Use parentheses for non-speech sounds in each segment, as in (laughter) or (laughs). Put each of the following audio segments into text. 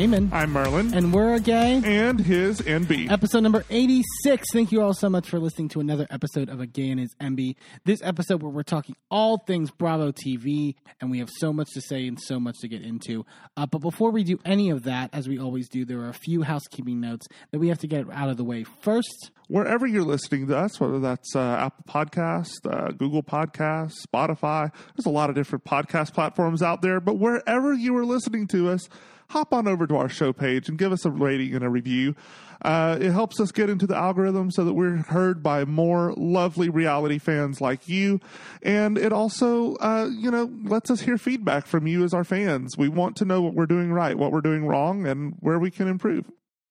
I'm Eamon. I'm Merlin. And we're a gay. And his Enby. Episode number 86. Thank you all so much for listening to another episode of A Gay and His Enby. This episode where we're talking all things Bravo TV, and we have so much to say and so much to get into. Uh, but before we do any of that, as we always do, there are a few housekeeping notes that we have to get out of the way first. Wherever you're listening to us, whether that's uh, Apple Podcast, uh, Google Podcast, Spotify, there's a lot of different podcast platforms out there. But wherever you are listening to us, hop on over to our show page and give us a rating and a review. Uh, it helps us get into the algorithm so that we're heard by more lovely reality fans like you. And it also, uh, you know, lets us hear feedback from you as our fans. We want to know what we're doing right, what we're doing wrong, and where we can improve.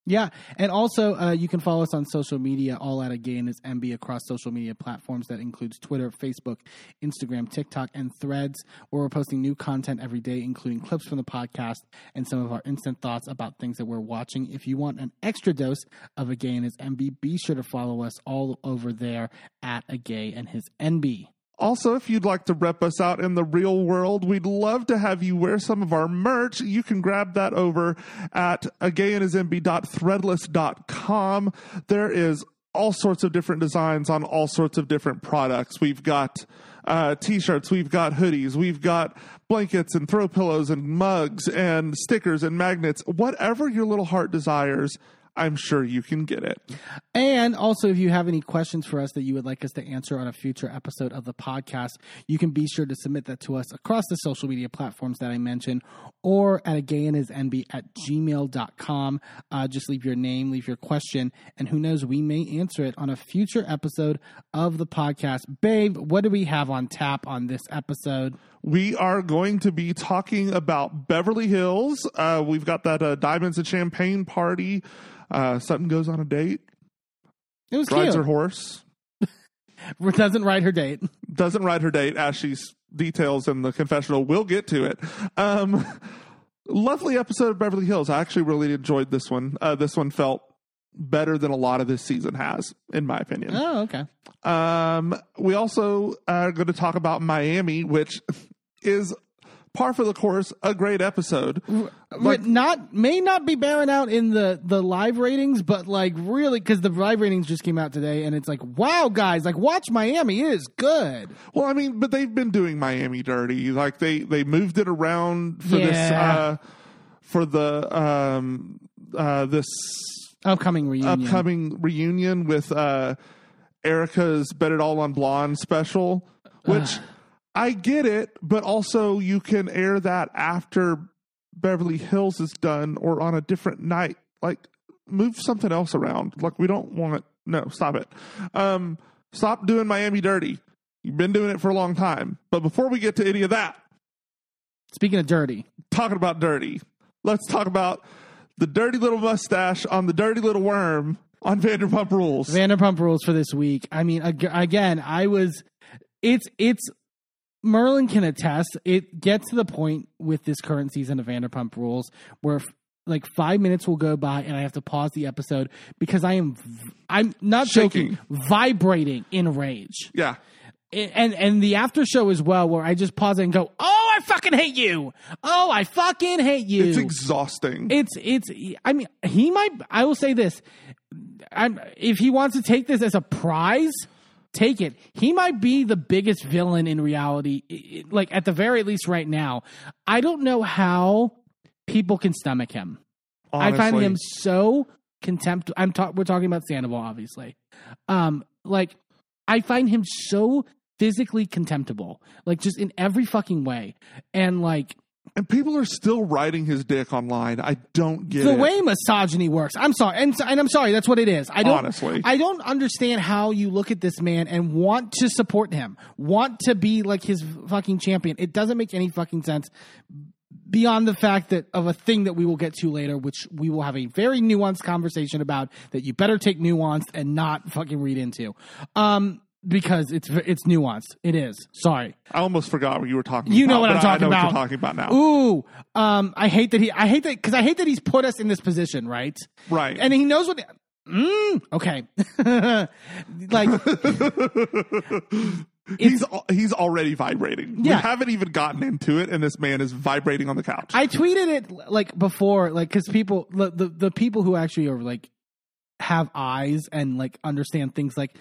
Yeah, and also uh, you can follow us on social media, all at a gay and his Enby across social media platforms. That includes Twitter, Facebook, Instagram, TikTok, and Threads, where we're posting new content every day, including clips from the podcast and some of our instant thoughts about things that we're watching. If you want an extra dose of a gay and his Enby, be sure to follow us all over there at a gay and his Enby. Also, if you'd like to rep us out in the real world, we'd love to have you wear some of our merch. You can grab that over at agayandhisenby.threadless.com. There is all sorts of different designs on all sorts of different products. We've got uh, t-shirts, we've got hoodies, we've got blankets and throw pillows and mugs and stickers and magnets. Whatever your little heart desires, I'm sure you can get it. And also, if you have any questions for us that you would like us to answer on a future episode of the podcast, you can be sure to submit that to us across the social media platforms that I mentioned or at a gay and his Enby at gmail.com. Uh, just leave your name, leave your question, and who knows, we may answer it on a future episode of the podcast. Babe, what do we have on tap on this episode? we are going to be talking about Beverly Hills. Uh, we've got that uh, Diamonds and Champagne party. Uh, Sutton goes on a date. It was rides her horse. (laughs) Doesn't ride her date. Doesn't ride her date. As she's details in the confessional. We'll get to it. Um, (laughs) lovely episode of Beverly Hills. I actually really enjoyed this one. Uh, this one felt better than a lot of this season has, in my opinion. Oh, okay. Um, we also are going to talk about Miami, which (laughs) is par for the course, a great episode. Like, not may not be bearing out in the the live ratings, but like really because the live ratings just came out today, and it's like, wow, guys, like watch Miami it is good. Well, I mean, but they've been doing Miami dirty. Like they they moved it around for this uh, for the um uh this Upcoming reunion. upcoming reunion with uh Erika's Bet It All on Blonde special, which I get it, but also you can air that after Beverly Hills is done or on a different night. Like move something else around. Like we don't want no, stop it. Um stop doing Miami dirty. You've been doing it for a long time. But before we get to any of that, Speaking of dirty, talking about dirty, let's talk about the dirty little mustache on the dirty little worm on Vanderpump Rules. Vanderpump Rules for this week. I mean, again, I was. It's it's. Merlin can attest. It gets to the point with this current season of Vanderpump Rules where f- like five minutes will go by and I have to pause the episode because I am v- I'm not joking, vibrating in rage. yeah. and and the after show as well where I just pause it and go, "Oh, I fucking hate you. Oh, I fucking hate you." It's exhausting. it's it's I mean, he might I will say this. I'm if he wants to take this as a prize, take it. He might be the biggest villain in reality like at the very least right now. I don't know how people can stomach him. I find him so contempt. I'm ta- we're talking about Sandoval, obviously. Um, like I find him so physically contemptible, like just in every fucking way, and like and people are still riding his dick online. I don't get the it. way misogyny works. I'm sorry, and, and I'm sorry. That's what it is. I don't Honestly. I don't understand how you look at this man and want to support him, want to be like his fucking champion. It doesn't make any fucking sense. Beyond the fact that of a thing that we will get to later, which we will have a very nuanced conversation about that you better take nuanced and not fucking read into, um, because it's it's nuanced. It is. Sorry. I almost forgot what you were talking about. You about. know what I'm talking I know about. What you're talking about now. Ooh, um, I hate that he. I hate that because I hate that he's put us in this position, right? Right. And he knows what. Mm, okay. (laughs) like (laughs) He's he's already vibrating. Yeah. We haven't even gotten into it, and this man is vibrating on the couch. I tweeted it like before, like because people, the, the the people who actually are like have eyes and like understand things like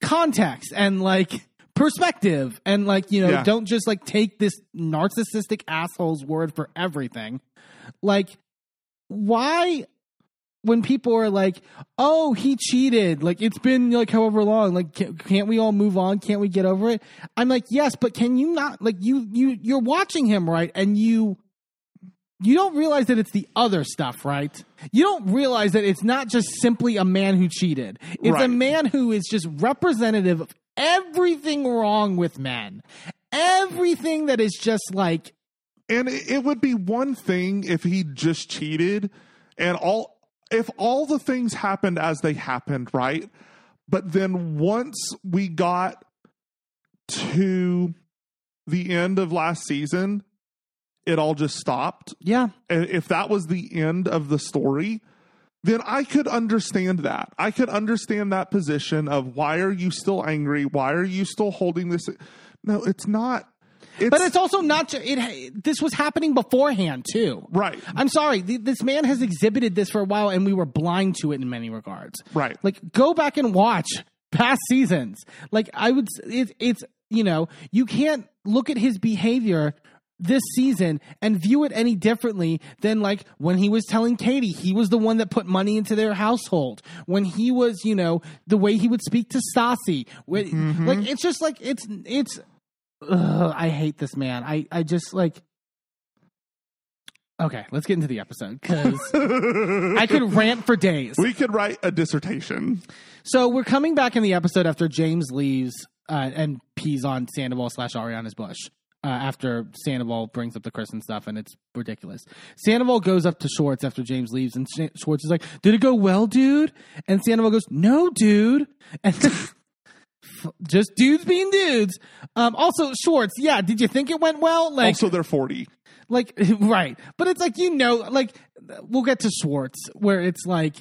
context and like perspective and like you know Yeah. don't just like take this narcissistic asshole's word for everything. Like, why? When people are like, "Oh, he cheated," like it's been like however long, like can't we all move on? Can't we get over it? I'm like, yes, but can you not? Like you, you, you're watching him right, and you you don't realize that it's the other stuff, right? You don't realize that it's not just simply a man who cheated. It's a man who is just representative of everything wrong with men. Everything that is just like, And it it would be one thing if he just cheated and all if all the things happened as they happened, right? But then once we got to the end of last season, it all just stopped. yeah, And if that was the end of the story, then I could understand that. I could understand that position of why are you still angry? Why are you still holding this? No, it's not. It's, but it's also not. It this was happening beforehand too. right, I'm sorry. th- This man has exhibited this for a while, and we were blind to it in many regards. right. Like, go back and watch past seasons. Like, I would. s- It, it's you know, you can't look at his behavior this season and view it any differently than like when he was telling Katie he was the one that put money into their household. When he was, you know, the way he would speak to Stassi. When, Like, it's just like it's it's. Ugh, I hate this man. I I just like. Okay, let's get into the episode because I could (laughs) rant for days. we could write a dissertation. So we're coming back in the episode after James leaves uh, and pees on Sandoval slash Ariana's bush. Uh, after Sandoval brings up the Kristen stuff, and it's ridiculous. Sandoval goes up to Schwartz after James leaves, and Schwartz is like, "Did it go well, dude?" And Sandoval goes, "No, dude." (laughs) And (laughs) just dudes being dudes. Um, also, Schwartz, yeah. Did you think it went well? Like, also, they're 40. like (laughs) right but it's like you know like we'll get to schwartz where it's like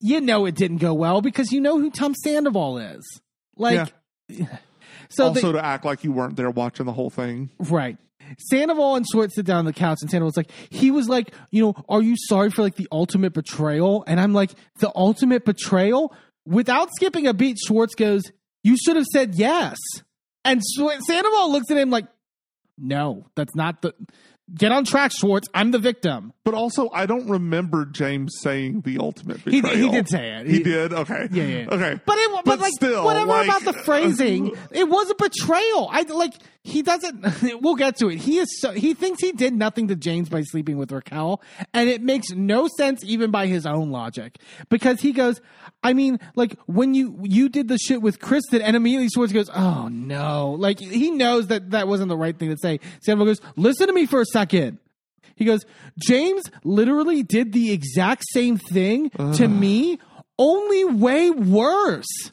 you know it didn't go well because you know who tom sandoval is like so also, they, to act like you weren't there watching the whole thing. right. Sandoval and schwartz sit down on the couch and sandoval's like he was like you know are you sorry for like the ultimate betrayal? And i'm like the ultimate betrayal? Without skipping a beat schwartz goes you should have said yes. And sandoval looks at him like no that's not the get on track schwartz. I'm the victim But also, I don't remember James saying the ultimate He betrayal. did, he did say it. He, did? Okay. Yeah, yeah. Okay. But it, but, But like still, whatever like- about the uh, phrasing, it was a betrayal. I like he doesn't. (laughs) We'll get to it. He is so he thinks he did nothing to James by sleeping with Raquel, and it makes no sense even by his own logic because he goes. I mean, like when you you did the shit with Kristen, and immediately Schwartz goes, "Oh no!" Like he knows that that wasn't the right thing to say. Sandoval goes, "Listen to me for a second. He goes, James literally did the exact same thing to me, only way worse.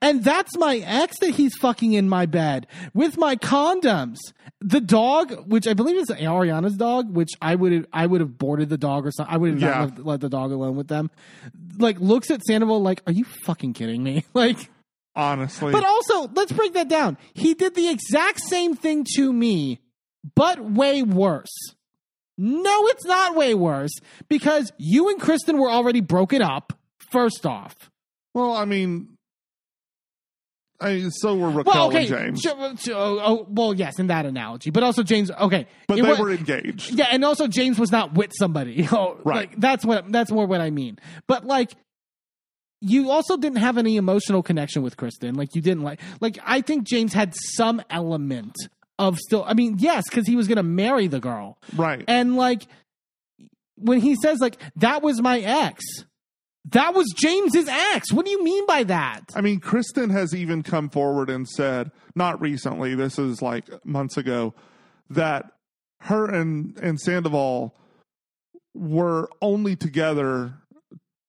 And that's my ex that he's fucking in my bed with my condoms. The dog, which I believe is Ariana's dog, which I would have I would have boarded the dog or something. I would have Yeah. not let the dog alone with them. Like looks at Sandoval like, are you fucking kidding me? (laughs) Like Honestly. but also, let's break that down. He did the exact same thing to me, but way worse. No, it's not way worse because you and Kristen were already broken up. First off, well, I mean, I, so were Raquel well, okay, and James. sure, sure, oh, oh, well, yes, in that analogy, but also James. Okay, but they wa- were engaged. yeah, and also James was not with somebody. (laughs) Oh, Right. Like that's what that's more what I mean. But like you also didn't have any emotional connection with Kristen. Like you didn't like like I think James had some element of still I mean, yes, cuz he was going to marry the girl. Right. And like when he says like that was my ex. That was James's ex. What do you mean by that? I mean, Kristen has even come forward and said, not recently, this is like months ago, that her and, and Sandoval were only together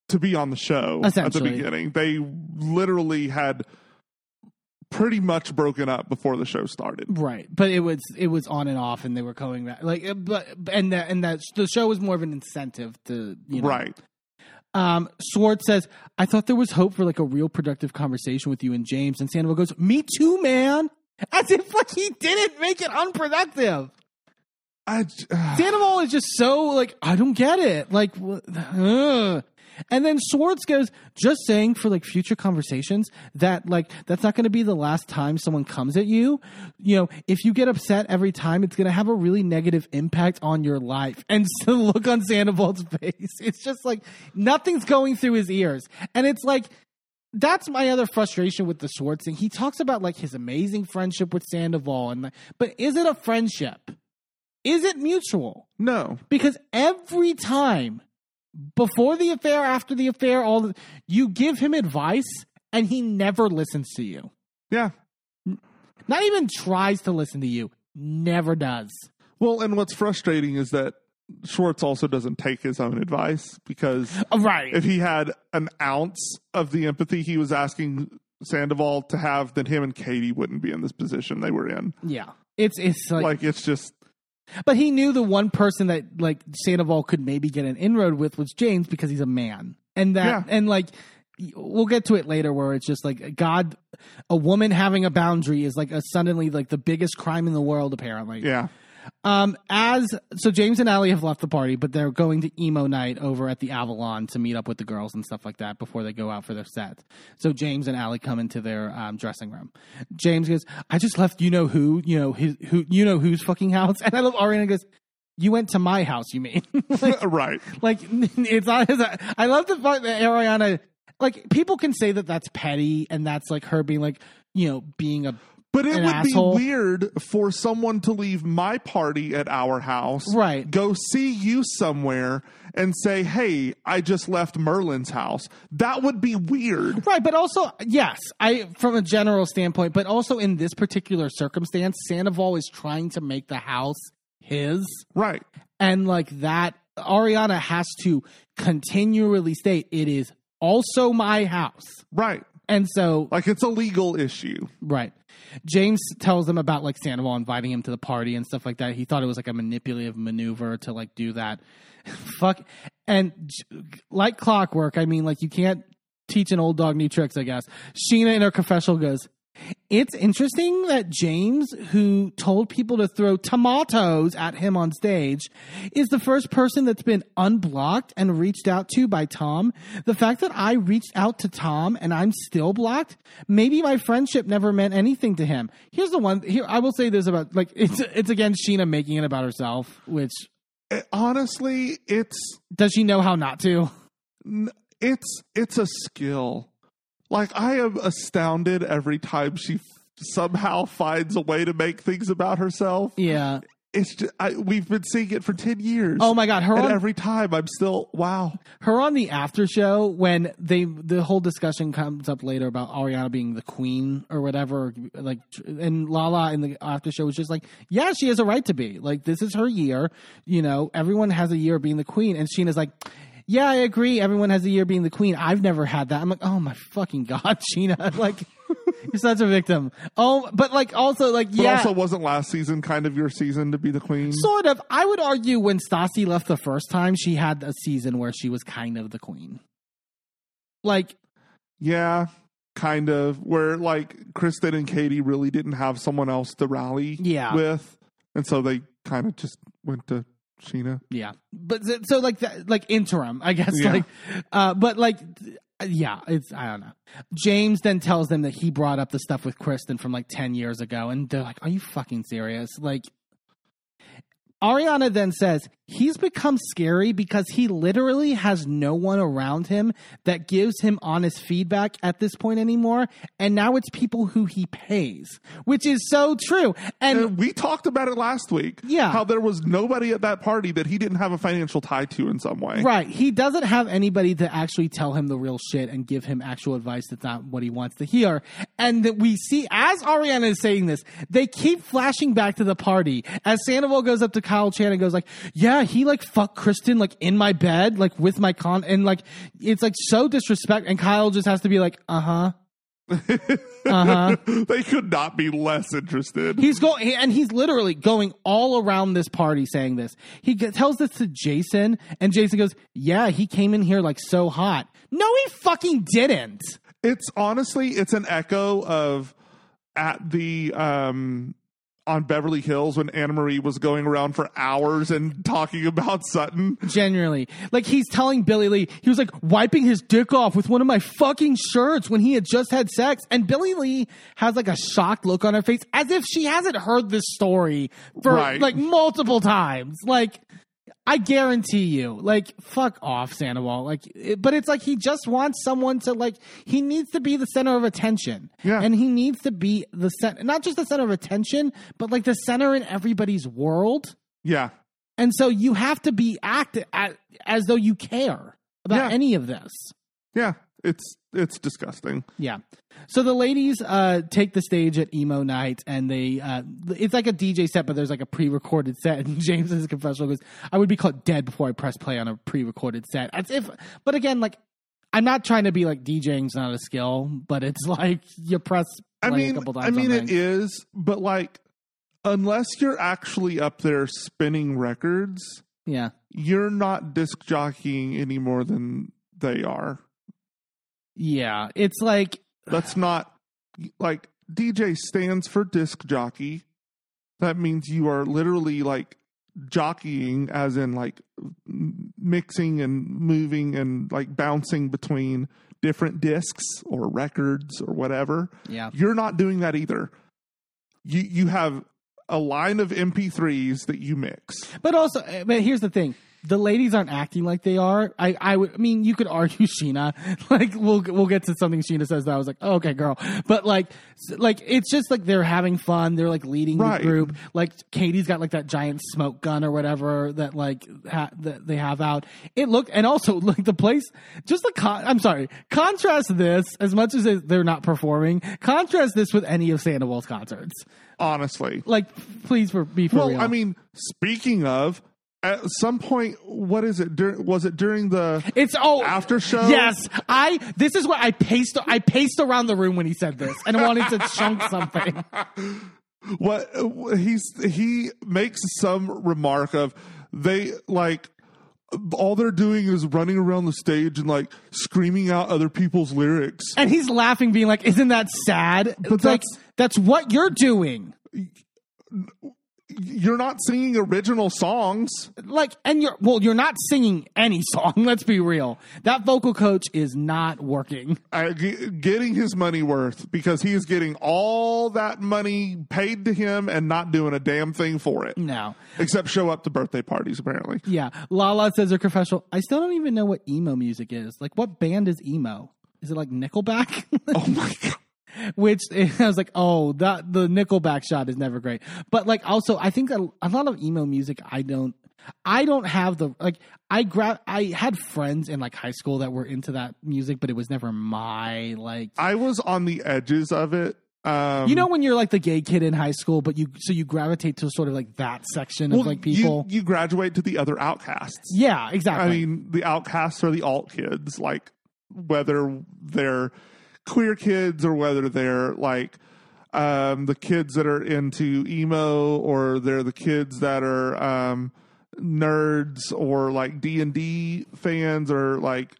to be on the show at the beginning. They literally had pretty much broken up before the show started. Right, but it was it was on and off, and they were coming back. Like, uh, but and that and that the show was more of an incentive to you know. Right. Um, Schwartz says, "I thought there was hope for like a real productive conversation with you and James." And Sandoval goes, "Me too, man." As if like he didn't make it unproductive. I, uh, Sandoval is just so like I don't get it. Like, ugh. And then Schwartz goes just saying for like future conversations that like that's not going to be the last time someone comes at you. You know, if you get upset every time, it's going to have a really negative impact on your life. And (laughs) so look on Sandoval's (laughs) face, it's just like nothing's going through his ears, and it's like. That's my other frustration with the Schwartz thing. He talks about like his amazing friendship with Sandoval, and like, but is it a friendship? Is it mutual? no. because every time before the affair after the affair all the, you give him advice and he never listens to you Yeah. not even tries to listen to you never does Well, and what's frustrating is that Schwartz also doesn't take his own advice because Oh, right if he had an ounce of the empathy he was asking Sandoval to have, then him and Katie wouldn't be in this position they were in. yeah it's it's like, Like it's just but he knew the one person that like Sandoval could maybe get an inroad with was James because he's a man and that Yeah. and like we'll get to it later where it's just like god a woman having a boundary is like a suddenly like the biggest crime in the world apparently yeah. Um, as so, James and Ally have left the party, but they're going to emo night over at the Avalon to meet up with the girls and stuff like that before they go out for their set. So James and Ally come into their um, dressing room. James goes, "I just left. You know who? You know his who? You know whose fucking house?" (laughs) And I love Ariana goes, "You went to my house. You mean?" (laughs) like, (laughs) right. like it's not. His, I love the fact that Ariana. Like people can say that that's petty and that's like her being like you know being a But it would asshole. be weird for someone to leave my party at our house, Right. Go see you somewhere and say, "Hey, I just left Merlin's house." That would be weird. Right, but also yes, I from a general standpoint, but also in this particular circumstance, Sandoval is trying to make the house his, Right. and like that, Ariana has to continually state it is also my house, Right. And so Like it's a legal issue. right. James tells them about like Sandoval inviting him to the party and stuff like that. He thought it was like a manipulative maneuver to like do that. (laughs) Fuck. And like clockwork, I mean, like you can't teach an old dog new tricks, I guess. Scheana in her confessional goes, It's interesting that James, who told people to throw tomatoes at him on stage, is the first person that's been unblocked and reached out to by Tom. The fact that I reached out to Tom and I'm still blocked, maybe my friendship never meant anything to him. Here's the one here I will say this about like it's it's again Scheana making it about herself, which Eh, honestly, it's does she know how not to? it's it's a skill. Like I am astounded every time she f- somehow finds a way to make things about herself. Yeah. It's just, I, we've been seeing it for ten years. Oh my god, her and on, every time I'm still wow. her on the after show when they the whole discussion comes up later about Ariana being the queen or whatever like and Lala in the after show was just like yeah she has a right to be like this is her year you know everyone has a year of being the queen and Scheana's like yeah I agree everyone has a year being the queen I've never had that I'm like oh my fucking (laughs) god Scheana (laughs) like you're such a victim oh but like also like But yeah also, wasn't last season kind of your season to be the queen? Sort of. I would argue when Stassi left the first time, she had a season where she was kind of the queen. Like, yeah, kind of. Where like Kristen and Katie really didn't have someone else to rally Yeah. with, and so they kind of just went to Scheana. yeah, but so- like that, like interim, I guess. Yeah. Like, uh, but like, yeah, it's I don't know. James then tells them that he brought up the stuff with Kristen from like ten years ago, and they're like, "Are you fucking serious?" Like. Ariana then says he's become scary because he literally has no one around him that gives him honest feedback at this point anymore. And now it's people who he pays, which is so true. And And we talked about it last week. Yeah. How there was nobody at that party that he didn't have a financial tie to in some way. Right. He doesn't have anybody to actually tell him the real shit and give him actual advice that's not what he wants to hear. And that we see, as Ariana is saying this, they keep flashing back to the party as Sandoval goes up to Kyle Chan and goes like, yeah, he like fucked Kristen like in my bed, like with my con, and like, it's like so disrespect. And Kyle just has to be like, uh huh. (laughs) uh huh. they could not be less interested. He's going, and he's literally going all around this party saying this. He g- tells this to Jason, and Jason goes, "Yeah, he came in here like so hot." No, he fucking didn't. it's honestly, it's an echo of at the um on Beverly Hills when Annemarie was going around for hours and talking about Sutton. Genuinely. Like he's telling Billie Lee, he was like wiping his dick off with one of my fucking shirts when he had just had sex. And Billie Lee has like a shocked look on her face as if she hasn't heard this story for Right. like multiple times. Like, I guarantee you, like, fuck off, Sandoval. Like, it, but it's like he just wants someone to like. He needs to be the center of attention, Yeah. and he needs to be the center, not just the center of attention, but like the center in everybody's world. Yeah. And so you have to be act at, as though you care about Yeah. any of this. Yeah. It's it's disgusting. Yeah. So the ladies uh, take the stage at emo night, and they uh, it's like a DJ set, but there's like a pre-recorded set. And (laughs) James James's confessional goes, "I would be caught dead before I press play on a pre-recorded set." As if, but again, like I'm not trying to be like DJing's not a skill, but it's (laughs) like you press I mean a couple times. I mean it is, but like unless you're actually up there spinning records, yeah, you're not disc jockeying any more than they are. Yeah. It's like That's not like DJ stands for disc jockey. That means you are literally like jockeying, as in like mixing and moving and like bouncing between different discs or records or whatever. yeah, You're not doing that either. You you have a line of MP3s that you mix. But also, uh, but here's the thing: the ladies aren't acting like they are. I, I would, I mean, you could argue (laughs) Scheana. Like, we'll, we'll get to something Scheana says that I was like, oh, okay, girl. But like, like it's just like they're having fun. They're like leading Right. the group. Like Katie's got like that giant smoke gun or whatever that like ha- that they have out. It looked, and also (laughs) like the place, just the con. I'm sorry. Contrast this as much as they're not performing. Contrast this with any of Sandoval's concerts. Honestly, Like, please for be for well, real. I mean, speaking of, at some point, what is it? Dur- was it during the It's oh after show? Yes, I. This is what I paced. I paced around the room when he said this, and wanted to (laughs) chunk something. what he's he makes some remark of they like all they're doing is running around the stage and like screaming out other people's lyrics. And he's laughing, being like, "Isn't that sad?" But like, that's- that's what you're doing. You're not singing original songs. Like, and you're well, you're not singing any song. (laughs) Let's be real. That vocal coach is not working. uh, g- getting his money worth because he is getting all that money paid to him and not doing a damn thing for it No. except show up to birthday parties apparently Yeah. Lala says her confessional. I still don't even know what emo music is. Like, what band is emo? Is it like Nickelback? (laughs) oh my god which (laughs) I was like, oh, that the Nickelback shot is never great. But like, also, I think a, a lot of emo music, I don't, I don't have the like. I grab. I had friends in like high school that were into that music, but it was never my like. i was on the edges of it um You know when you're like the gay kid in high school, but you so you gravitate to sort of like that section of like people. you, you graduate to the other outcasts yeah, exactly. i mean the outcasts are the alt kids like whether they're queer kids or whether they're like um, the kids that are into emo or they're the kids that are um, nerds or like d&d fans or like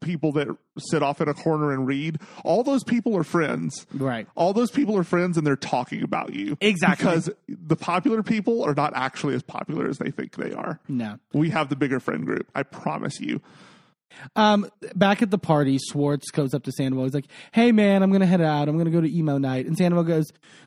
people that sit off in a corner and read all those people are friends right. all those people are friends and they're talking about you Exactly. because the popular people are not actually as popular as they think they are No. we have the bigger friend group i promise you Um, back at the party, Schwartz goes up to Sandoval. He's like, "Hey, man, I'm gonna head out. I'm gonna go to emo night." And Sandoval goes,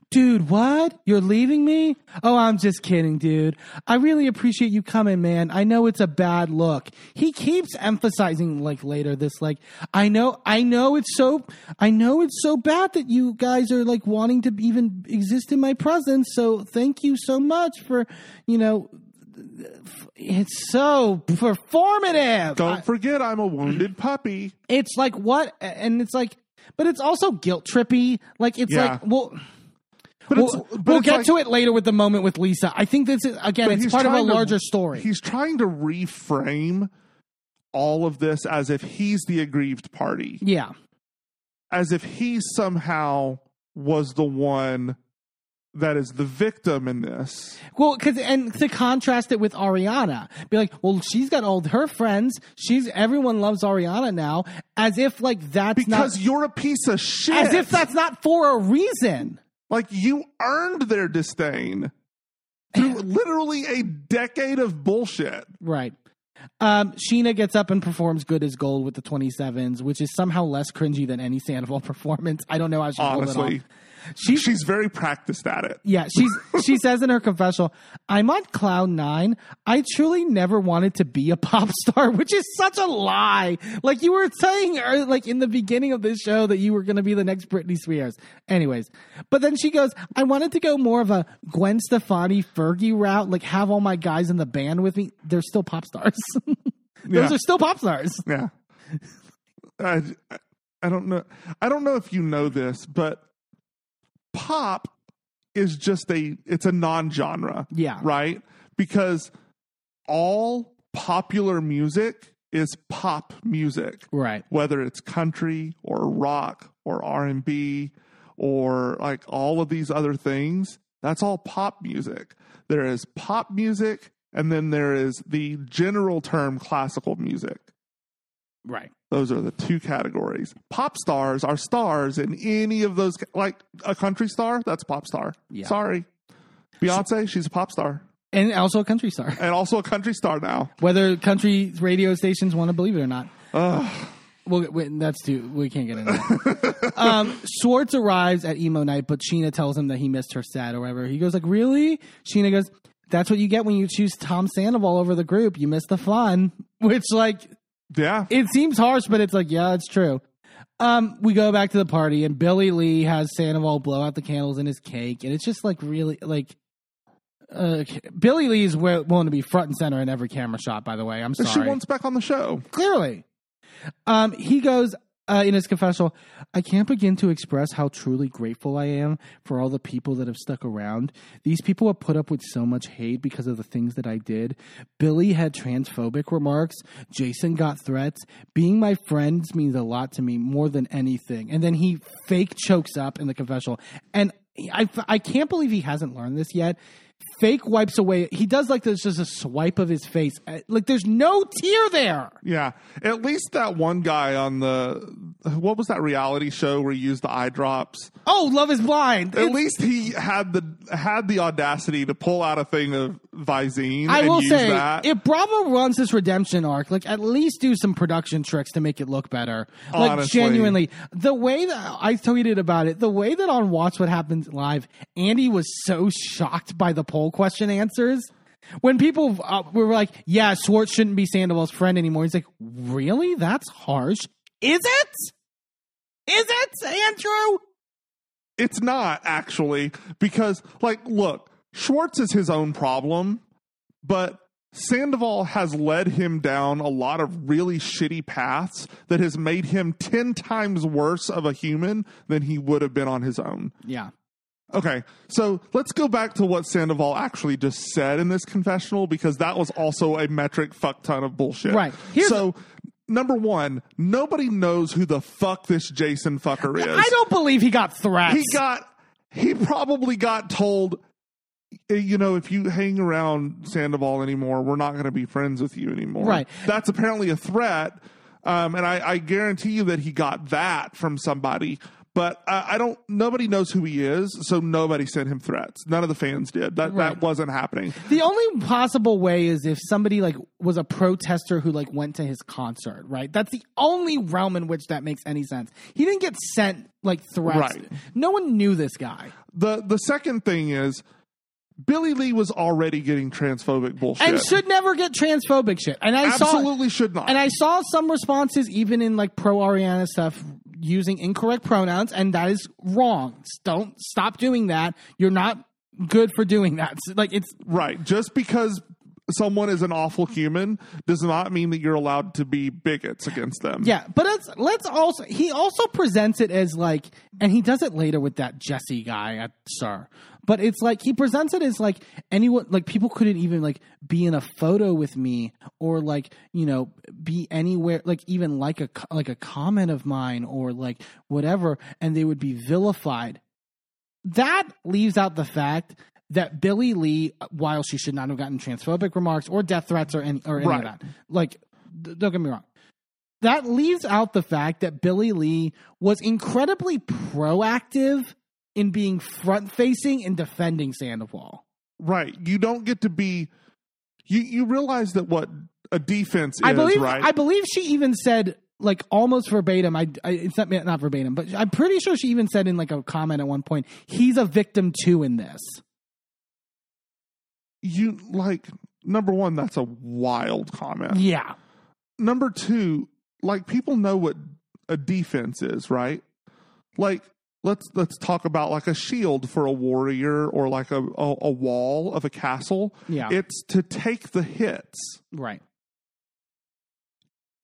"Dude, what? You're leaving me? Oh, I'm just kidding, dude. I really appreciate you coming, man. I know it's a bad look." He keeps emphasizing, like later, this, like, "I know, I know it's so, I know it's so bad that you guys are like wanting to even exist in my presence. So thank you so much for, you know." It's so performative. Don't I- forget, I'm a wounded puppy. it's like what and it's like but it's also guilt trippy like it's Yeah. like well But we'll, but we'll get like- to it later with the moment with lisa i think this is again it's part of a trying to- larger story He's trying to reframe all of this as if he's the aggrieved party, yeah as if he somehow was the one that is the victim in this. well because and to contrast it with ariana be like well she's got all her friends she's everyone loves ariana now as if like that's Because not you're a piece of shit. as if that's not for a reason Like you earned their disdain through (laughs) literally a decade of bullshit. Right. Um, Scheana gets up and performs "Good as Gold" with the 27s, which is somehow less cringy than any Sandoval (laughs) performance. I don't know how she pulled it Honestly, off. She's she's very practiced at it. yeah, she's (laughs) she says in her confessional, "I'm on cloud nine. I truly never wanted to be a pop star," which is such a lie. Like you were saying, uh, like in the beginning of this show, that you were going to be the next Britney Spears. Anyways, but then she goes, "I wanted to go more of a Gwen Stefani, Fergie route. Like have all my guys in the band with me. They're still pop stars. (laughs) Those Yeah. are still pop stars." Yeah. I, I don't know. I don't know if you know this, but pop is just a it's a non-genre, Yeah. right? Because all popular music is pop music, Right. whether it's country or rock or R&B or like all of these other things. That's all pop music. There is pop music and then there is the general term classical music. Right. Those are the two categories. Pop stars are stars in any of those, like a country star, that's a pop star. Yeah. Sorry. Beyonce, she's a pop star. And also a country star. And also a country star now. Whether country radio stations want to believe it or not. Ugh. Well, wait, that's too. We can't get into that. (laughs) um, Schwartz arrives at emo night, but Scheana tells him that he missed her set or whatever. He goes like, "Really?" Scheana goes, "That's what you get when you choose Tom Sandoval over the group. You miss the fun." (laughs) Which, like, yeah. it seems harsh, but it's like, yeah, it's true. Um, we go back to the party, and Billie Lee has Sandoval blow out the candles in his cake, and it's just like really like. Uh, Billie Lee is willing to be front and center in every camera shot. By the way, I'm sorry. She wants back on the show. Clearly. Um, he goes uh, in his confessional, I can't begin to express how truly grateful I am for all the people that have stuck around. These people have put up with so much hate because of the things that I did. Billie had transphobic remarks. Jason got threats. Being my friends means a lot to me more than anything. And then he fake chokes up in the confessional. And I, I can't believe he hasn't learned this yet. Fake wipes away. He does like this, just a swipe of his face. Uh, Like there's no tear there. Yeah. At least that one guy on the, what was that reality show where he used the eye drops? Oh, Love is Blind. At It's- least he had the had the audacity to pull out a thing of Visine I will say, that. if Bravo runs this redemption arc, like at least do some production tricks to make it look better. Like Honestly. genuinely, the way that I tweeted about it, the way that on Watch What Happens Live, Andy was so shocked by the poll question answers. When people uh, were like, "Yeah, Schwartz shouldn't be Sandoval's friend anymore," he's like, "Really? That's harsh. Is it? Is it, Andrew?" It's not actually because, like, look, Schwartz is his own problem, but Sandoval has led him down a lot of really shitty paths that has made him 10 times worse of a human than he would have been on his own. Yeah. Okay, so let's go back to what Sandoval actually just said in this confessional because that was also a metric fuck ton of bullshit. Right. Here's- so, number one, nobody knows who the fuck this Jason fucker is. I don't believe he got threats. He got, he probably got told, "Eh, you know, if you hang around Sandoval anymore, we're not going to be friends with you anymore. Right. That's apparently a threat. Um, and I, I guarantee you that he got that from somebody. But uh, I don't. Nobody knows who he is, so nobody sent him threats. None of the fans did. That Right. that wasn't happening. The only possible way is if somebody like was a protester who like went to his concert, right? That's the only realm in which that makes any sense. He didn't get sent like threats. Right. No one knew this guy. the The second thing is, Billie Lee was already getting transphobic bullshit. And should never get transphobic shit. And I saw absolutely should not. and I saw some responses even in like pro Ariana stuff using incorrect pronouns and that is wrong. Don't stop doing that. You're not good for doing that. Like it's Right. Just because someone is an awful human does not mean that you're allowed to be bigots against them. Yeah, but let's let's also he also presents it as like, and he does it later with that Jesse guy at SUR. But it's like he presents it as like anyone like people couldn't even like be in a photo with me or like you know be anywhere like even like a like a comment of mine or like whatever, and they would be vilified. That leaves out the fact that Billie Lee, while she should not have gotten transphobic remarks or death threats or any or any Right. of that, like don't get me wrong that leaves out the fact that Billie Lee was incredibly proactive in being front facing and defending Sandoval. Right. You don't get to be. You you realize that what a defense I is, believe right? I believe she even said like almost verbatim. I, I it's not not verbatim, but I'm pretty sure she even said in like a comment at one point, he's a victim too in this. you like number one. That's a wild comment. Yeah. Number two, like people know what a defense is, right? Like let's let's talk about like a shield for a warrior or like a a, a wall of a castle. Yeah. It's to take the hits. right.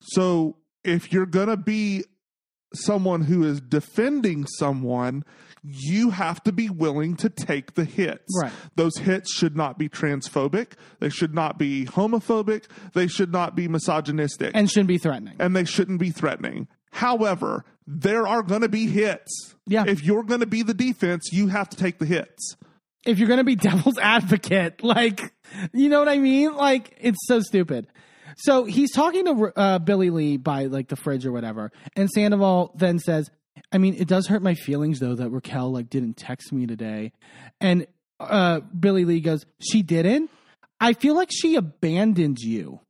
So if you're going to be someone who is defending someone, you have to be willing to take the hits. Right. Those hits should not be transphobic. They should not be homophobic. They should not be misogynistic. And shouldn't be threatening. and they shouldn't be threatening. However, there are going to be hits. Yeah. If you're going to be the defense, you have to take the hits. if you're gonna be (laughs) devil's advocate, like, you know what I mean? Like, it's so stupid. So he's talking to uh, Billie Lee by like the fridge or whatever, and Sandoval then says, "I mean, it does hurt my feelings though that Raquel like didn't text me today," and uh, Billie Lee goes, "She didn't. I feel like she abandoned you."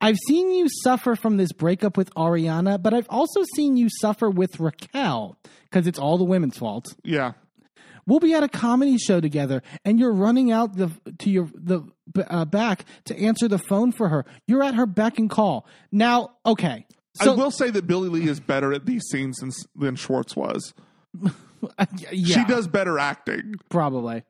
I've seen you suffer from this breakup with Ariana, but I've also seen you suffer with Raquel because it's all the women's fault Yeah. we'll be at a comedy show together and you're running out the to your the uh, back to answer the phone for her you're at her beck and call now okay so I will say that Billie Lee is better at these scenes than, than Schwartz was. (laughs) yeah She does better acting. probably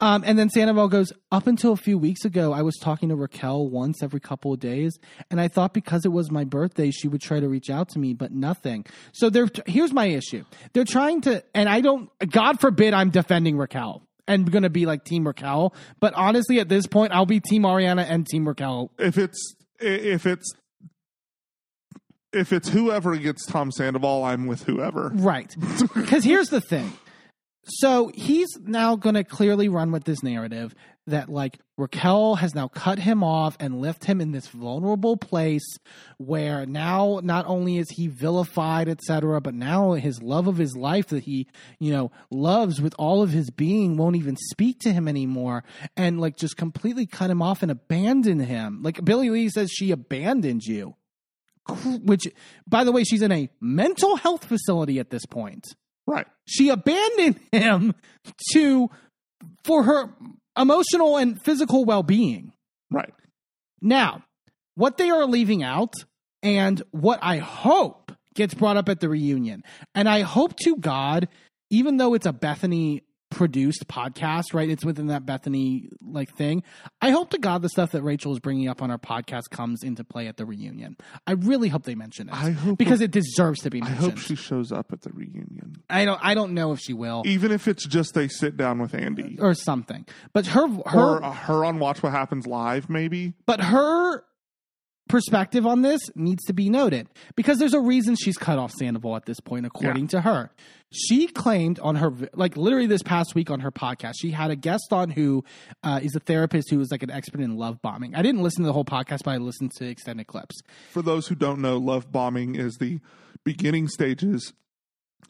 um, and then Sandoval goes up until a few weeks ago i was talking to raquel once every couple of days and i thought because it was my birthday she would try to reach out to me but nothing so they're here's my issue they're trying to and i don't god forbid i'm defending raquel and going to be like team raquel but honestly at this point i'll be team ariana and team raquel If it's if it's if it's whoever gets Tom Sandoval, I'm with whoever. Right. Because here's the thing. So he's now going to clearly run with this narrative that like Raquel has now cut him off and left him in this vulnerable place where now not only is he vilified, etc., but now his love of his life that he, you know, loves with all of his being won't even speak to him anymore and like just completely cut him off and abandon him. Like Billie Lee says she abandoned you. Which by the way, she's in a mental health facility at this point Right. she abandoned him to for her emotional and physical well-being Right. now what they are leaving out and what i hope gets brought up at the reunion and i hope to god even though it's a Bethenny produced podcast right it's within that Bethenny like thing i hope to god the stuff that rachel is bringing up on our podcast comes into play at the reunion i really hope they mention it I hope because it deserves to be I mentioned hope she shows up at the reunion. I don't I don't know if she will Even if it's just they sit down with Andy. or something. But her her or uh, her on Watch What Happens Live, maybe. but her perspective on this needs to be noted because there's a reason she's cut off Sandoval at this point according to her. She claimed on her like literally this past week on her podcast, she had a guest on who uh, is a therapist who is like an expert in love bombing. I didn't listen to the whole podcast, but I listened to extended clips. For those who don't know, love bombing is the beginning stages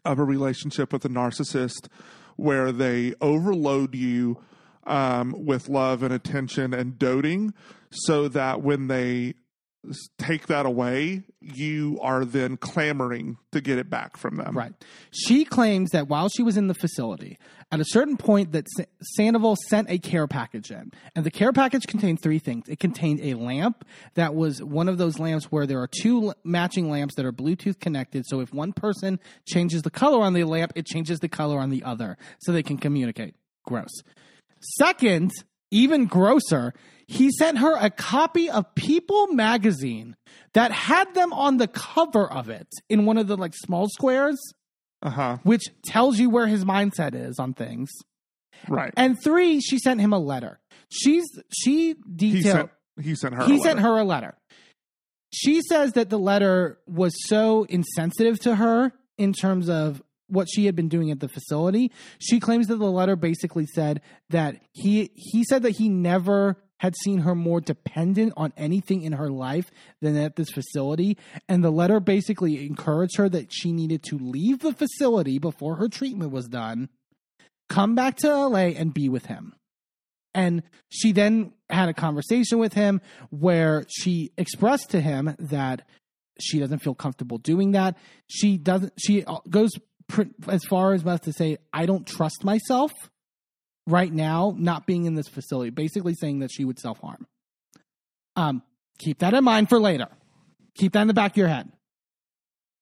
of a relationship with a narcissist where they overload you um, with love and attention and doting so that when they take that away, you are then clamoring to get it back from them. Right. She claims that while she was in the facility, at a certain point that Sa- Sandoval sent a care package in. And the care package contained three things. It contained a lamp that was one of those lamps where there are two matching lamps that are Bluetooth connected. So if one person changes the color on the lamp, it changes the color on the other so they can communicate. Gross. Second, even grosser, he sent her a copy of People magazine that had them on the cover of it in one of the like small squares, Uh huh. which tells you where his mindset is on things. Right. And three, she sent him a letter. She's she he detailed sent he sent her. he sent her a letter. She says that the letter was so insensitive to her in terms of what she had been doing at the facility. She claims that the letter basically said that he he said that he never had seen her more dependent on anything in her life than at this facility. And the letter basically encouraged her that she needed to leave the facility before her treatment was done, come back to LA and be with him. And she then had a conversation with him where she expressed to him that she doesn't feel comfortable doing that. She doesn't, she uh, goes as far as to say, I don't trust myself right now not being in this facility, basically saying that she would self harm. Um, keep that in mind for later. Keep that in the back of your head.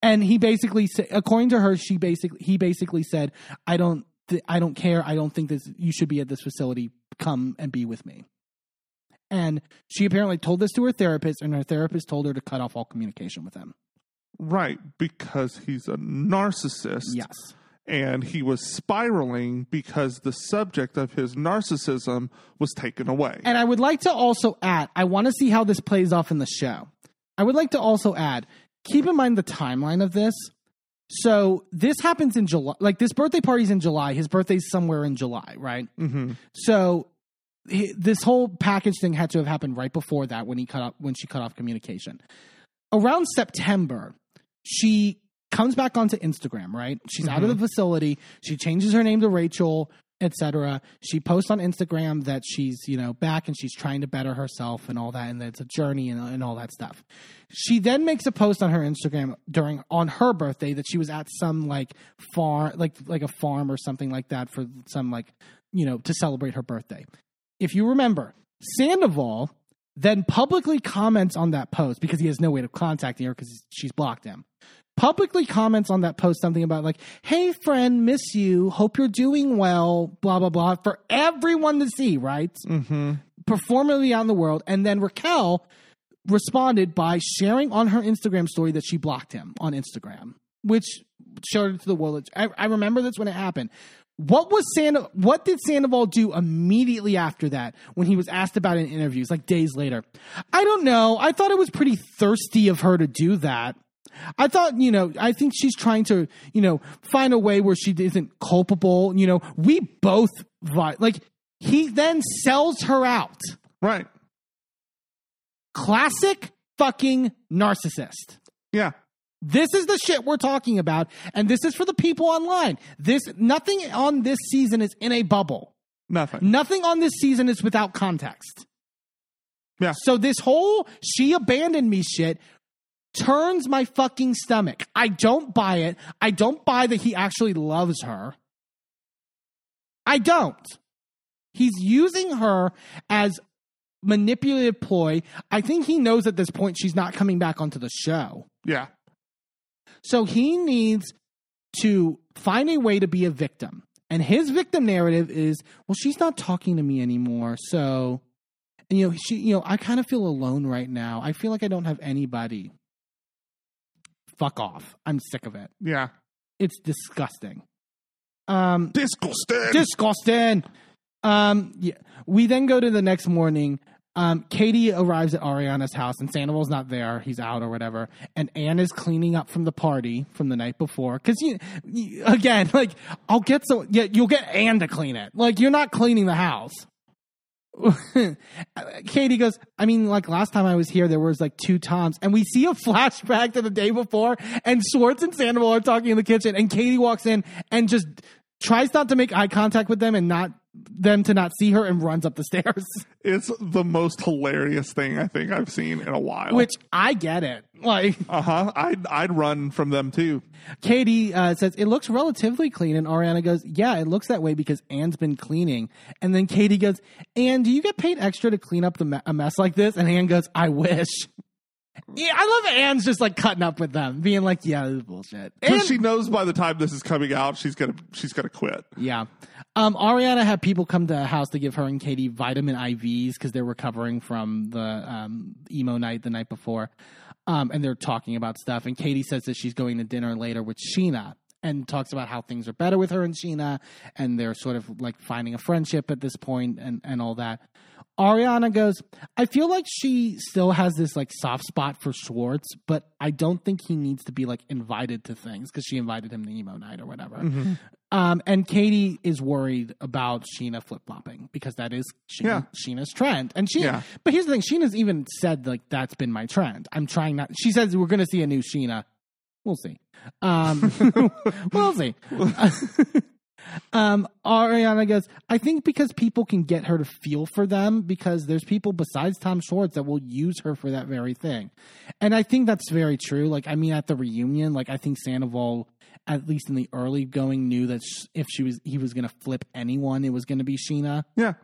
And he basically, according to her, she basically he basically said, "I don't, th- I don't care. I don't think this. You should be at this facility. Come and be with me." And she apparently told this to her therapist, and her therapist told her to cut off all communication with him. Right, because he's a narcissist. Yes and he was spiraling because the subject of his narcissism was taken away. And I would like to also add, I want to see how this plays off in the show. I would like to also add, keep in mind the timeline of this. So this happens in July. Like this birthday party's in July. His birthday's somewhere in July, right? Mm-hmm. So he, this whole package thing had to have happened right before that when he cut off when she cut off communication. Around September, she comes back onto Instagram, right? She's mm-hmm. out of the mm-hmm. facility. She changes her name to Rachel, etc. She posts on Instagram that she's, you know, back and she's trying to better herself and all that, and that it's a journey and, and all that stuff. She then makes a post on her Instagram during on her birthday that she was at some like farm, like like a farm or something like that for some like, you know, to celebrate her birthday. If you remember, Sandoval then publicly comments on that post because he has no way to contacting her because she's blocked him publicly comments on that post something about like, "Hey friend, miss you. Hope you're doing well." Blah blah blah for everyone to see, right? Mm-hmm. Performally out in the world, and then Raquel responded by sharing on her Instagram story that she blocked him on Instagram, which showed it to the world. I, I remember this when it happened. What was Sand? What did Sandoval do immediately after that when he was asked about in interviews, like days later? I don't know. I thought it was pretty thirsty of her to do that. I thought, you know, I think she's trying to, you know, find a way where she isn't culpable. You know, we both like he then sells her out. Right. Classic fucking narcissist. Yeah. This is the shit we're talking about, and this is for the people online. This nothing on this season is in a bubble. Nothing. Nothing on this season is without context. Yeah. So this whole she abandoned me shit turns my fucking stomach. I don't buy it. I don't buy that he actually loves her. I don't. He's using her as manipulative ploy. I think he knows at this point she's not coming back onto the show. Yeah. So he needs to find a way to be a victim. And his victim narrative is, well, she's not talking to me anymore. So, and you know, she, you know, I kind of feel alone right now. I feel like I don't have anybody fuck off. I'm sick of it. Yeah. It's disgusting. Um, disgusting. Disgusting. Um, yeah. We then go to the next morning. Um, Katie arrives at Ariana's house and Sandoval's not there. He's out or whatever. And Anne is cleaning up from the party from the night before. Cause you, you again, (laughs) like, I'll get so, yeah, you'll get Anne to clean it. Like, you're not cleaning the house. (laughs) Uh, Katie goes, I mean, like last time I was here, there was like two Toms, and we see a (laughs) flashback to the day before, and Schwartz and Sandoval are talking in the kitchen, and Katie walks in and just tries not to make eye contact with them and not them to not see her and runs up the stairs. (laughs) It's the most hilarious thing I think I've seen in a while. Which I get it. Like, (laughs) uh huh. I'd I'd run from them too. Katie uh, says it looks relatively clean, and Ariana goes, "Yeah, it looks that way because Anne's been cleaning." And then Katie goes, "Anne, do you get paid extra to clean up the me- a mess like this?" And Anne goes, "I wish." (laughs) Yeah, I love Anne's just like cutting up with them, being like, "Yeah, this is bullshit." Because she knows by the time this is coming out, she's gonna she's gonna quit. Yeah. Um, Ariana had people come to the house to give her and Katie vitamin IVs because they're recovering from the um, emo night the night before, um, and they're talking about stuff. And Katie says that she's going to dinner later with Scheana and talks about how things are better with her and Scheana. and they're sort of like finding a friendship at this point and and all that. Ariana goes, I feel like she still has this like soft spot for Schwartz, but I don't think he needs to be like invited to things because she invited him to emo night or whatever. Mm-hmm. Um, and Katie is worried about Scheana flip flopping because that is Scheana, Yeah. Scheana's trend. And Scheana, Yeah. but here's the thing: Scheana's even said like that's been my trend. I'm trying not. She says we're going to see a new Scheana. We'll see. Um, (laughs) we'll see. (laughs) (laughs) um, Ariana goes, I think because people can get her to feel for them because there's people besides Tom Schwartz that will use her for that very thing. And I think that's very true. Like, I mean, at the reunion, like, I think Sandoval, at least in the early going, knew that if she was, he was going to flip anyone, it was going to be Scheana Yeah.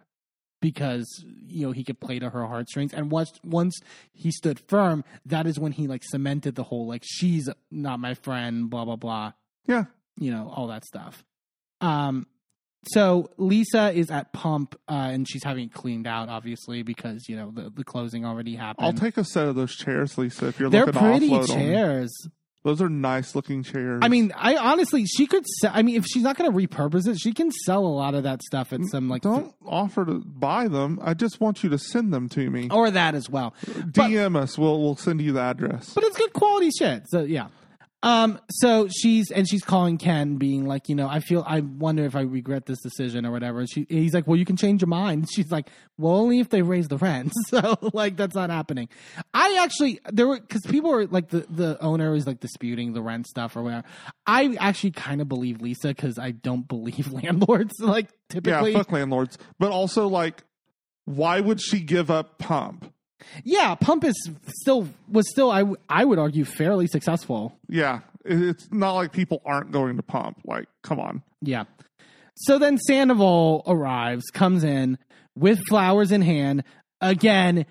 because you know he could play to her heartstrings and once once he stood firm that is when he like cemented the whole like she's not my friend blah blah blah Yeah. you know all that stuff um so lisa is at pump uh, and she's having it cleaned out obviously because you know the, the closing already happened I'll take a set of those chairs, Lisa, if you're looking, they're looking pretty to offload 'em. chairs Those are nice looking chairs. i mean i honestly she could sell i mean if she's not going to repurpose it she can sell a lot of that stuff at some like don't offer to buy them. I just want you to send them to me. or that as well but- DM us. We'll we'll send you the address. but it's good quality shit. So yeah. Um. So she's and she's calling Ken, being like, you know, I feel, I wonder if I regret this decision or whatever. She, he's like, well, you can change your mind. (laughs) She's like, well, only if they raise the rent. (laughs) So like, that's not happening. I actually there were because people were like the the owner was like disputing the rent stuff or whatever. I actually kind of believe Lisa because I don't believe (laughs) landlords like typically. yeah, fuck landlords. But also, like, why would she give up Pump? Yeah, Pump is still was still I w- I would argue fairly successful. Yeah, it's not like people aren't going to Pump. Like, come on. Yeah. So then Sandoval arrives, comes in with flowers in hand. Again,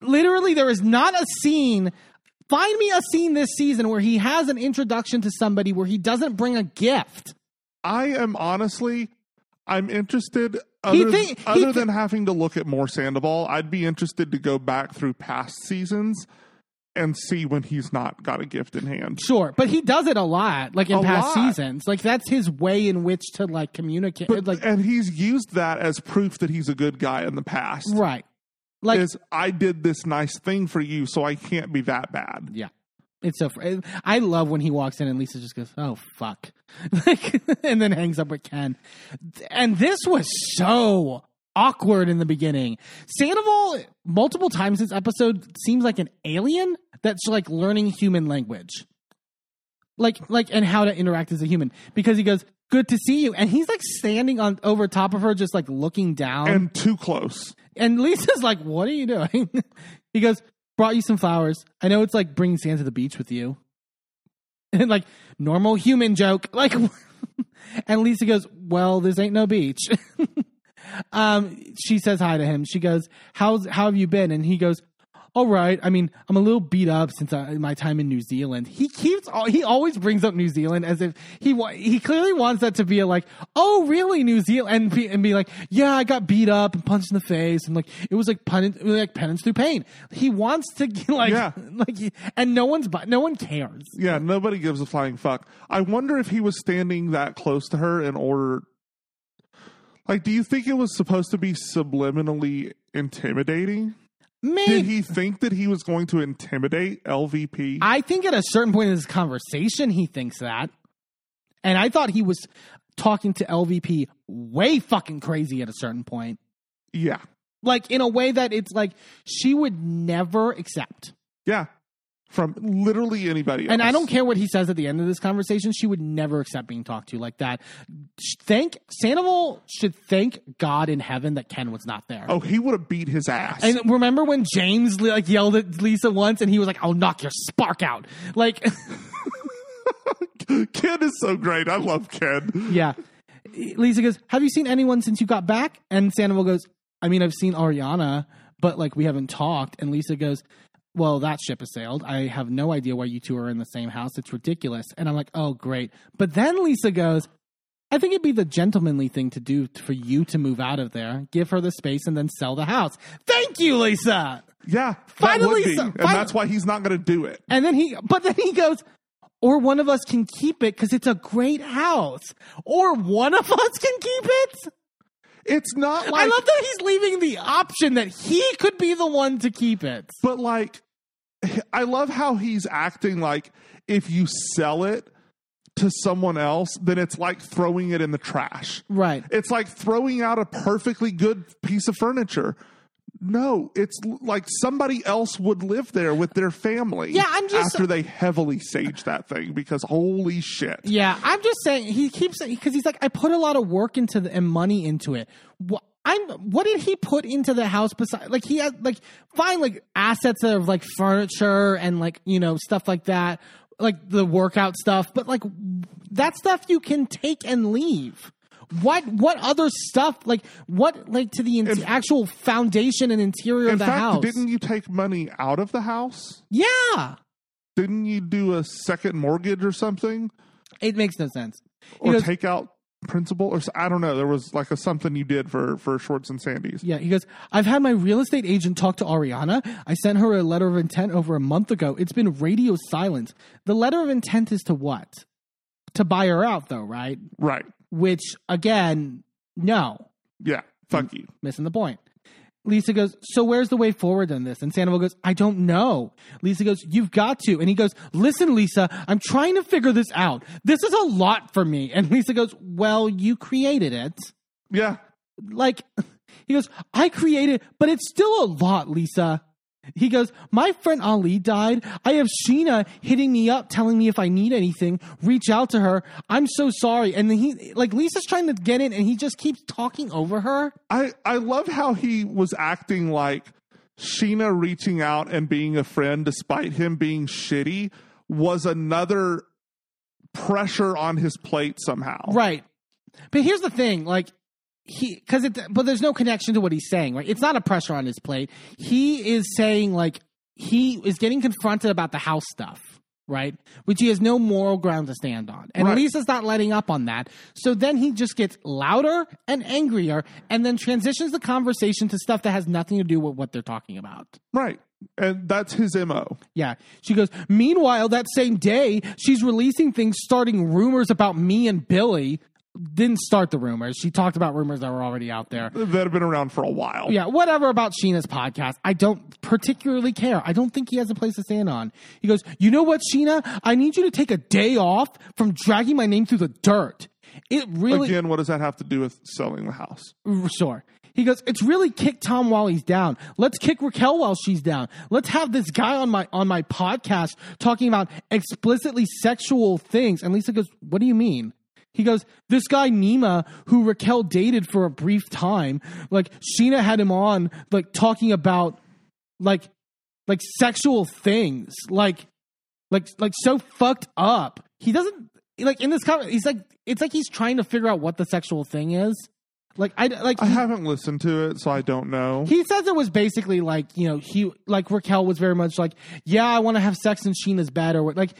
literally, there is not a scene. Find me a scene this season where he has an introduction to somebody where he doesn't bring a gift. I am honestly, I'm interested. He Other, think- he other thi- than having to look at more Sandoval, I'd be interested to go back through past seasons and see when he's not got a gift in hand. Sure, but he does it a lot, like in A past lot. seasons. Like that's his way in which to like communicate. But, like and he's used that as proof that he's a good guy in the past. right, like is I did this nice thing for you, so I can't be that bad. Yeah. It's so. fr- I love when he walks in and Lisa just goes, "Oh fuck," (laughs) like, and then hangs up with Ken. And this was so awkward in the beginning. Sandoval, multiple times this episode seems like an alien that's like learning human language, like like and how to interact as a human. Because he goes, "Good to see you," and he's like standing on over top of her, just like looking down. And too close. And Lisa's like, "What are you doing?" (laughs) he goes, "Brought you some flowers. I know it's like bringing Santa to the beach with you." (laughs) And like normal human joke, like. (laughs) and Lisa goes, "Well, this ain't no beach." (laughs) um, she says hi to him. She goes, "How's how have you been?" And he goes, "All right. I mean, I'm a little beat up since I, my time in New Zealand." He keeps he always brings up New Zealand as if he he clearly wants that to be a like, "Oh, really, New Zealand?" and be, and be like, "Yeah, I got beat up and punched in the face, and like it was like penance, like penance through pain." He wants to like Yeah. (laughs) like, and no one's no one cares. Yeah, nobody gives a flying fuck. I wonder if he was standing that close to her in order. Like, do you think it was supposed to be subliminally intimidating? Maybe Did he think that he was going to intimidate LVP? I think at a certain point in this conversation, he thinks that. And I thought he was talking to LVP way fucking crazy at a certain point. yeah, Like in a way that it's like she would never accept. yeah, from literally anybody else. And I don't care what he says at the end of this conversation, she would never accept being talked to like that. Thank Sandoval should thank God in heaven that Ken was not there. Oh, he would have beat his ass. And remember when James like yelled at Lisa once and he was like, I'll knock your spark out. Like (laughs) Ken is so great. I love Ken. Yeah. Lisa goes, Have you seen anyone since you got back? And Sandoval goes, I mean, I've seen Ariana, but like we haven't talked. And Lisa goes, Well, that ship has sailed. I have no idea why you two are in the same house. It's ridiculous. And I'm like, Oh, great. But then Lisa goes, I think it'd be the gentlemanly thing to do for you to move out of there, give her the space, and then sell the house. Thank you, Lisa. Yeah, Finally, be. and that's why he's not going to do it. And then he, but then he goes, or one of us can keep it because it's a great house, or one of us can keep it. It's not like I love that he's leaving the option that he could be the one to keep it. but like I love how he's acting like if you sell it to someone else, then it's like throwing it in the trash. Right. It's like throwing out a perfectly good piece of furniture. No, it's like somebody else would live there with their family. Yeah, I'm just- after they heavily sage that thing because holy shit. Yeah, I'm just saying he keeps because he's like I put a lot of work into the and money into it. What I'm what did he put into the house besides like he had like fine like assets of like furniture and like you know stuff like that like the workout stuff, but like that stuff you can take and leave. What what other stuff like what like to the in- actual foundation and interior In of the fact, house? didn't you take money out of the house? yeah, Didn't you do a second mortgage or something? it makes no sense. Or goes- take out principal or I don't know. There was like a something you did for for Schwartz and Sandy's. Yeah, he goes, I've had my real estate agent talk to Ariana. I sent her a letter of intent over a month ago. It's been radio silent. The letter of intent is to what? To buy her out, though, right? Right. Which, again, no, Yeah. Fuck you. missing the point. Lisa goes, So where's the way forward on this? And Sandoval goes, I don't know. Lisa goes, You've got to. And he goes, Listen, Lisa, I'm trying to figure this out. This is a lot for me. (laughs) And Lisa goes, Well, you created it. Yeah. like (laughs) he goes i created but it's still a lot lisa he goes my friend ali died. I have scheana hitting me up telling me if i need anything. Reach out to her. I'm so sorry. And then he like lisa's trying to get in and he just keeps talking over her. I I love how he was acting like Scheana reaching out and being a friend despite him being shitty was another pressure on his plate somehow. right. But here's the thing like he because it but there's no connection to what he's saying right it's not a pressure on his plate he is saying like he is getting confronted about the house stuff right which he has no moral ground to stand on and Right. lisa's not letting up on that so then he just gets louder and angrier and then transitions the conversation to stuff that has nothing to do with what they're talking about Right. And that's his MO. yeah. She goes, Meanwhile, that same day, she's releasing things starting rumors about me and Billie. Didn't start the rumors. She talked about rumors that were already out there. That have been around for a while. Yeah, whatever about Scheana's podcast. I don't particularly care. I don't think he has a place to stand on. He goes, You know what, Scheana? I need you to take a day off from dragging my name through the dirt. It really. Again, what does that have to do with selling the house? Sure. He goes, it's really kick Tom while he's down. Let's kick Raquel while she's down. Let's have this guy on my on my podcast talking about explicitly sexual things. And Lisa goes, What do you mean? He goes, This guy Nema, who Raquel dated for a brief time, like Scheana had him on, like talking about like like sexual things. Like like like so fucked up. He doesn't like in this comment, he's like it's like he's trying to figure out what the sexual thing is. Like I like I he, haven't listened to it, so I don't know. he says it was basically like you know he like Raquel was very much like yeah I want to have sex in Scheana's bed or what like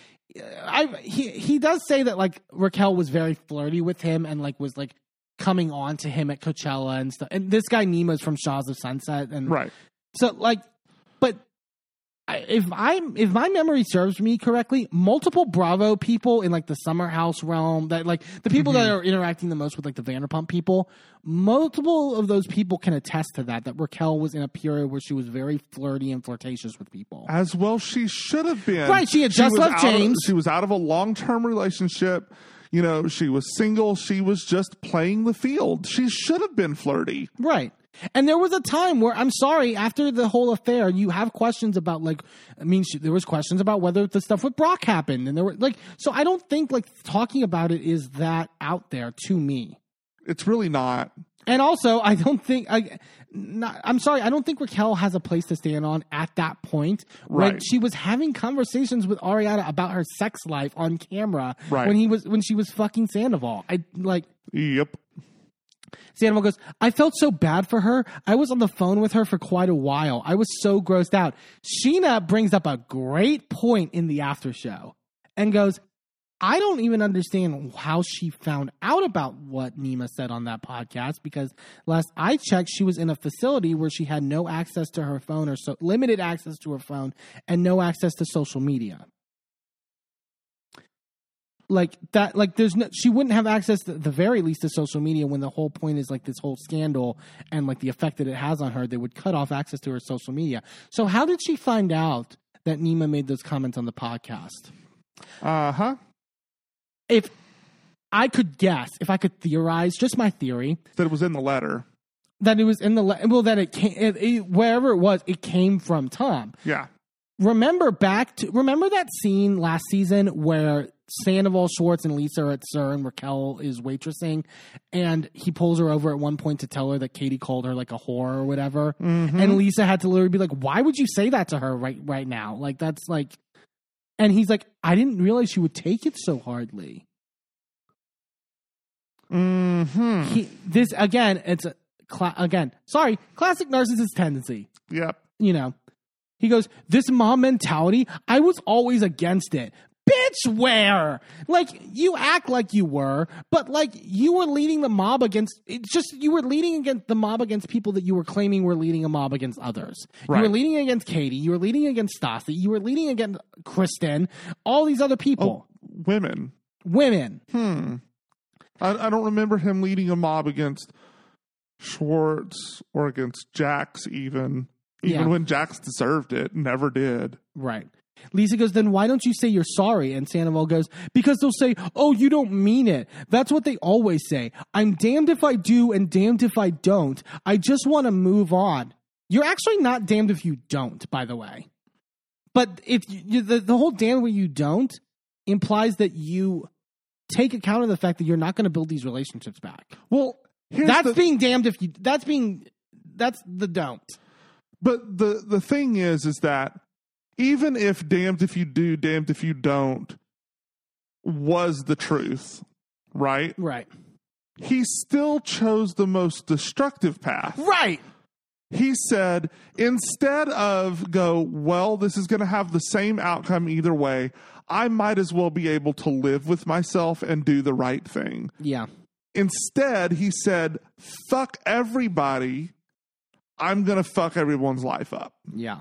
I he he does say that like Raquel was very flirty with him and like was like coming on to him at Coachella and stuff and this guy Nema's from Shahs of Sunset and right. so like if I'm if my memory serves me correctly, multiple Bravo people in like the Summer House realm that like the people that mm-hmm. are interacting the most with like the Vanderpump people, multiple of those people can attest to that. That Raquel was in a period where she was very flirty and flirtatious with people. As well, she should have been. Right, she had just was left out of- James. she was out of a long term relationship. You know, she was single. She was just playing the field. She should have been flirty. Right. And there was a time where I'm sorry, after the whole affair, you have questions about like, I mean, she, there was questions about whether the stuff with Brock happened, and there were like, so I don't think like talking about it is that out there to me. It's really not. And also, I don't think I. Not, I'm sorry, I don't think Raquel has a place to stand on at that point when Right. she was having conversations with Ariana about her sex life on camera Right. when he was when she was fucking Sandoval. I like Yep. Sandoval goes, I felt so bad for her. I was on the phone with her for quite a while. I was so grossed out. Scheana brings up a great point in the after show and goes, I don't even understand how she found out about what Nema said on that podcast because last I checked, she was in a facility where she had no access to her phone or so limited access to her phone and no access to social media. Like that like there's no she wouldn't have access to the very least to social media when the whole point is like this whole scandal and like the effect that it has on her they would cut off access to her social media so how did she find out that nema made those comments on the podcast Uh huh. if i could guess if i could theorize just my theory That it was in the letter. that it was in the le- well that it came it, it, wherever it was it came from tom Yeah. Remember back to remember that scene last season where Sandoval, Schwartz, and Lisa are at SUR and Raquel is waitressing, and he pulls her over at one point to tell her that Katie called her like a whore or whatever, and Lisa had to literally be like, "Why would you say that to her right right now? Like that's like," and he's like, "I didn't realize she would take it so hardly." Hmm. He this again, it's a cla- again, sorry, classic narcissist tendency. Yep. you know, he goes, This mom mentality, I was always against it. Bitch, where? Like, you act like you were, but like, you were leading the mob against, it's just, you were leading against the mob against people that you were claiming were leading a mob against others. Right. You were leading against Katie, you were leading against Stassi, you were leading against Kristen, all these other people, Women. women. Hmm. I, I don't remember him leading a mob against Schwartz or against Jax, even. Even Yeah. when Jax deserved it, never did. Right. Lisa goes, then why don't you say you're sorry? And Sandoval goes, because they'll say, oh, you don't mean it. That's what they always say. I'm damned if I do and damned if I don't. I just want to move on. You're actually not damned if you don't, by the way. But if you, the, the whole damned when you don't implies that you take account of the fact that you're not going to build these relationships back. Well, here's That's the, being damned if you, that's being, that's the don't. But the the thing is, is that even if damned if you do, damned if you don't was the truth, right? Right. He still chose the most destructive path. Right. He said, instead of go, well, this is going to have the same outcome either way, I might as well be able to live with myself and do the right thing. Yeah. Instead, he said, fuck everybody. I'm going to fuck everyone's life up. Yeah.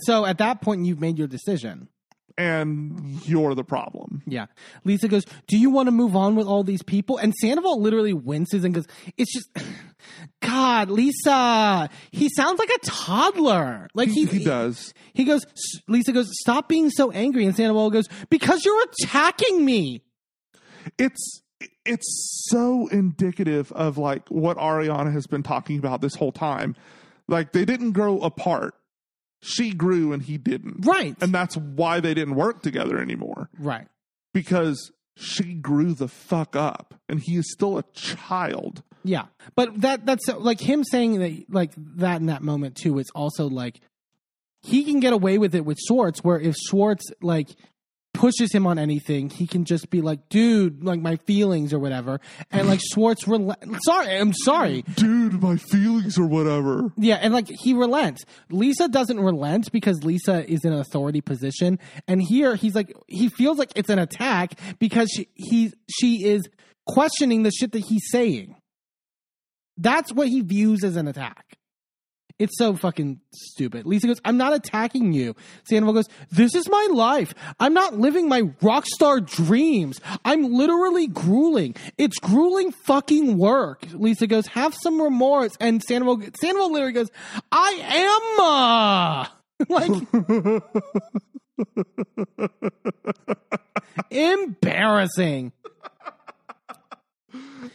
So at that point, you've made your decision. and you're the problem. Yeah. Lisa goes, Do you want to move on with all these people? And Sandoval literally winces and goes, It's just, (sighs) God, Lisa, he sounds like a toddler. Like He, he, he does. He goes, Lisa goes, Stop being so angry. And Sandoval goes, Because you're attacking me. It's it's so indicative of like what Ariana has been talking about this whole time. Like they didn't grow apart. She grew and he didn't. Right. And that's why they didn't work together anymore. right. Because she grew the fuck up and he is still a child. Yeah, but that that's like him saying that like that in that moment too. It's also like he can get away with it with Schwartz, where if Schwartz like pushes him on anything, he can just be like, "Dude, like my feelings or whatever," and like (laughs) Schwartz, rel- sorry, I'm sorry, Dude, my feelings or whatever. yeah, and like he relents. Lisa doesn't relent because Lisa is in an authority position, and here he's like he feels like it's an attack because she he she is questioning the shit that he's saying. That's what he views as an attack. It's so fucking stupid. Lisa goes, I'm not attacking you. Sandoval goes, This is my life. I'm not living my rock star dreams. I'm literally grueling. It's grueling fucking work. Lisa goes, Have some remorse. And Sandoval, Sandoval literally goes, I am. Uh. (laughs) like, (laughs) embarrassing.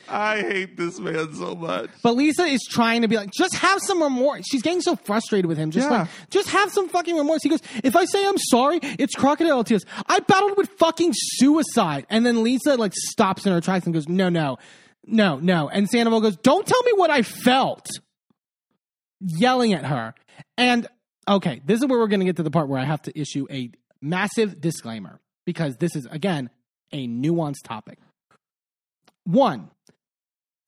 I hate this man so much. But Lisa is trying to be like, just have some remorse. She's getting so frustrated with him. Just Yeah. like, just have some fucking remorse. He goes, if I say I'm sorry, it's crocodile tears. I battled with fucking suicide. And then Lisa like stops in her tracks and goes, no, no, no, no. And Sandoval goes, don't tell me what I felt. Yelling at her. And okay, this is where we're going to get to the part where I have to issue a massive disclaimer because this is, again, a nuanced topic. One,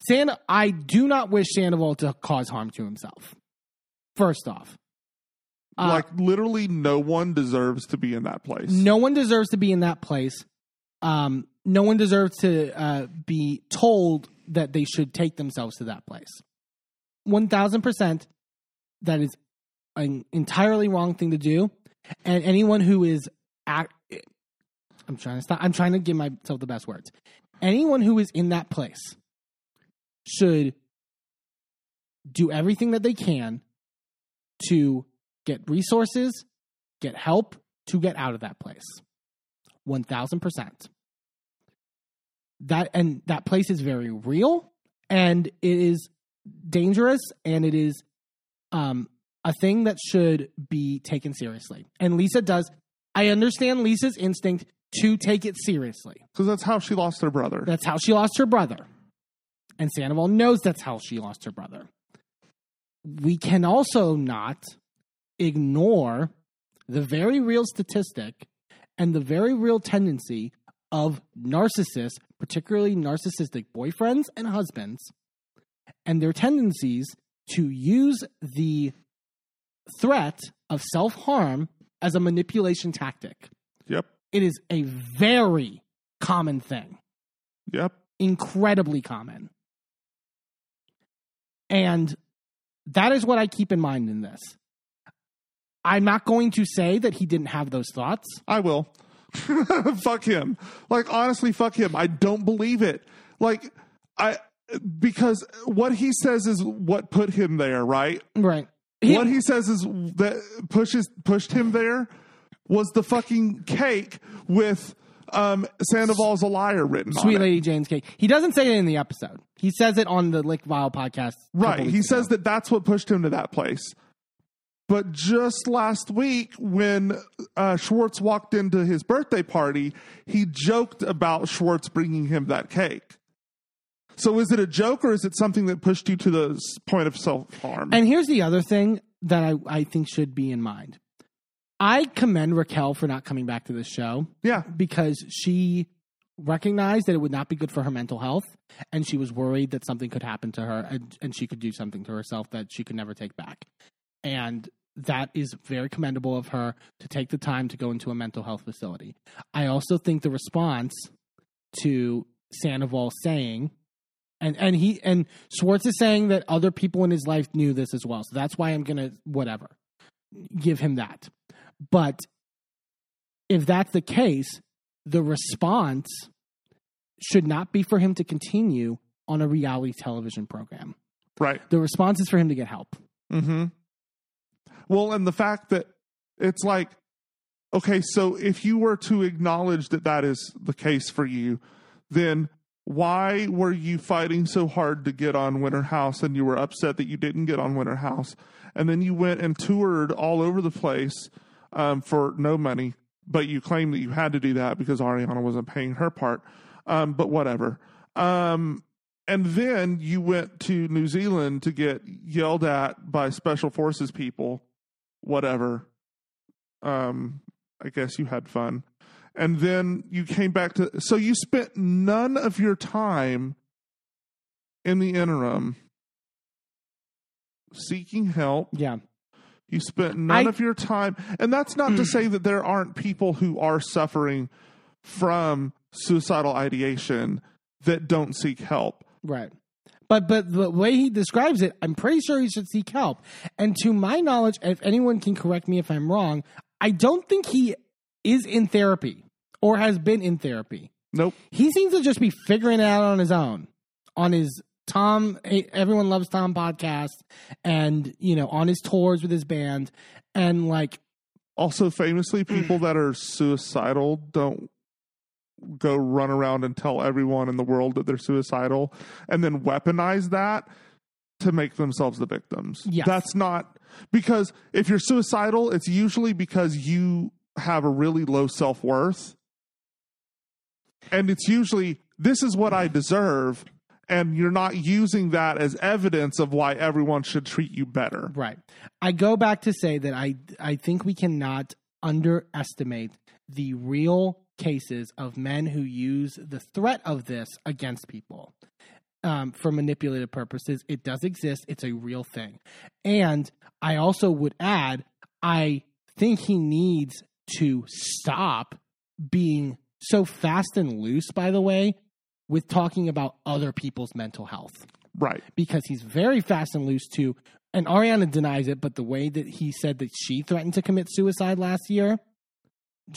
Sand- I do not wish Sandoval to cause harm to himself. First off, Uh, like literally no one deserves to be in that place. no one deserves to be in that place. Um, no one deserves to uh, be told that they should take themselves to that place. One thousand percent, that is an entirely wrong thing to do. And anyone who is act, I'm trying to stop. I'm trying to give myself the best words. Anyone who is in that place should do everything that they can to get resources, get help to get out of that place. 1000%. That and that place is very real and it is dangerous and it is um a thing that should be taken seriously. And Lisa does I understand Lisa's instinct to take it seriously. Because that's how she lost her brother. That's how she lost her brother. And Sandoval knows that's how she lost her brother. We can also not ignore the very real statistic and the very real tendency of narcissists, particularly narcissistic boyfriends and husbands, and their tendencies to use the threat of self harm as a manipulation tactic. It is a very common thing, Yep. incredibly common. And that is what I keep in mind in this. I'm not going to say that he didn't have those thoughts. I will. (laughs) fuck him. Like honestly, fuck him. I don't believe it. Like I because what he says is what put him there, right? Right. what he says is that pushes pushed him there was the fucking cake with um Sandoval's a liar written Sweet on it. Lady Jane's cake. He doesn't say it in the episode. He says it on the Lick Vile podcast. Right. He weeks says that that's what pushed him to that place. But just last week, when uh, Schwartz walked into his birthday party, he joked about Schwartz bringing him that cake. So is it a joke or is it something that pushed you to the point of self harm? And here's the other thing that I, I think should be in mind. I commend Raquel for not coming back to this show Yeah. because she recognized that it would not be good for her mental health and she was worried that something could happen to her and, and she could do something to herself that she could never take back. And that is very commendable of her to take the time to go into a mental health facility. I also think the response to Sandoval saying and and he and Schwartz is saying that other people in his life knew this as well. So that's why I'm gonna whatever give him that. But if that's the case, the response should not be for him to continue on a reality television program. Right. The response is for him to get help. Mm-hmm. Well, and the fact that it's like, okay, so if you were to acknowledge that that is the case for you, then why were you fighting so hard to get on Winter House and you were upset that you didn't get on Winter House? And then you went and toured all over the place um, for no money, but you claim that you had to do that because Ariana wasn't paying her part. Um, but whatever. Um, and then you went to New Zealand to get yelled at by special forces people, whatever. Um, I guess you had fun. And then you came back to so you spent none of your time in the interim seeking help. Yeah. You spent none I- of your time and that's not to mm. say that there aren't people who are suffering from suicidal ideation that don't seek help. Right. But but the way he describes it, I'm pretty sure he should seek help. And to my knowledge, if anyone can correct me if I'm wrong, I don't think he is in therapy or has been in therapy. Nope. He seems to just be figuring it out on his own, on his Tom. Eh, everyone loves Tom podcast, and you know, on his tours with his band, and like Also, famously, hmm. people that are suicidal don't go run around and tell everyone in the world that they're suicidal and then weaponize that to make themselves the victims. Yes. That's not because if you're suicidal, it's usually because you have a really low self worth. And it's usually, this is what I deserve. And you're not using that as evidence of why everyone should treat you better. Right. I go back to say that I I think we cannot underestimate the real cases of men who use the threat of this against people um, for manipulative purposes. It does exist. It's a real thing. And I also would add, I think he needs to stop being so fast and loose, by the way, with talking about other people's mental health Right. because he's very fast and loose too. And Ariana denies it, but the way that he said that she threatened to commit suicide last year,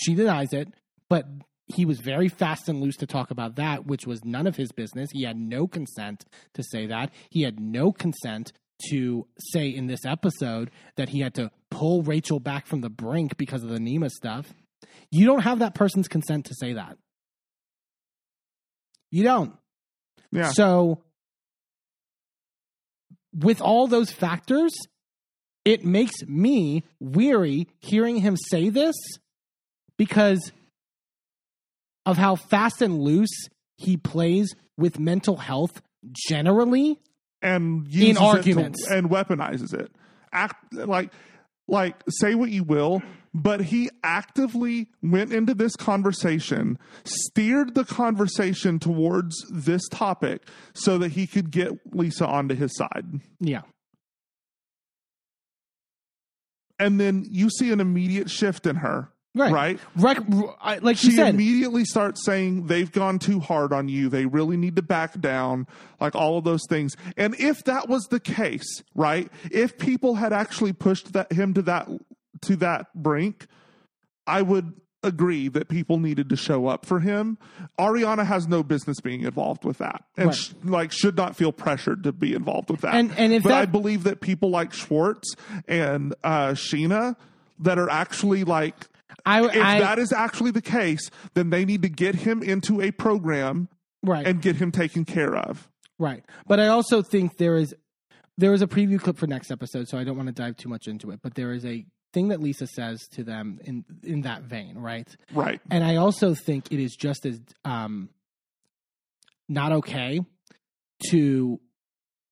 she denies it. But he was very fast and loose to talk about that, which was none of his business. He had no consent to say that. He had no consent to say in this episode that he had to pull Rachel back from the brink because of the Nema stuff. You don't have that person's consent to say that. You don't. Yeah. So, with all those factors, it makes me weary hearing him say this because of how fast and loose he plays with mental health generally. and uses it to- arguments. and weaponizes it. Act like like say what you will, but he actively went into this conversation, steered the conversation towards this topic so that he could get Lisa onto his side. Yeah. And then you see an immediate shift in her. Right. Right? Like, I- like She said, immediately starts saying they've gone too hard on you. They really need to back down, like all of those things. And if that was the case, right? If people had actually pushed that him to that to that brink, I would agree that people needed to show up for him. Ariana has no business being involved with that, and Right. sh- like should not feel pressured to be involved with that. And- and if but that- I believe that people like Schwartz and uh, Scheana that are actually like I, if I that is actually the case, then they need to get him into a program right, and get him taken care of. right. But I also think there is there is a preview clip for next episode, so I don't want to dive too much into it. But there is a thing that Lisa says to them in in that vein, right? Right. And I also think it is just as um, not okay to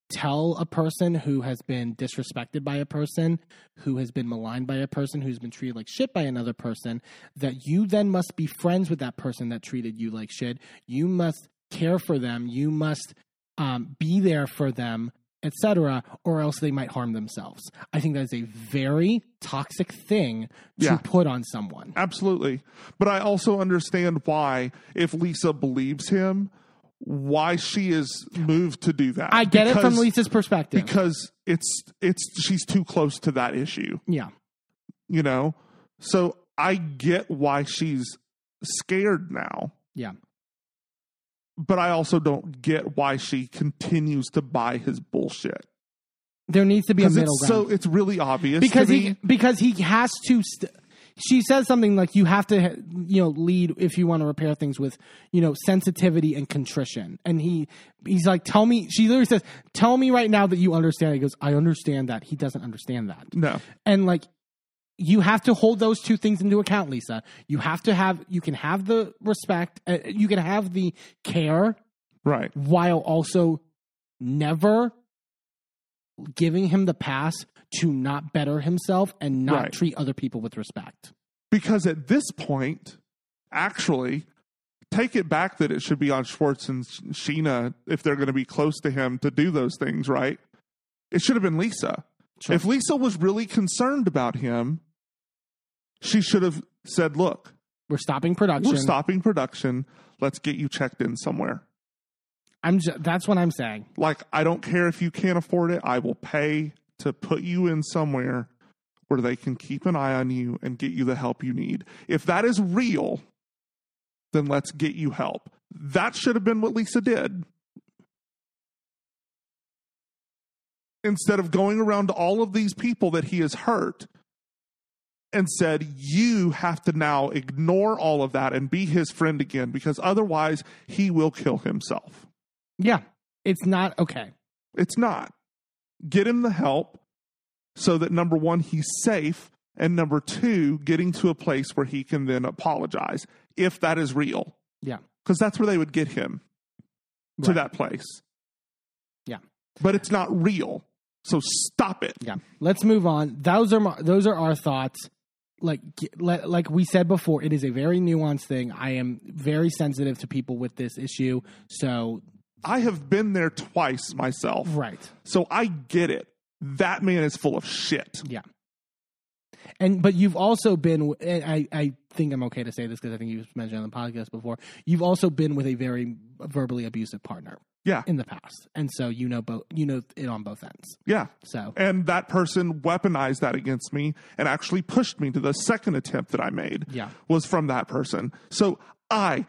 tell a person who has been disrespected by a person, who has been maligned by a person, who's been treated like shit by another person, that you then must be friends with that person that treated you like shit. You must care for them. You must um, be there for them, etc., or else they might harm themselves. I think that is a very toxic thing to Yeah. put on someone. Absolutely. But I also understand why, if Lisa believes him, why she is moved to do that. I get it from Lisa's perspective. because it's it's she's too close to that issue, yeah. you know? So I get why she's scared now. Yeah. But I also don't get why she continues to buy his bullshit. There needs to be a middle it's ground. so it's really obvious because he because he has to st- she says something like you have to you know lead if you want to repair things with you know sensitivity and contrition and he he's like tell me she literally says tell me right now that you understand he goes i understand that he doesn't understand that No. and like you have to hold those two things into account lisa you have to have you can have the respect uh, you can have the care Right. while also never giving him the pass to not better himself and not Right. treat other people with respect. Because at this point, actually, take it back that it should be on Schwartz and Scheana if they're going to be close to him to do those things, right? It should have been Lisa. Sure. If Lisa was really concerned about him, she should have said, Look, We're stopping production. we're stopping production. Let's get you checked in somewhere. I'm ju- that's what I'm saying. Like, I don't care if you can't afford it, I will pay to put you in somewhere where they can keep an eye on you and get you the help you need. If that is real, then let's get you help. That should have been what Lisa did. Instead of going around to all of these people that he has hurt and said, You have to now ignore all of that and be his friend again because otherwise he will kill himself. Yeah, it's not okay. It's not. Get him the help so that number one, he's safe, and number two, getting to a place where he can then apologize if that is real. Yeah. Because that's where they would get him to that place. Yeah. But it's not real. So stop it. Yeah. Let's move on. Those are my, those are our thoughts. Like like we said before, it is a very nuanced thing. I am very sensitive to people with this issue. So I have been there twice myself. right. So I get it. That man is full of shit. Yeah. And but you've also been and I I think I'm okay to say this because I think you've mentioned on the podcast before. You've also been with a very verbally abusive partner Yeah. in the past. And so you know both you know it on both ends. Yeah. So And that person weaponized that against me and actually pushed me to the second attempt that I made. Yeah. Was from that person. So I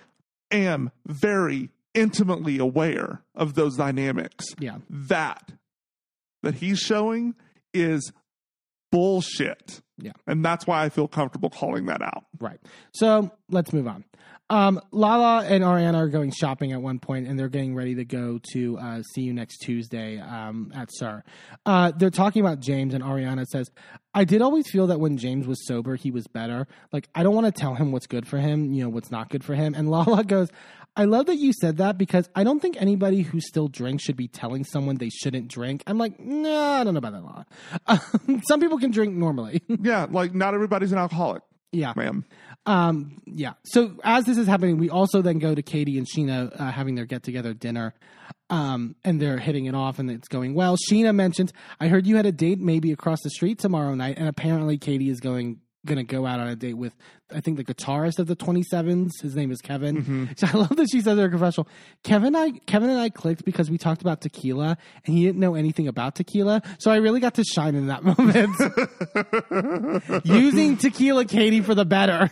am very intimately aware of those dynamics. Yeah. That that he's showing is bullshit. Yeah. And that's why I feel comfortable calling that out. Right. So let's move on. Um, Lala and Ariana are going shopping at one point, and they're getting ready to go to uh, see you next Tuesday um, at SUR. Uh, they're talking about James, and Ariana says, "I did always feel that when James was sober, he was better. Like I don't want to tell him what's good for him, you know, what's not good for him." And (laughs) Lala goes, "I love that you said that because I don't think anybody who still drinks should be telling someone they shouldn't drink." I'm like, "No, I don't know about that, Lala. (laughs) Some people can drink normally." (laughs) Yeah, like not everybody's an alcoholic, yeah. ma'am. Um, yeah. So as this is happening, we also then go to Katie and Scheana uh, having their get together dinner. Um, and they're hitting it off and it's going well. Scheana mentions, I heard you had a date maybe across the street tomorrow night. And apparently Katie is going, going to go out on a date with, I think the guitarist of the 27s. His name is Kevin. Mm-hmm. So (laughs) I love that she says her confessional, Kevin, I, Kevin and I clicked because we talked about tequila and he didn't know anything about tequila. So I really got to shine in that (laughs) moment. (laughs) Using tequila Katie for the better.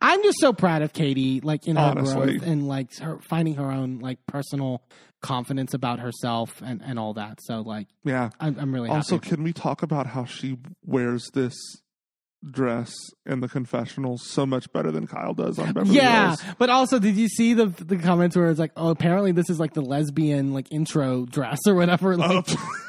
I'm just so proud of Katie, like in her Honestly. growth and like her finding her own like personal confidence about herself and and all that. So like, Yeah. I'm, I'm really happy. Also, can we talk about how she wears this dress in the confessionals so much better than Kyle does on Beverly yeah, Hills? but also, did you see the the comments where it's like, oh, apparently this is like the lesbian like intro dress or whatever? Oh, like, (laughs)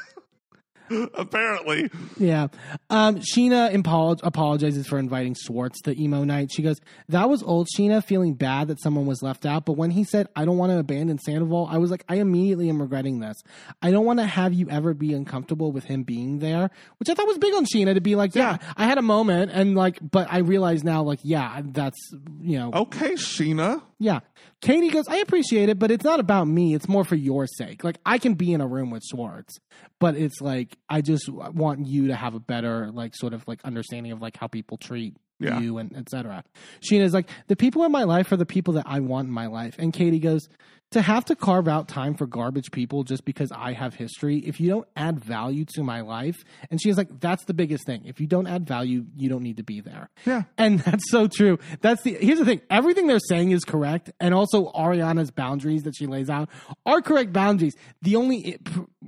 (laughs) Apparently. Yeah. Um, Scheana apolog- apologizes for inviting Schwartz to emo night. She goes, That was old Scheana feeling bad that someone was left out. But when he said, I don't want to abandon Sandoval, I was like, I immediately am regretting this. I don't want to have you ever be uncomfortable with him being there, which I thought was big on Scheana to be like, Yeah, I had a moment. And like, but I realize now, like, yeah, that's, you know, Okay, Scheana. yeah. Katie goes, I appreciate it, but it's not about me. It's more for your sake. Like, I can be in a room with Schwartz, but it's like, I just want you to have a better, like, sort of like understanding of like how people treat Yeah. you and etc. Scheana's like, the people in my life are the people that I want in my life. And Katie goes, to have to carve out time for garbage people just because I have history, if you don't add value to my life, and she's like, that's the biggest thing. If you don't add value, you don't need to be there. Yeah. And (laughs) that's so true. That's the here's the thing. Everything they're saying is correct, and also Ariana's boundaries that she lays out are correct boundaries. The only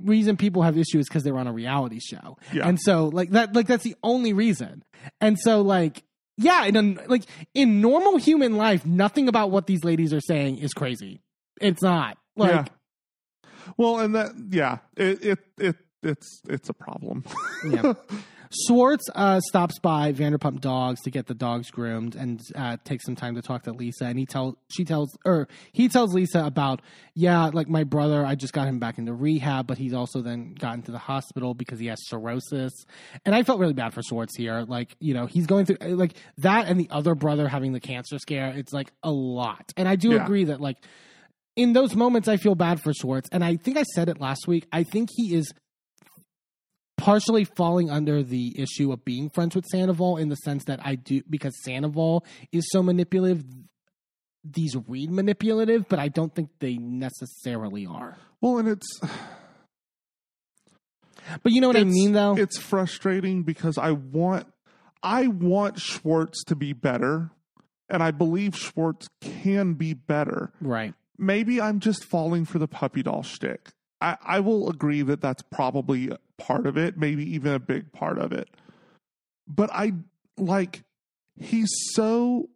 reason people have issues is because they're on a reality show, Yeah. and so like that, like that's the only reason. And so like yeah, in a, like in normal human life, nothing about what these ladies are saying is crazy. It's not like yeah. Well, and that yeah, it it, it it's it's a problem. (laughs) Yeah. Schwartz uh, stops by Vanderpump Dogs to get the dogs groomed and uh, takes some time to talk to Lisa. And he tells she tells or he tells Lisa about yeah, like my brother, I just got him back into rehab, but he's also then gotten to the hospital because he has cirrhosis. And I felt really bad for Schwartz here. Like you know, he's going through like that, and the other brother having the cancer scare. It's like a lot. And I do Yeah. agree that like in those moments, I feel bad for Schwartz, And I think I said it last week. I think he is partially falling under the issue of being friends with Sandoval in the sense that I do because Sandoval is so manipulative. These read manipulative, but I don't think they necessarily are. well, and it's But you know what I mean, though. It's frustrating because I want I want Schwartz to be better, and I believe Schwartz can be better. right? Maybe I'm just falling for the puppy doll shtick. I, I will agree that that's probably part of it, maybe even a big part of it. But I like he's so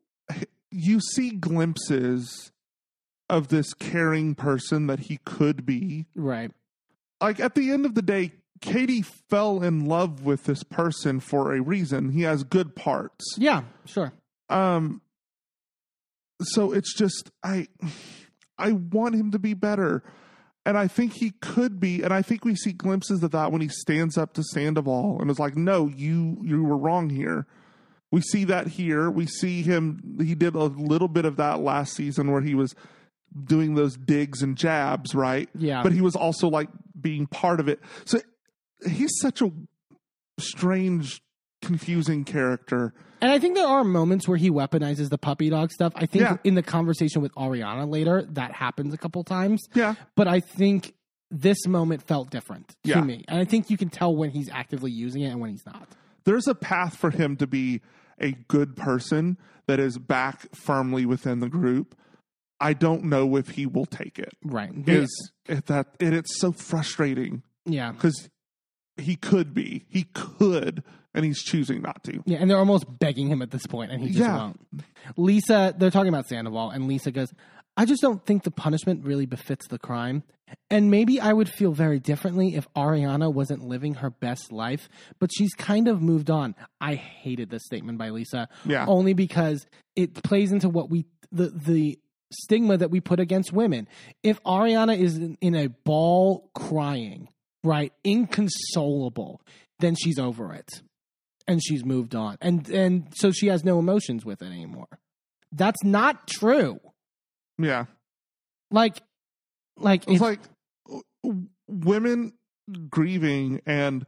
you see glimpses of this caring person that he could be Right. like at the end of the day, Katie fell in love with this person for a reason. He has good parts. Yeah. Sure. Um so it's just I I want him to be better. And I think he could be, and I think we see glimpses of that when he stands up to Sandoval and is like, "No, you you were wrong here." We see that here. We see him. He did a little bit of that last season where he was doing those digs and jabs, right? Yeah. But he was also like being part of it. So he's such a strange, confusing character. And I think there are moments where he weaponizes the puppy dog stuff. I think Yeah. in the conversation with Ariana later, that happens a couple times. Yeah. But I think this moment felt different to Yeah. me. And I think you can tell when he's actively using it and when he's not. There's a path for him to be a good person that is back firmly within the group, I don't know if he will take it. Right. Is it that and it's so frustrating yeah. because he could be, he could, and he's choosing not to. Yeah, and they're almost begging him at this point, and he just Yeah. won't. Lisa, they're talking about Sandoval, and Lisa goes, I just don't think the punishment really befits the crime. And maybe I would feel very differently if Ariana wasn't living her best life, but she's kind of moved on. I hated this statement by Lisa. Yeah. Only because it plays into what we, the, the, stigma that we put against women. If Ariana is in, in a ball crying, right, inconsolable, then she's over it and she's moved on. And and so she has no emotions with it anymore. That's not true. Yeah. Like like It's if- like women grieving and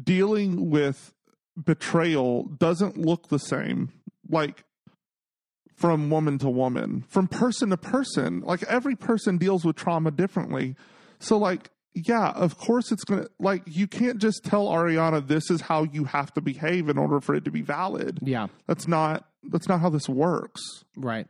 dealing with betrayal doesn't look the same. Like from woman to woman, from person to person. Like every person deals with trauma differently. So like yeah, of course it's going to like you can't just tell Ariana this is how you have to behave in order for it to be valid. yeah, That's not that's not how this works. right.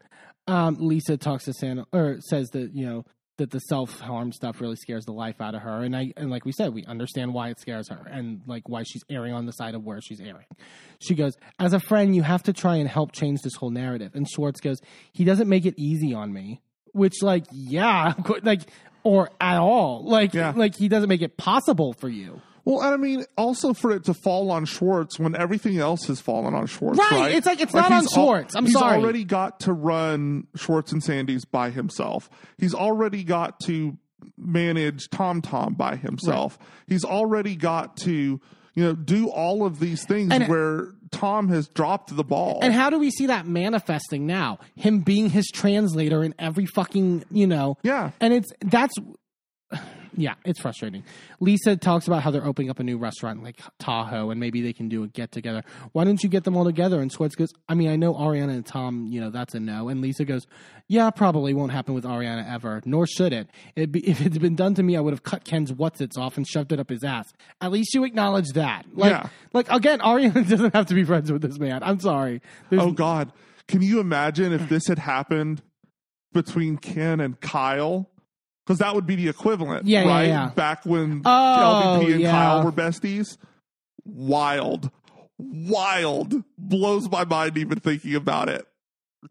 Um Lisa talks to Santa or says that, you know, that the self harm stuff really scares the life out of her. And I and like we said, we understand why it scares her and like why she's erring on the side of where she's erring. She goes, As a friend, you have to try and help change this whole narrative. And Schwartz goes, He doesn't make it easy on me. Which like, yeah, (laughs) like or at all. Like Yeah. like he doesn't make it possible for you. Well, and I mean, also for it to fall on Schwartz when everything else has fallen on Schwartz, Right, right? it's like it's not on he's al- Schwartz. I'm he's sorry. He's already got to run Schwartz and Sandy's by himself. He's already got to manage Tom Tom by himself. He's already got to, you know, do all of these things And- where Tom has dropped the ball. And how do we see that manifesting now? Him being his translator in every fucking, you know. yeah. And it's that's yeah, it's frustrating. Lisa talks about how they're opening up a new restaurant like Tahoe and maybe they can do a get together. Why don't you get them all together? And Schwartz goes, I mean, I know Ariana and Tom, you know, that's a no. And Lisa goes, Yeah, probably won't happen with Ariana ever, nor should it. It'd be, (laughs) if it's been done to me, I would have cut Ken's what's its off and shoved it up his ass. At least you acknowledge that. Like, Yeah. like again, (laughs) Ariana doesn't have to be friends with this man. I'm sorry. There's, Oh God, can you imagine if this had happened between Ken and Kyle? Because that would be the equivalent, Yeah, yeah, right? yeah. Back when Oh, LVP and yeah. Kyle were besties. Wild, wild, blows my mind even thinking about it.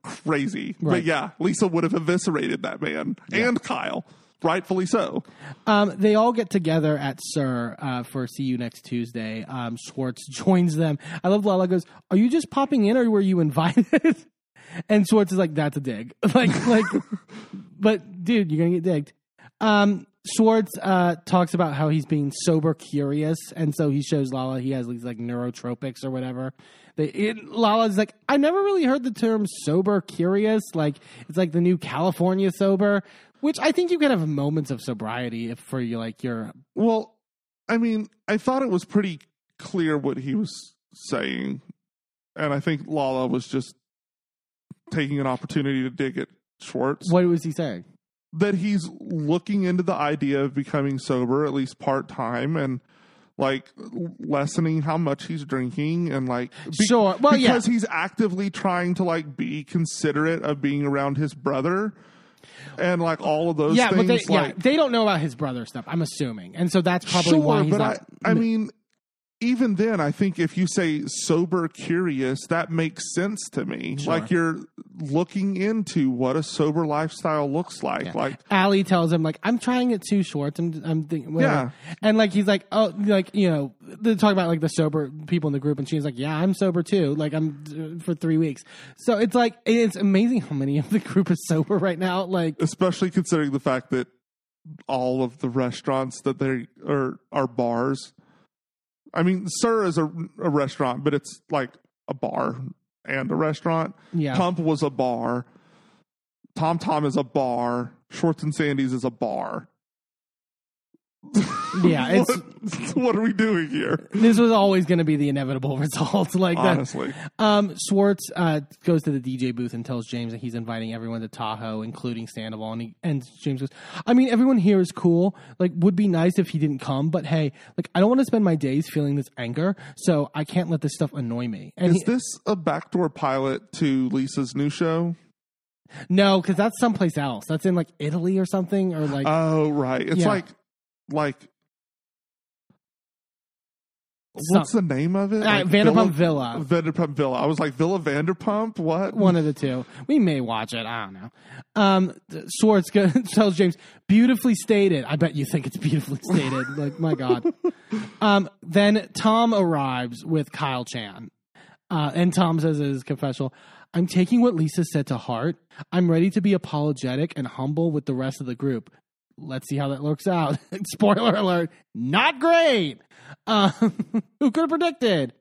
Crazy, Right. but yeah, Lisa would have eviscerated that man and Kyle, rightfully so. Um, they all get together at SUR uh, for See You Next Tuesday. Um, Schwartz (laughs) joins them. I love Lala goes, Are you just popping in or were you invited? (laughs) and Schwartz is like, That's a dig. (laughs) like, like, but dude, you're going to get digged. Um, Schwartz uh, talks about how he's being sober curious, and so he shows Lala he has these like neurotropics or whatever. They, it, Lala's like, I never really heard the term sober curious. Like it's like the new California sober, which I think you can have moments of sobriety if for you like your Well, I mean, I thought it was pretty clear what he was saying, and I think Lala was just taking an opportunity to dig at Schwartz. what was he saying? That he's looking into the idea of becoming sober at least part time and like lessening how much he's drinking and like be- Sure. Uh, well, yeah. because he's actively trying to like be considerate of being around his brother and like all of those Yeah, things but they, yeah, they don't know about his brother stuff. I'm assuming, and so that's probably sure why he's but not. I, I mean even then i think if you say sober curious that makes sense to me Sure. like you're looking into what a sober lifestyle looks like Yeah. like Ally tells him like I'm trying it too short. I'm I'm thinking whatever. Yeah. And like he's like oh like you know they talk about like the sober people in the group and she's like yeah I'm sober too like I'm uh, for three weeks. So it's like it's amazing how many of the group is sober right now. Like especially considering the fact that all of the restaurants that they are are bars. I mean, SUR is a, a restaurant, but it's like a bar and a restaurant. yeah Pump was a bar. Tom Tom is a bar. Schwartz and Sandy's is a bar. Yeah, (laughs) it's what, what are we doing here? this was always going to be the inevitable (laughs) result. like that. Honestly, Um, Schwartz uh, goes to the DJ booth and tells James that he's inviting everyone to Tahoe, including Sandoval. And, he, and James goes, I mean, everyone here is cool. Like, would be nice if he didn't come, but hey, like, I don't want to spend my days feeling this anger, so I can't let this stuff annoy me. And is he, this a backdoor pilot to Lisa's new show? no, because that's someplace else. That's in like Italy or something, or like Oh, right. It's Yeah. like, like, some- what's the name of it? uh, Like Vanderpump Villa. Vanderpump Villa. I was like Villa Vanderpump. What? One of the two. We may watch it. I don't know. Um, Schwartz goes, (laughs) tells James, beautifully stated. I bet you think it's beautifully stated. (laughs) like, my God. Um, then Tom arrives with Kyle Chan. Uh, and Tom says in his confessional, I'm taking what Lisa said to heart. I'm ready to be apologetic and humble with the rest of the group. Let's see how that looks out. (laughs) Spoiler alert, not great. Um, (laughs) who could have predicted?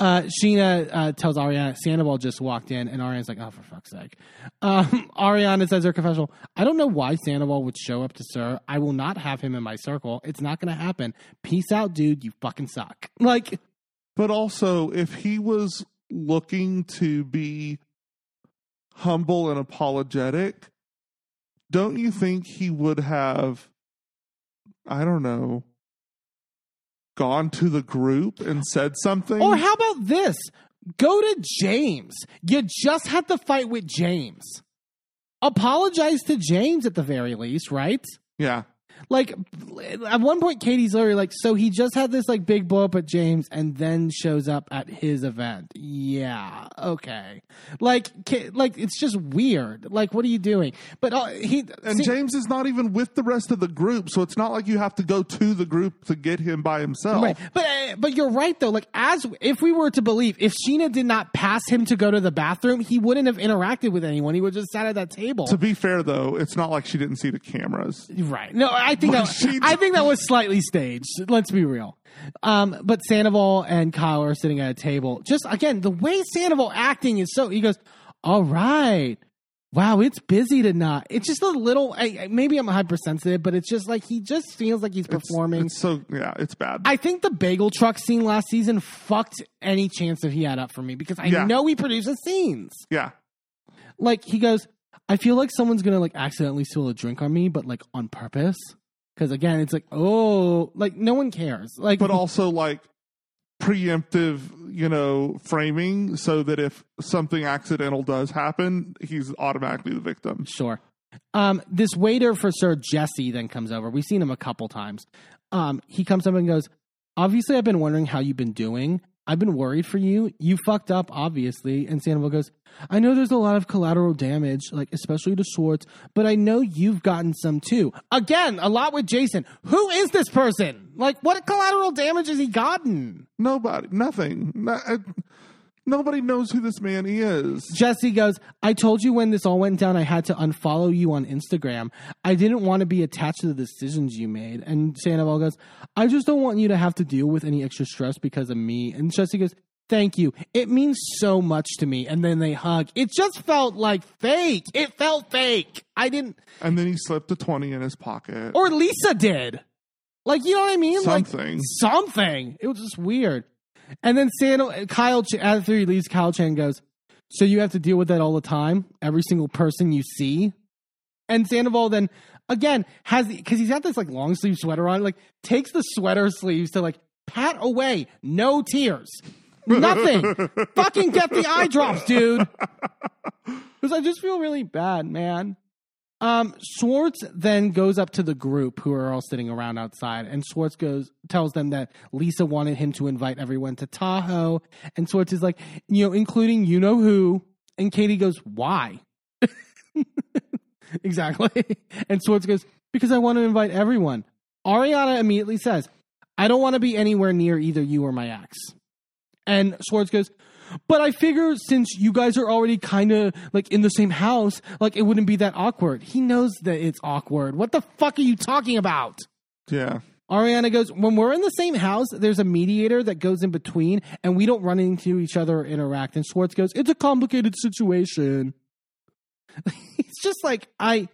Uh, Scheana uh, tells Ariana Sandoval just walked in, and Ariana's like, "Oh, for fuck's sake!" Um, (laughs) Ariana says her confessional. I don't know why Sandoval would show up to SUR. I will not have him in my circle. It's not going to happen. Peace out, dude. You fucking suck. Like, But also, if he was looking to be humble and apologetic, don't you think he would have, I don't know, gone to the group and said something? or how about this? Go to James. You just had the fight with James. Apologize to James at the very least, right? yeah. Like at one point katie's literally like so he just had this like big blow up at james and then shows up at his event yeah okay like like it's just weird like what are you doing but uh, he And see- James is not even with the rest of the group, so it's not like you have to go to the group to get him by himself. Right. But uh, but you're right though. Like as if we were to believe, if Scheana did not pass him to go to the bathroom, he wouldn't have interacted with anyone. He would just sat at that table. To be fair, though, it's not like she didn't see the cameras. Right. No, I think that, I think that was slightly staged. Let's be real. Um, but Sandoval and Kyle are sitting at a table. Just again, the way Sandoval acting is so. He goes, "All right, wow, it's busy tonight." It's just a little. I, maybe I'm hypersensitive, but it's just like he just feels like he's performing. It's so yeah, it's bad. I think the bagel truck scene last season fucked any chance that he had up for me because I Yeah. know he produces scenes. yeah, Like he goes, I feel like someone's gonna like accidentally spill a drink on me, but like on purpose. Because again, it's like, oh, like no one cares. Like, but also like preemptive, you know, framing so that if something accidental does happen, he's automatically the victim. sure. Um, this waiter for SUR Jesse then comes over. We've seen him a couple times. Um, he comes up and goes, Obviously, I've been wondering how you've been doing. I've been worried for you. You fucked up, obviously. And Sandoval goes, I know there's a lot of collateral damage, like especially to Schwartz, but I know you've gotten some too. Again, a lot with Jason. Who is this person? Like, what collateral damage has he gotten? Nobody, nothing. No- uh, nobody knows who this man is. Jesse goes, I told you when this all went down, I had to unfollow you on Instagram. I didn't want to be attached to the decisions you made. And Sandoval goes, I just don't want you to have to deal with any extra stress because of me. And Jesse goes, Thank you. It means so much to me. And then they hug. It just felt like fake. It felt fake. I didn't, And then he slipped a 20 in his pocket. or Lisa did. Like, you know what I mean? Like, Something. something. It was just weird. And then Sand- Kyle, after he leaves, Kyle Chan goes, So you have to deal with that all the time? Every single person you see? And Sandoval then, again, has, because he's got this like long sleeve sweater on, like takes the sweater sleeves to like pat away. No tears. Nothing. (laughs) Fucking get the eye drops, dude. Because I just feel really bad, man. Um, Schwartz then goes up to the group who are all sitting around outside, and Schwartz goes tells them that Lisa wanted him to invite everyone to Tahoe, and Schwartz is like, you know, including you know who, and Katie goes, why? (laughs) exactly, and Schwartz goes, because I want to invite everyone. Ariana immediately says, I don't want to be anywhere near either you or my ex. And Schwartz goes, but I figure since you guys are already kind of like in the same house, like it wouldn't be that awkward. He knows that it's awkward. What the fuck are you talking about? Yeah. Ariana goes, when we're in the same house, there's a mediator that goes in between and we don't run into each other or interact. And Schwartz goes, it's a complicated situation. (laughs) It's just like, I,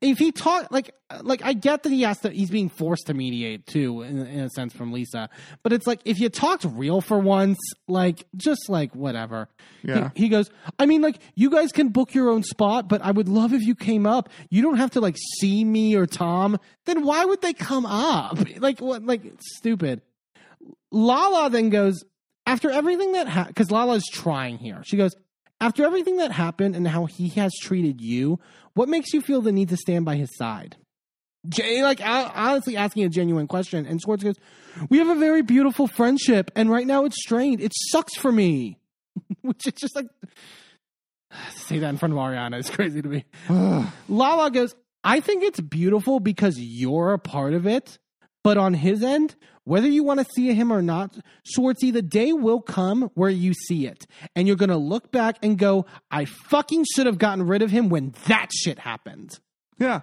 if he talk like like I get that he has to he's being forced to mediate too in, in a sense from Lisa, but it's like if you talked real for once, like just like whatever. Yeah. He, he goes, I mean, like you guys can book your own spot, but I would love if you came up. You don't have to like see me or Tom. Then why would they come up? (laughs) Like what? Like stupid. Lala then goes after everything that ha- because Lala's trying here. She goes after everything that happened and how he has treated you. What makes you feel the need to stand by his side? Jay, like honestly asking a genuine question, and Schwartz goes, "We have a very beautiful friendship, and right now it's strained. It sucks for me." (laughs) Which is just like (sighs) say that in front of Ariana is crazy to me. (sighs) Lala goes, I think it's beautiful because you're a part of it. But on his end, whether you want to see him or not, Schwartzy, the day will come where you see it. And you're going to look back and go, I fucking should have gotten rid of him when that shit happened. Yeah.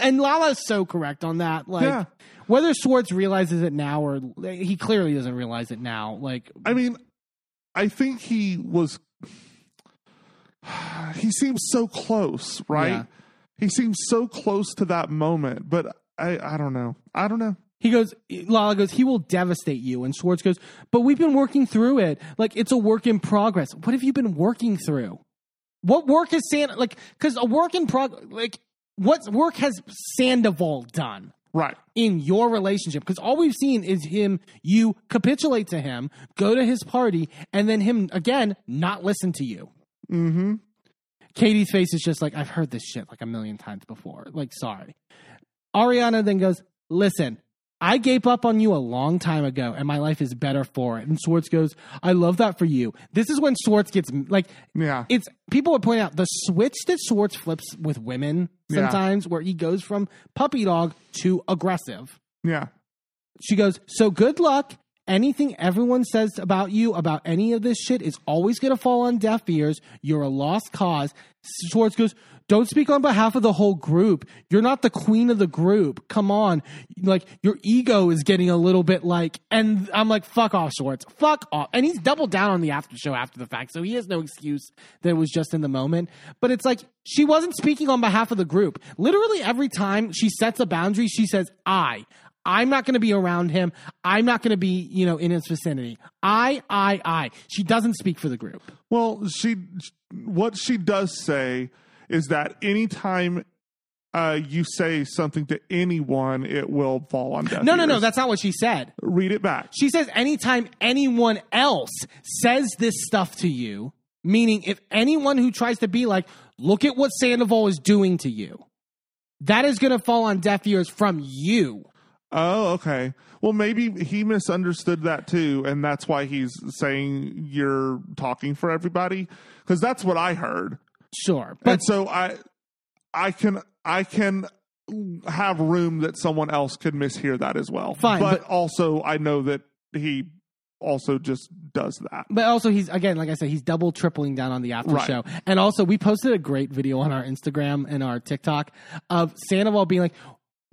And Lala's so correct on that. Like, Yeah. whether Schwartz realizes it now or he clearly doesn't realize it now. Like, I mean, I think he was. (sighs) He seems so close, right? Yeah. He seems so close to that moment, but I, I don't know. I don't know. He goes, Lala goes, he will devastate you. And Schwartz goes, but we've been working through it. Like, it's a work in progress. What have you been working through? What work has Sand, like, because a work in progress, like, what work has Sandoval done Right. in your relationship? Because all we've seen is him, you capitulate to him, go to his party, and then him, again, not listen to you. Mm-hmm. Katie's face is just like, I've heard this shit like a million times before. Like, sorry. Ariana then goes, Listen, I gave up on you a long time ago and my life is better for it. And Schwartz goes, I love that for you. This is when Schwartz gets like, Yeah. it's people would point out the switch that Swartz flips with women Yeah. sometimes where he goes from puppy dog to aggressive. yeah. She goes, So good luck. Anything everyone says about you, about any of this shit, is always going to fall on deaf ears. You're a lost cause. Schwartz goes, Don't speak on behalf of the whole group. You're not the queen of the group. Come on. Like, your ego is getting a little bit like, and I'm like, Fuck off, Schwartz. Fuck off. And he's doubled down on the after show after the fact. So he has no excuse that it was just in the moment. But it's like, she wasn't speaking on behalf of the group. Literally every time she sets a boundary, she says, I. I'm not going to be around him. I'm not going to be, you know, in his vicinity. I, I, I. She doesn't speak for the group. Well, she what she does say is that anytime uh, you say something to anyone, it will fall on deaf No, no, no. That's not what she said. read it back. She says anytime anyone else says this stuff to you, meaning if anyone who tries to be like, look at what Sandoval is doing to you, that is going to fall on deaf ears from you. Oh, okay. Well, maybe he misunderstood that too, and that's why he's saying you're talking for everybody. Because that's what I heard. Sure. But and so I, I can, I can have room that someone else could mishear that as well. Fine, but, but- also I know that he also just does that. But also, he's again, like I said, he's double tripling down on the after Right. show. And also, we posted a great video on our Instagram and our TikTok of Sandoval being like,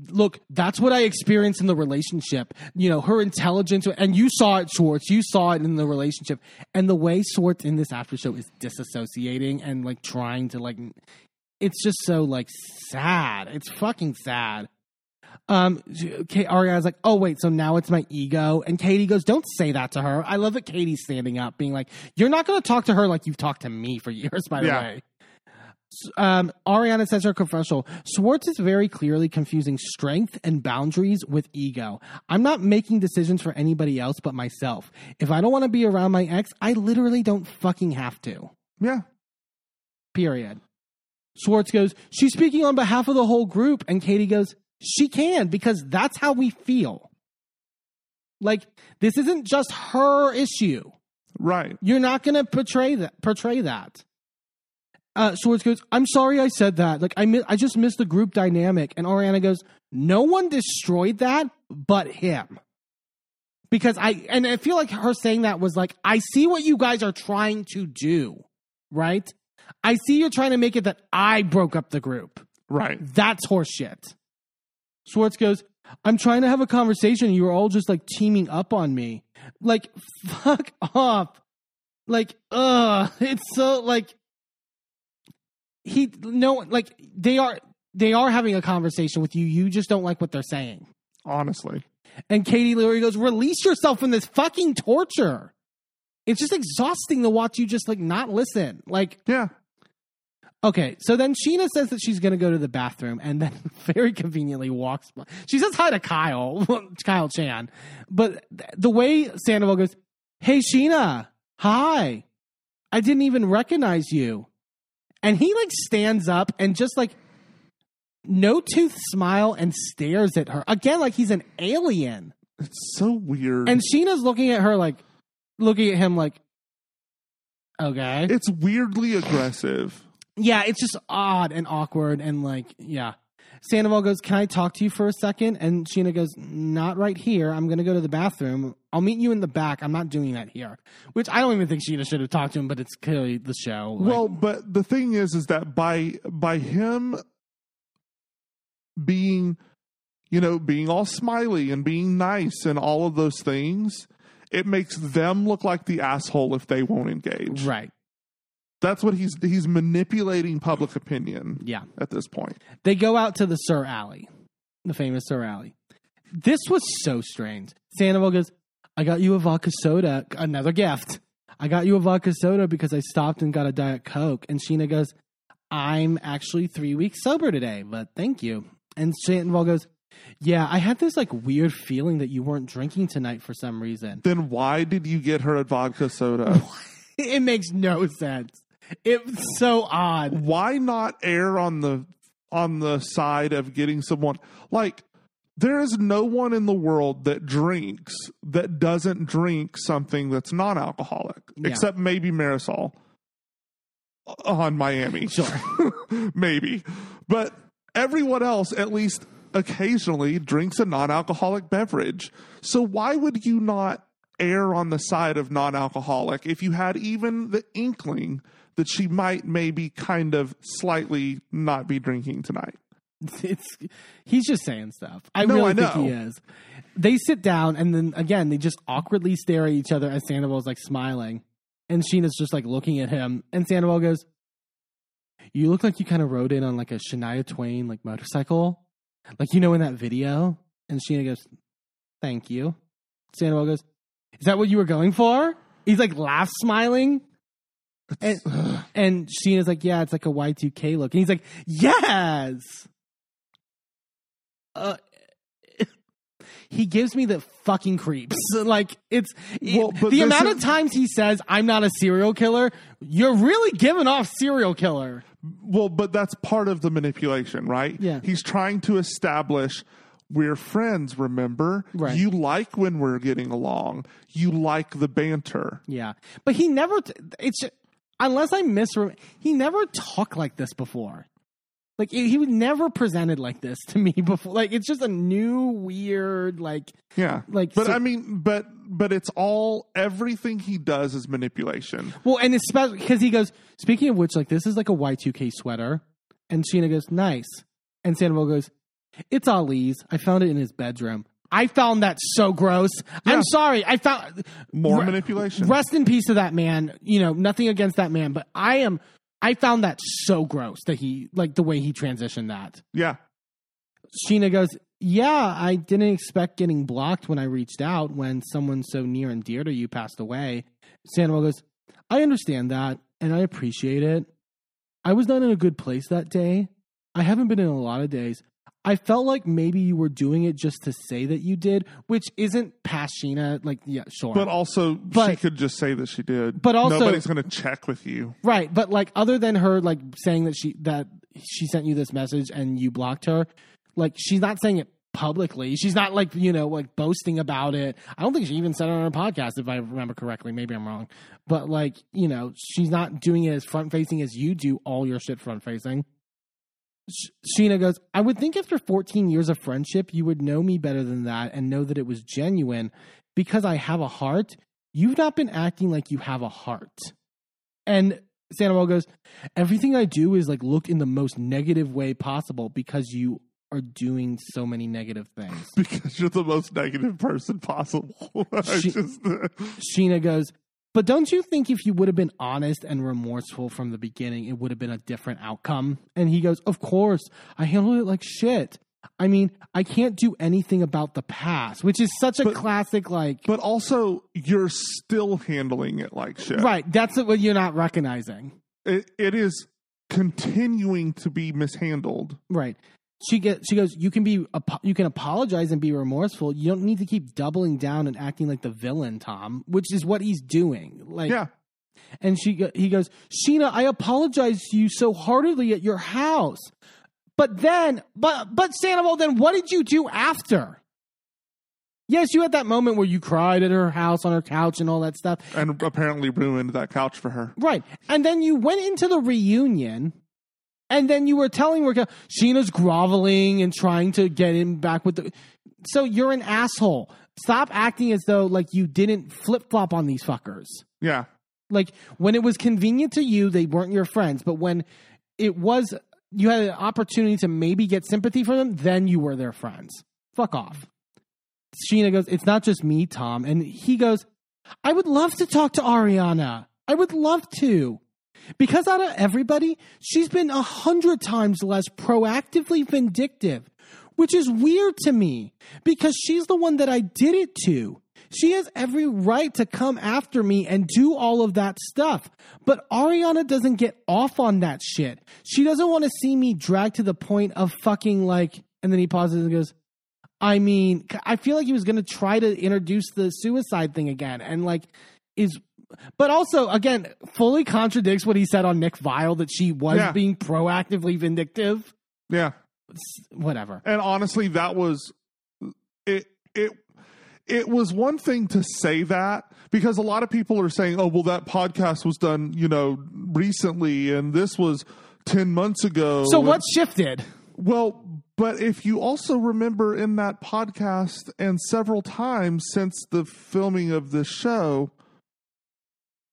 "Look, that's what I experienced in the relationship. You know, her intelligence, and you saw it, Schwartz. You saw it in the relationship, and the way Schwartz in this after show is disassociating and like trying to like." It's just so like sad. It's fucking sad. Um, Kate, Ariana's like, oh wait, so now it's my ego, and Katie goes, don't say that to her. I love that Katie's standing up, being like, you're not going to talk to her like you've talked to me for years. By the Yeah. way, um, Ariana says her confessional. Schwartz is very clearly confusing strength and boundaries with ego. I'm not making decisions for anybody else but myself. If I don't want to be around my ex, I literally don't fucking have to. Yeah. Period. Schwartz goes, She's speaking on behalf of the whole group. And Katie goes, She can because that's how we feel. Like, this isn't just her issue. Right. You're not going to portray that. Portray that. Uh, Schwartz goes, I'm sorry I said that. Like, I, mi- I just missed the group dynamic. And Ariana goes, No one destroyed that but him. Because I, and I feel like her saying that was like, I see what you guys are trying to do, right? I see you're trying to make it that I broke up the group. Right. That's horseshit. Schwartz goes, I'm trying to have a conversation. You were all just like teaming up on me. Like, (laughs) fuck off. Like, ugh. It's so like, he, no, like, they are, they are having a conversation with you. You just don't like what they're saying. Honestly. And Katie Leary goes, release yourself from this fucking torture. It's just exhausting to watch you just like not listen. Like, Yeah. okay, so then Scheana says that she's going to go to the bathroom and then (laughs) very conveniently walks. by. She says hi to Kyle, (laughs) Kyle Chan. But th- the way Sandoval goes, hey, Scheana, hi. I didn't even recognize you. And he like stands up and just like no tooth smile and stares at her again like he's an alien. It's so weird. And Scheana's looking at her like, looking at him like, okay. it's weirdly aggressive. yeah, it's just odd and awkward and like, yeah. Sandoval goes, Can I talk to you for a second? And Scheana goes, Not right here. I'm going to go to the bathroom. I'll meet you in the back. I'm not doing that here. Which I don't even think Scheana should have talked to him, but it's clearly the show. Like, well, but the thing is, is that by by him being, you know, being all smiley and being nice and all of those things, it makes them look like the asshole if they won't engage. right. That's what he's he's manipulating public opinion Yeah. at this point. They go out to the SUR Alley, the famous SUR Alley. This was so strange. Sandoval goes, I got you a vodka soda, another gift. I got you a vodka soda because I stopped and got a Diet Coke. And Scheana goes, I'm actually three weeks sober today, but thank you. And Sandoval goes, Yeah, I had this like weird feeling that you weren't drinking tonight for some reason. Then why did you get her a vodka soda? (laughs) it makes no sense. It's so odd. why not err on the on the side of getting someone like there is no one in the world that drinks that doesn't drink something that's non-alcoholic Yeah. except maybe Marisol uh, on Miami Sure. (laughs) maybe but everyone else at least occasionally drinks a non-alcoholic beverage so why would you not err on the side of non-alcoholic if you had even the inkling that she might maybe kind of slightly not be drinking tonight (laughs) it's he's just saying stuff. I No, really I think he is. They sit down and then again they just awkwardly stare at each other as Sandoval's like smiling. And Scheana's just like looking at him. And Sandoval goes, You look like you kind of rode in on like a Shania Twain like motorcycle. Like you know in that video. And Scheana goes, Thank you. Sandoval goes, Is that what you were going for? He's like laugh smiling. And, and Scheana's like, Yeah, it's like a Y2K look. And he's like, Yes. Uh, (laughs) he gives me the fucking creeps. (laughs) Like it's Well, but the amount of times he says I'm not a serial killer. You're really giving off serial killer. well but that's part of the manipulation right Yeah. he's trying to establish we're friends remember Right. you like when we're getting along you like the banter Yeah, but he never. T- it's ju- unless I misremember, he never talked like this before. Like he was never presented like this to me (laughs) before. Like it's just a new weird like yeah Like, but so- i mean but but it's all everything he does is manipulation Well, and especially because he goes, speaking of which, like, this is like a Y2K sweater. And Scheana goes, nice. And Sandoval goes, it's Ali's. I found it in his bedroom. I found that so gross. Yeah. I'm sorry. I found more Re- manipulation Rest in peace to that man. You know, nothing against that man, but I am, I found that so gross that he, like, the way he transitioned that. yeah Scheana goes, Yeah, I didn't expect getting blocked when I reached out when someone so near and dear to you passed away. Sandoval goes, I understand that and I appreciate it. I was not in a good place that day. I haven't been in a lot of days. I felt like maybe you were doing it just to say that you did, which isn't past Scheana. Like, yeah, sure. But also, she could just say that she did. But also- nobody's going to check with you. Right, but like other than her like saying that she that she sent you this message and you blocked her, like she's not saying it publicly. She's not like, you know, like boasting about it. I don't think she even said it on her podcast if I remember correctly. Maybe I'm wrong. But like, you know, she's not doing it as front facing as you do all your shit front facing. Sh- Scheana goes, I would think after 14 years of friendship, you would know me better than that and know that it was genuine. Because I have a heart, you've not been acting like you have a heart. And Sandoval goes, Everything I do is like look in the most negative way possible because you are doing so many negative things. (laughs) Because you're the most negative person possible. (laughs) She- just, uh, Scheana goes, But don't you think if you would have been honest and remorseful from the beginning, it would have been a different outcome? And he goes, Of course, I handled it like shit. I mean, I can't do anything about the past, which is such a But- classic, like, But also, you're still handling it like shit. right. That's what you're not recognizing. It, it is continuing to be mishandled. Right. She get she goes. You can be you can apologize and be remorseful. You don't need to keep doubling down and acting like the villain, Tom, which is what he's doing. Like, Yeah. And she he goes, Scheana, I apologize to you so heartily at your house. But then, but but Sandoval, then what did you do after? Yes, you had that moment where you cried at her house on her couch and all that stuff. And apparently ruined that couch for her. Right. And then you went into the reunion and then you were telling Raquel, Scheana's groveling and trying to get him back with the. So you're an asshole. Stop acting as though like you didn't flip flop on these fuckers. Yeah. Like when it was convenient to you, they weren't your friends. But when it was, you had an opportunity to maybe get sympathy from them, then you were their friends. Fuck off. Scheana goes, It's not just me, Tom. And he goes, I would love to talk to Ariana. I would love to. Because out of everybody, she's been a hundred times less proactively vindictive, which is weird to me because she's the one that I did it to. She has every right to come after me and do all of that stuff. But Ariana doesn't get off on that shit. She doesn't want to see me dragged to the point of fucking like, and then he pauses and goes, I mean, I feel like he was going to try to introduce the suicide thing again and like is but also again fully contradicts what he said on Nick Viall that she was Yeah. being proactively vindictive. Yeah. Whatever. And honestly, that was it. It it was one thing to say that because a lot of people are saying, "Oh, well, that podcast was done, you know, recently, and this was ten months ago." So what shifted? Well, but if you also remember in that podcast and several times since the filming of this show,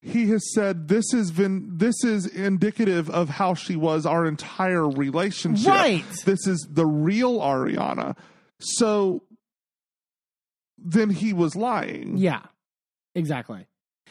he has said this has been this is indicative of how she was our entire relationship. Right. This is the real Ariana. So then he was lying. Yeah. Exactly.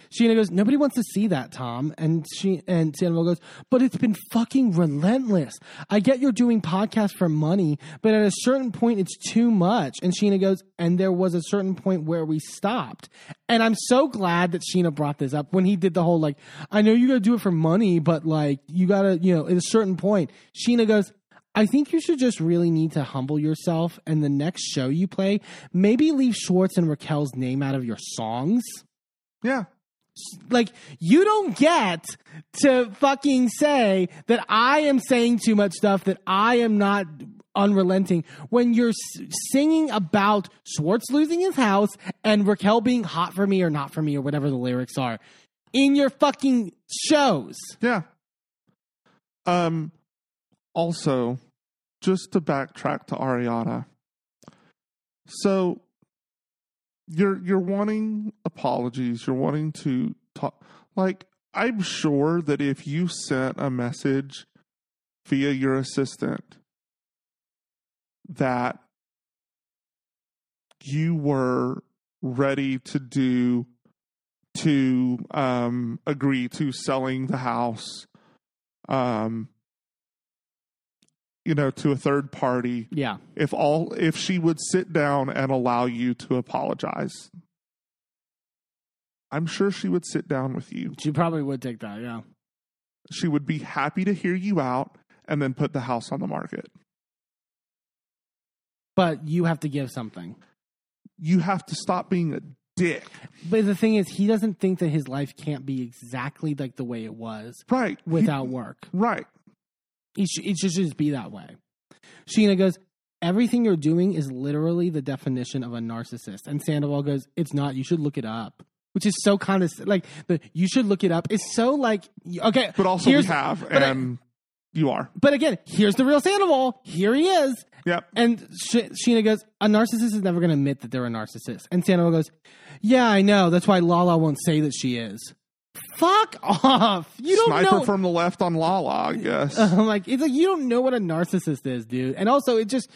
Scheana goes, Nobody wants to see that, Tom. And she and Sandoval goes, But it's been fucking relentless. I get you're doing podcasts for money, but at a certain point it's too much. And Scheana goes, and there was a certain point where we stopped. And I'm so glad that Scheana brought this up when he did the whole like, I know you gotta do it for money, but like you gotta, you know, at a certain point, Scheana goes, I think you should just really need to humble yourself and the next show you play, maybe leave Schwartz and Raquel's name out of your songs Yeah. Like you don't get to fucking say that I am saying too much stuff that I am not unrelenting when you're singing about Schwartz losing his house and Raquel being hot for me or not for me or whatever the lyrics are in your fucking shows. Yeah. Um also just to backtrack to Ariana. So you're you're wanting apologies, you're wanting to talk. Like I'm sure that if you sent a message via your assistant that you were ready to do to um, agree to selling the house, um, you know, to a third party. Yeah. If all, if she would sit down and allow you to apologize, I'm sure she would sit down with you. She probably would take that, yeah. She would be happy to hear you out and then put the house on the market. But you have to give something. You have to stop being a dick. But the thing is, he doesn't think that his life can't be exactly like the way it was Right. without work. Right. It, sh- it should just be that way. Scheana goes, Everything you're doing is literally the definition of a narcissist. And Sandoval goes, It's not. You should look it up. Which is so kind of like the you should look it up. It's so like okay, But also we have, but I- and you are. but again, here's the real Sandoval. Here he is. Yep. And Sh- Scheana goes, a narcissist is never going to admit that they're a narcissist. And Sandoval goes, yeah, I know. That's why Lala won't say that she is. Fuck off. You don't Sniper know. from the left on Lala, I guess. (laughs) Like it's like you don't know what a narcissist is, dude. And also, it just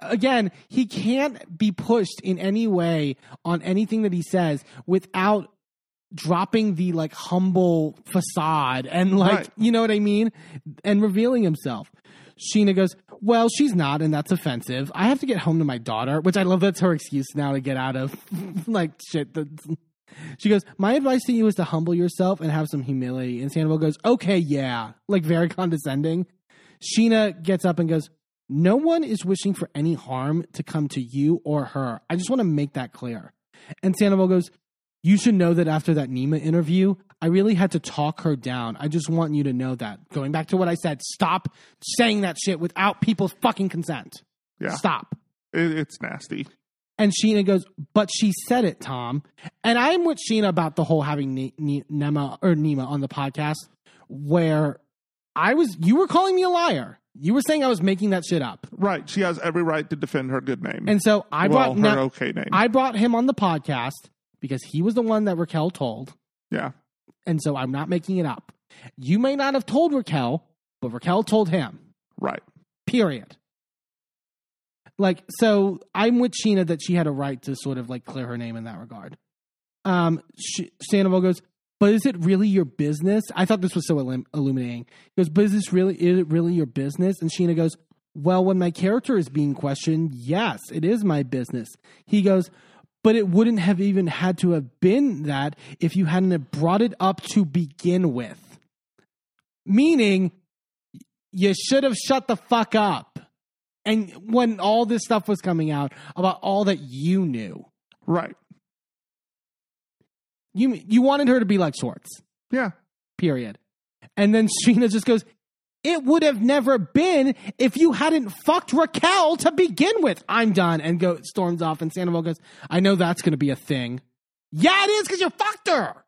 again, he can't be pushed in any way on anything that he says without dropping the like humble facade and like Right. you know what I mean and revealing himself. Scheana goes, "Well, she's not and that's offensive. I have to get home to my daughter," which I love that's her excuse now to get out of (laughs) like shit that she goes, My advice to you is to humble yourself and have some humility. And Sandoval goes, Okay, yeah. Like very (laughs) condescending. Scheana gets up and goes, No one is wishing for any harm to come to you or her. I just want to make that clear. And Sandoval goes, You should know that after that Nima interview, I really had to talk her down. I just want you to know that. Going back to what I said, stop saying that shit without people's fucking consent. Yeah. Stop. It, it's nasty. And Scheana goes, but she said it, Tom. And I'm with Scheana about the whole having ne- ne- Nema or Nima on the podcast, where I was, you were calling me a liar. You were saying I was making that shit up. Right. She has every right to defend her good name. And so I well, brought her Ne- okay name. I brought him on the podcast because he was the one that Raquel told. yeah. And so I'm not making it up. You may not have told Raquel, but Raquel told him. Right. Period. Like, so I'm with Scheana that she had a right to sort of like clear her name in that regard. Um, Sh- Sandoval goes, but is it really your business? I thought this was so illum- illuminating. He goes, but is this really, is it really your business? And Scheana goes, well, when my character is being questioned, yes, it is my business. He goes, but it wouldn't have even had to have been that if you hadn't brought it up to begin with. Meaning, you should have shut the fuck up. And when all this stuff was coming out about all that you knew, Right. you you wanted her to be like Schwartz. Yeah. Period. And then Scheana just goes, "It would have never been if you hadn't fucked Raquel to begin with." I'm done, and go storms off. And Sandoval goes, "I know that's going to be a thing. Yeah, it is because you fucked her.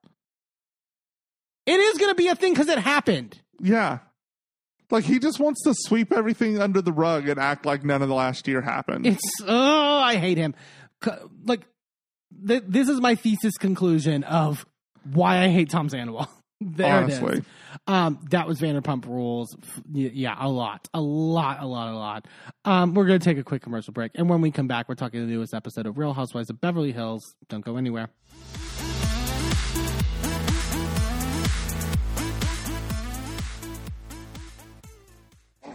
It is going to be a thing because it happened. Yeah. Like he just wants to sweep everything under the rug and act like none of the last year happened. It's oh, I hate him. Like th- this is my thesis conclusion of why I hate Tom Sandoval. (laughs) there it Honestly. is. Um, that was Vanderpump Rules. Yeah, a lot, a lot, a lot, a lot. Um, we're gonna take a quick commercial break, and when we come back, we're talking the newest episode of Real Housewives of Beverly Hills. Don't go anywhere.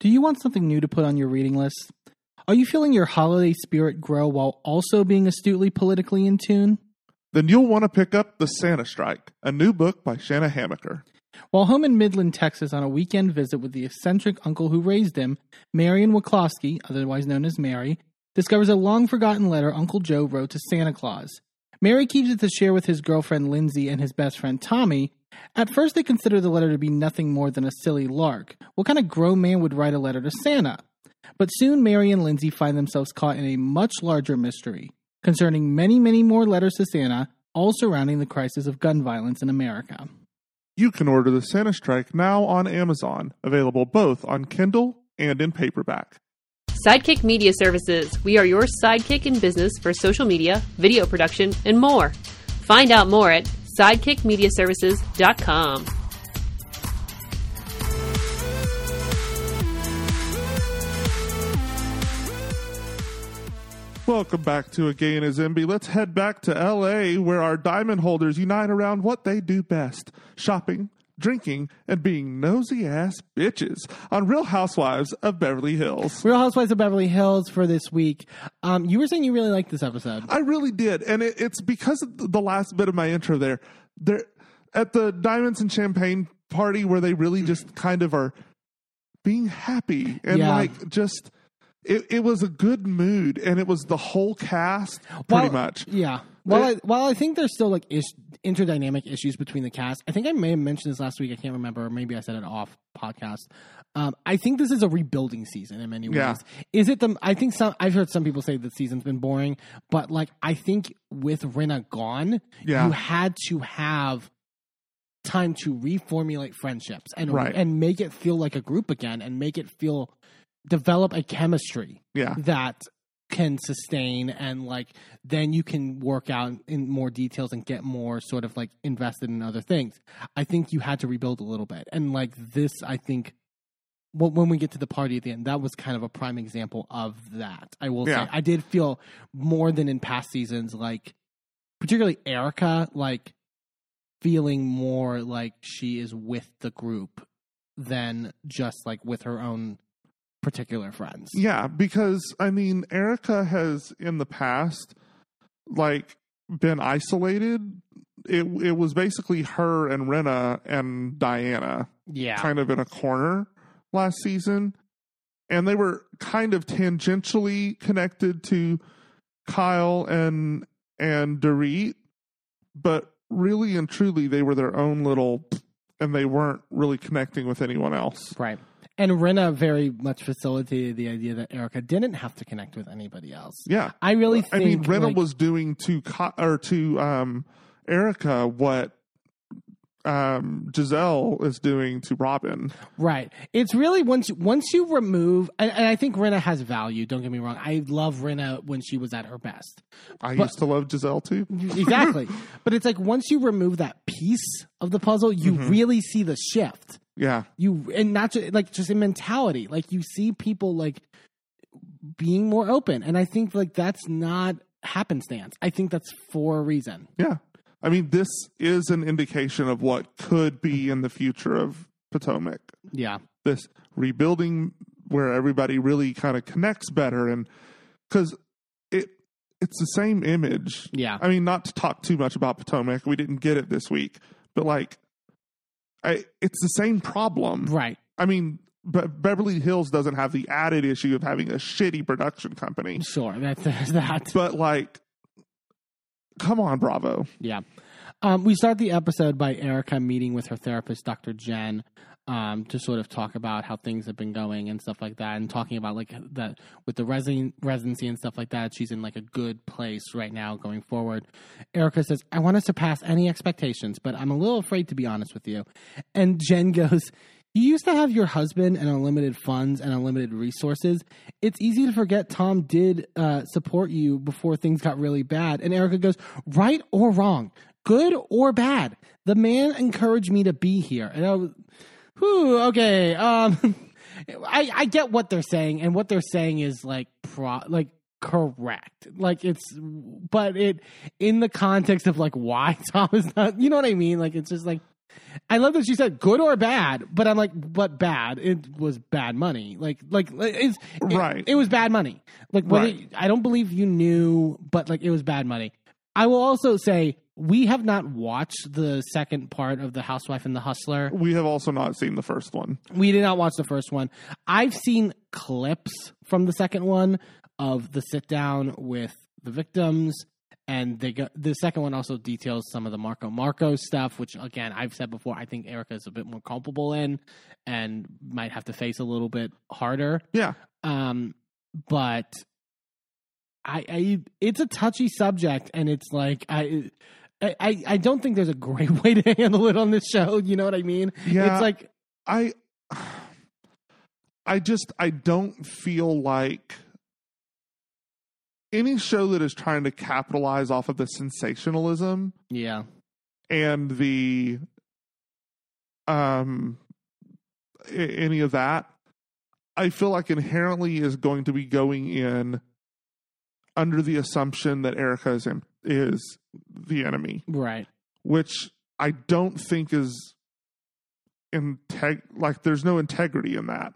Do you want something new to put on your reading list? Are you feeling your holiday spirit grow while also being astutely politically in tune? then you'll want to pick up The Santa Strike, a new book by Shanna Hamaker. While home in Midland, Texas, on a weekend visit with the eccentric uncle who raised him, Marion Waclowski, otherwise known as Mary, discovers a long forgotten letter Uncle Joe wrote to Santa Claus. Mary keeps it to share with his girlfriend Lindsay and his best friend Tommy. At first, they consider the letter to be nothing more than a silly lark. What kind of grown man would write a letter to Santa? But soon, Mary and Lindsay find themselves caught in a much larger mystery concerning many, many more letters to Santa, all surrounding the crisis of gun violence in America. You can order The Santa Strike now on Amazon, available both on Kindle and in paperback. Sidekick Media Services. We are your sidekick in business for social media, video production, and more. Find out more at sidekickmediaservices.com. Welcome back to A Gay Zimby. Let's head back to LA where our diamond holders unite around what they do best shopping, drinking, and being nosy ass bitches on Real Housewives of Beverly Hills. Real Housewives of Beverly Hills for this week. Um, you were saying you really liked this episode. I really did. And it, it's because of the last bit of my intro there. There at the Diamonds and Champagne party where they really just kind of are being happy and Yeah. like just it, it was a good mood and it was the whole cast pretty While- much. Yeah. While I, while I think there's still like is, interdynamic issues between the cast, I think I may have mentioned this last week. I can't remember. or Maybe I said it off podcast. Um, I think this is a rebuilding season in many ways. Yeah. Is it the? I think some. I've heard some people say the season's been boring, but like I think with Rinna gone, Yeah. you had to have time to reformulate friendships and Right. and make it feel like a group again, and make it feel develop a chemistry yeah, that can sustain and like then you can work out in more details and get more sort of like invested in other things. I think you had to rebuild a little bit. And like this i think when we get to the party at the end that was kind of a prime example of that i will Yeah. say i did feel more than in past seasons like particularly erika like feeling more like she is with the group than just like with her own particular friends yeah. Because I mean, Erika has in the past like been isolated. It it was basically her and Rinna and Diana yeah kind of in a corner last season, and they were kind of tangentially connected to Kyle and and Dorit, but really and truly they were their own little, and they weren't really connecting with anyone else. Right. And Rinna very much facilitated the idea that Erika didn't have to connect with anybody else. Yeah, I really think I mean, Rinna like- was doing to Ky- or to um, Erika what um, Gizelle is doing to Robyn. right. It's really once once you remove and, and I think Rinna has value, don't get me wrong. I love Rinna when she was at her best. I But- used to love Gizelle too. (laughs) Exactly. but it's like once you remove that piece of the puzzle, you Mm-hmm. really see the shift. Yeah, You and not just like just in mentality. Like you see people like being more open. And I think like that's not happenstance. I think that's for a reason. yeah. I mean, this is an indication of what could be in the future of Potomac. Yeah. This rebuilding where everybody really kind of connects better, and because it it's the same image. Yeah. I mean, not to talk too much about Potomac, we didn't get it this week, but like, I it's the same problem. Right. I mean, but Beverly Hills doesn't have the added issue of having a shitty production company, Sure. That's that. but like, come on, Bravo. Yeah. Um, we start the episode by Erika meeting with her therapist, Dr. Jen, um, to sort of talk about how things have been going and stuff like that, and talking about like that with the resident residency and stuff like that. She's in like a good place right now going forward. Erika says, "I want to surpass any expectations, but I'm a little afraid to be honest with you." And Jen (laughs) goes. You used to have your husband and unlimited funds and unlimited resources. It's easy to forget Tom did uh, support you before things got really bad. And Erika goes, right or wrong, good or bad. The man encouraged me to be here. And I was, whew, okay. Um, (laughs) I, I get what they're saying, and what they're saying is like pro, like correct. Like it's, but it in the context of like why (laughs) Tom is not. You know what I mean? Like it's just like. I love that she said good or bad, but I'm like, but bad. It was bad money. Like, like it's it- Right. It, was bad money. Like, whether, Right. I don't believe you knew, but like it was bad money. I will also say we have not watched the second part of the Housewife and the Hustler. We have also not seen the first one. We did not watch the first one. I've seen clips from the second one of the sit down with the victims, and they go, the second one also details some of the Marco Marco stuff, which again I've said before. I think Erika is a bit more culpable in, and might have to face a little bit harder. Yeah. Um, but I, I, it's a touchy subject, and it's like I. I, I don't think there's a great (laughs) way to handle it on this show. You know what I mean? Yeah. It's like I I just I don't feel like any show that is trying to capitalize off of the sensationalism Yeah. and the um any of that I feel like inherently is going to be going in under the assumption that Erika is in, is the enemy Right. which I don't think is integ like there's no integrity in that.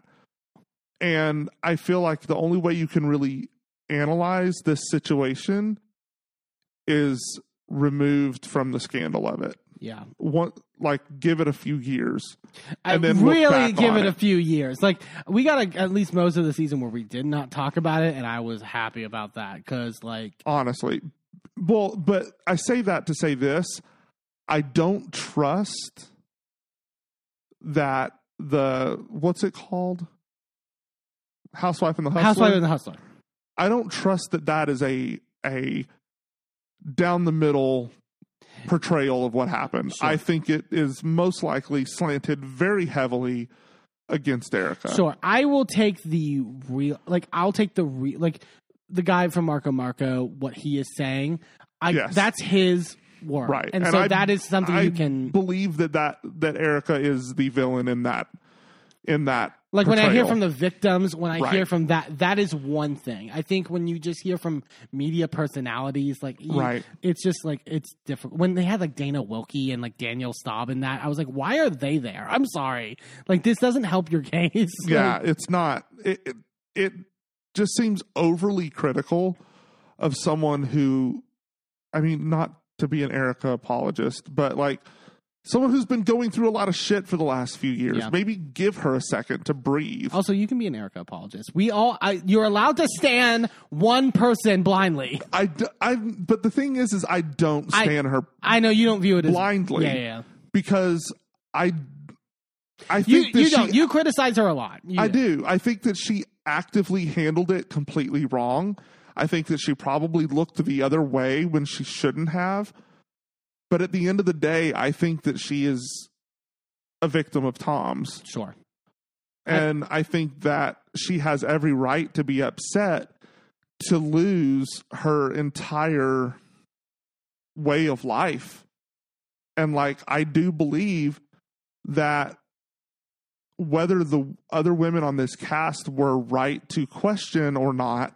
And I feel like the only way you can really analyze this situation is removed from the scandal of it. Yeah. One like give it a few years. I And then really give on it, a few years. Like we got a, at least most of the season where we did not talk about it, and I was happy about that because like Honestly, well, but I say that to say this: I don't trust that the what's it called, housewife and the hustler. Housewife and the Hustler. I don't trust that that is a a down the middle portrayal of what happened. Sure. I think it is most likely slanted very heavily against Erika. Sure, I will take the real. Like, I'll take the real. Like, the guy from Marco Marco, what he is saying. I Yes. that's his word, Right. And, And so I- that is something I you can believe that that that Erika is the villain in that in that like when I hear from the victims, when I Right. hear from that, that is one thing. I think when you just hear from media personalities, like you- Right. it's just like it's different. When they had like Dana Wilkey and like Danielle Staub and that, I was like, why are they there? I'm sorry, like this doesn't help your (laughs) case. yeah, Like, it's not. It, it it just seems overly critical of someone who, I mean, not to be an Erika apologist, but like someone who's been going through a lot of shit for the last few years. Yeah. Maybe give her a second to breathe. Also, you can be an Erika apologist. We all, I, you're allowed to stand one person blindly. I, I, but the thing is, is I don't I- stand her I know you don't view it as blindly Yeah, yeah. yeah. because I, I think You, that you she, don't. You criticize her a lot. You I do. I think that she actively handled it completely wrong. I think that she probably looked the other way when she shouldn't have. But at the end of the day, I think that she is a victim of Tom's. Sure. And I think that she has every right to be upset to lose her entire way of life. And like, I do believe that whether the other women on this cast were right to question or not,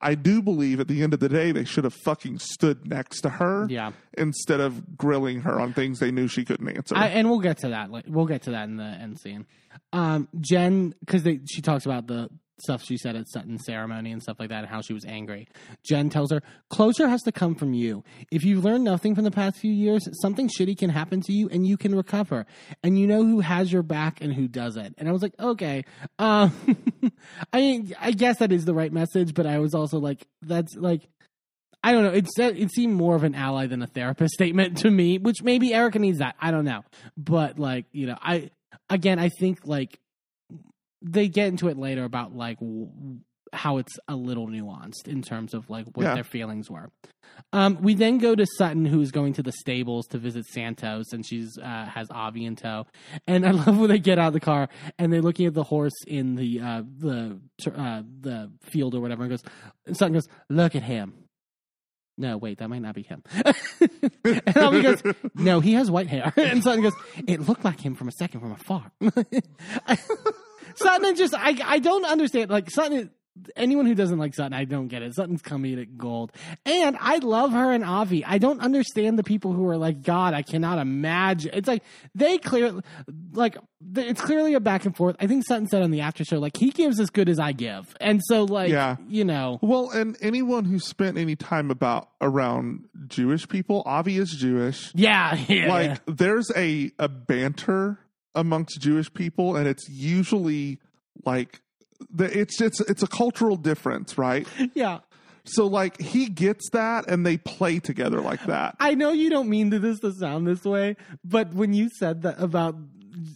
I do believe at the end of the day they should have fucking stood next to her Yeah. instead of grilling her on things they knew she couldn't answer. I, and we'll get to that. like, We'll get to that in the end scene. Um, Jen, because she talks about the stuff she said at Sutton's ceremony and stuff like that, and how she was angry. Jen tells her, "Closure has to come from you. If you've learned nothing from the past few years, something shitty can happen to you, and you can recover. And you know who has your back and who doesn't." And I was like, "Okay." Um, (laughs) I I guess that is the right message, but I was also like, "That's like." I don't know. It said it seemed more of an ally than a therapist statement to me, which maybe Erika needs that. I don't know, but like you know, I again, I think like they get into it later about like w- how it's a little nuanced in terms of like what Yeah. their feelings were. Um, we then go to Sutton, who's going to the stables to visit Santos, and she's uh, has Avi in tow. And I (laughs) love when they get out of the car and they're looking at the horse in the uh, the uh, the field or whatever, and goes, and Sutton goes, "Look at him." No, wait, that might not be him. (laughs) and Avi goes, "No, he has white hair." (laughs) And Sutton goes, "It looked like him from a second from afar." Sutton just I I don't understand like Sutton anyone who doesn't like Sutton I don't get it. Sutton's comedic gold. And I love her and Avi. I don't understand the people who are like god I cannot imagine. It's like they clearly, like it's clearly a back and forth. I think Sutton said on the after show like he gives as good as I give. And so like Yeah. you know Well, and anyone who spent any time about around Jewish people, Avi is Jewish. yeah, (laughs) yeah Like there's a a banter amongst Jewish people, and it's usually like it's it's it's a cultural difference, right? yeah. So like he gets that, and they play together like that. I know you don't mean to this to sound this way, but when you said that about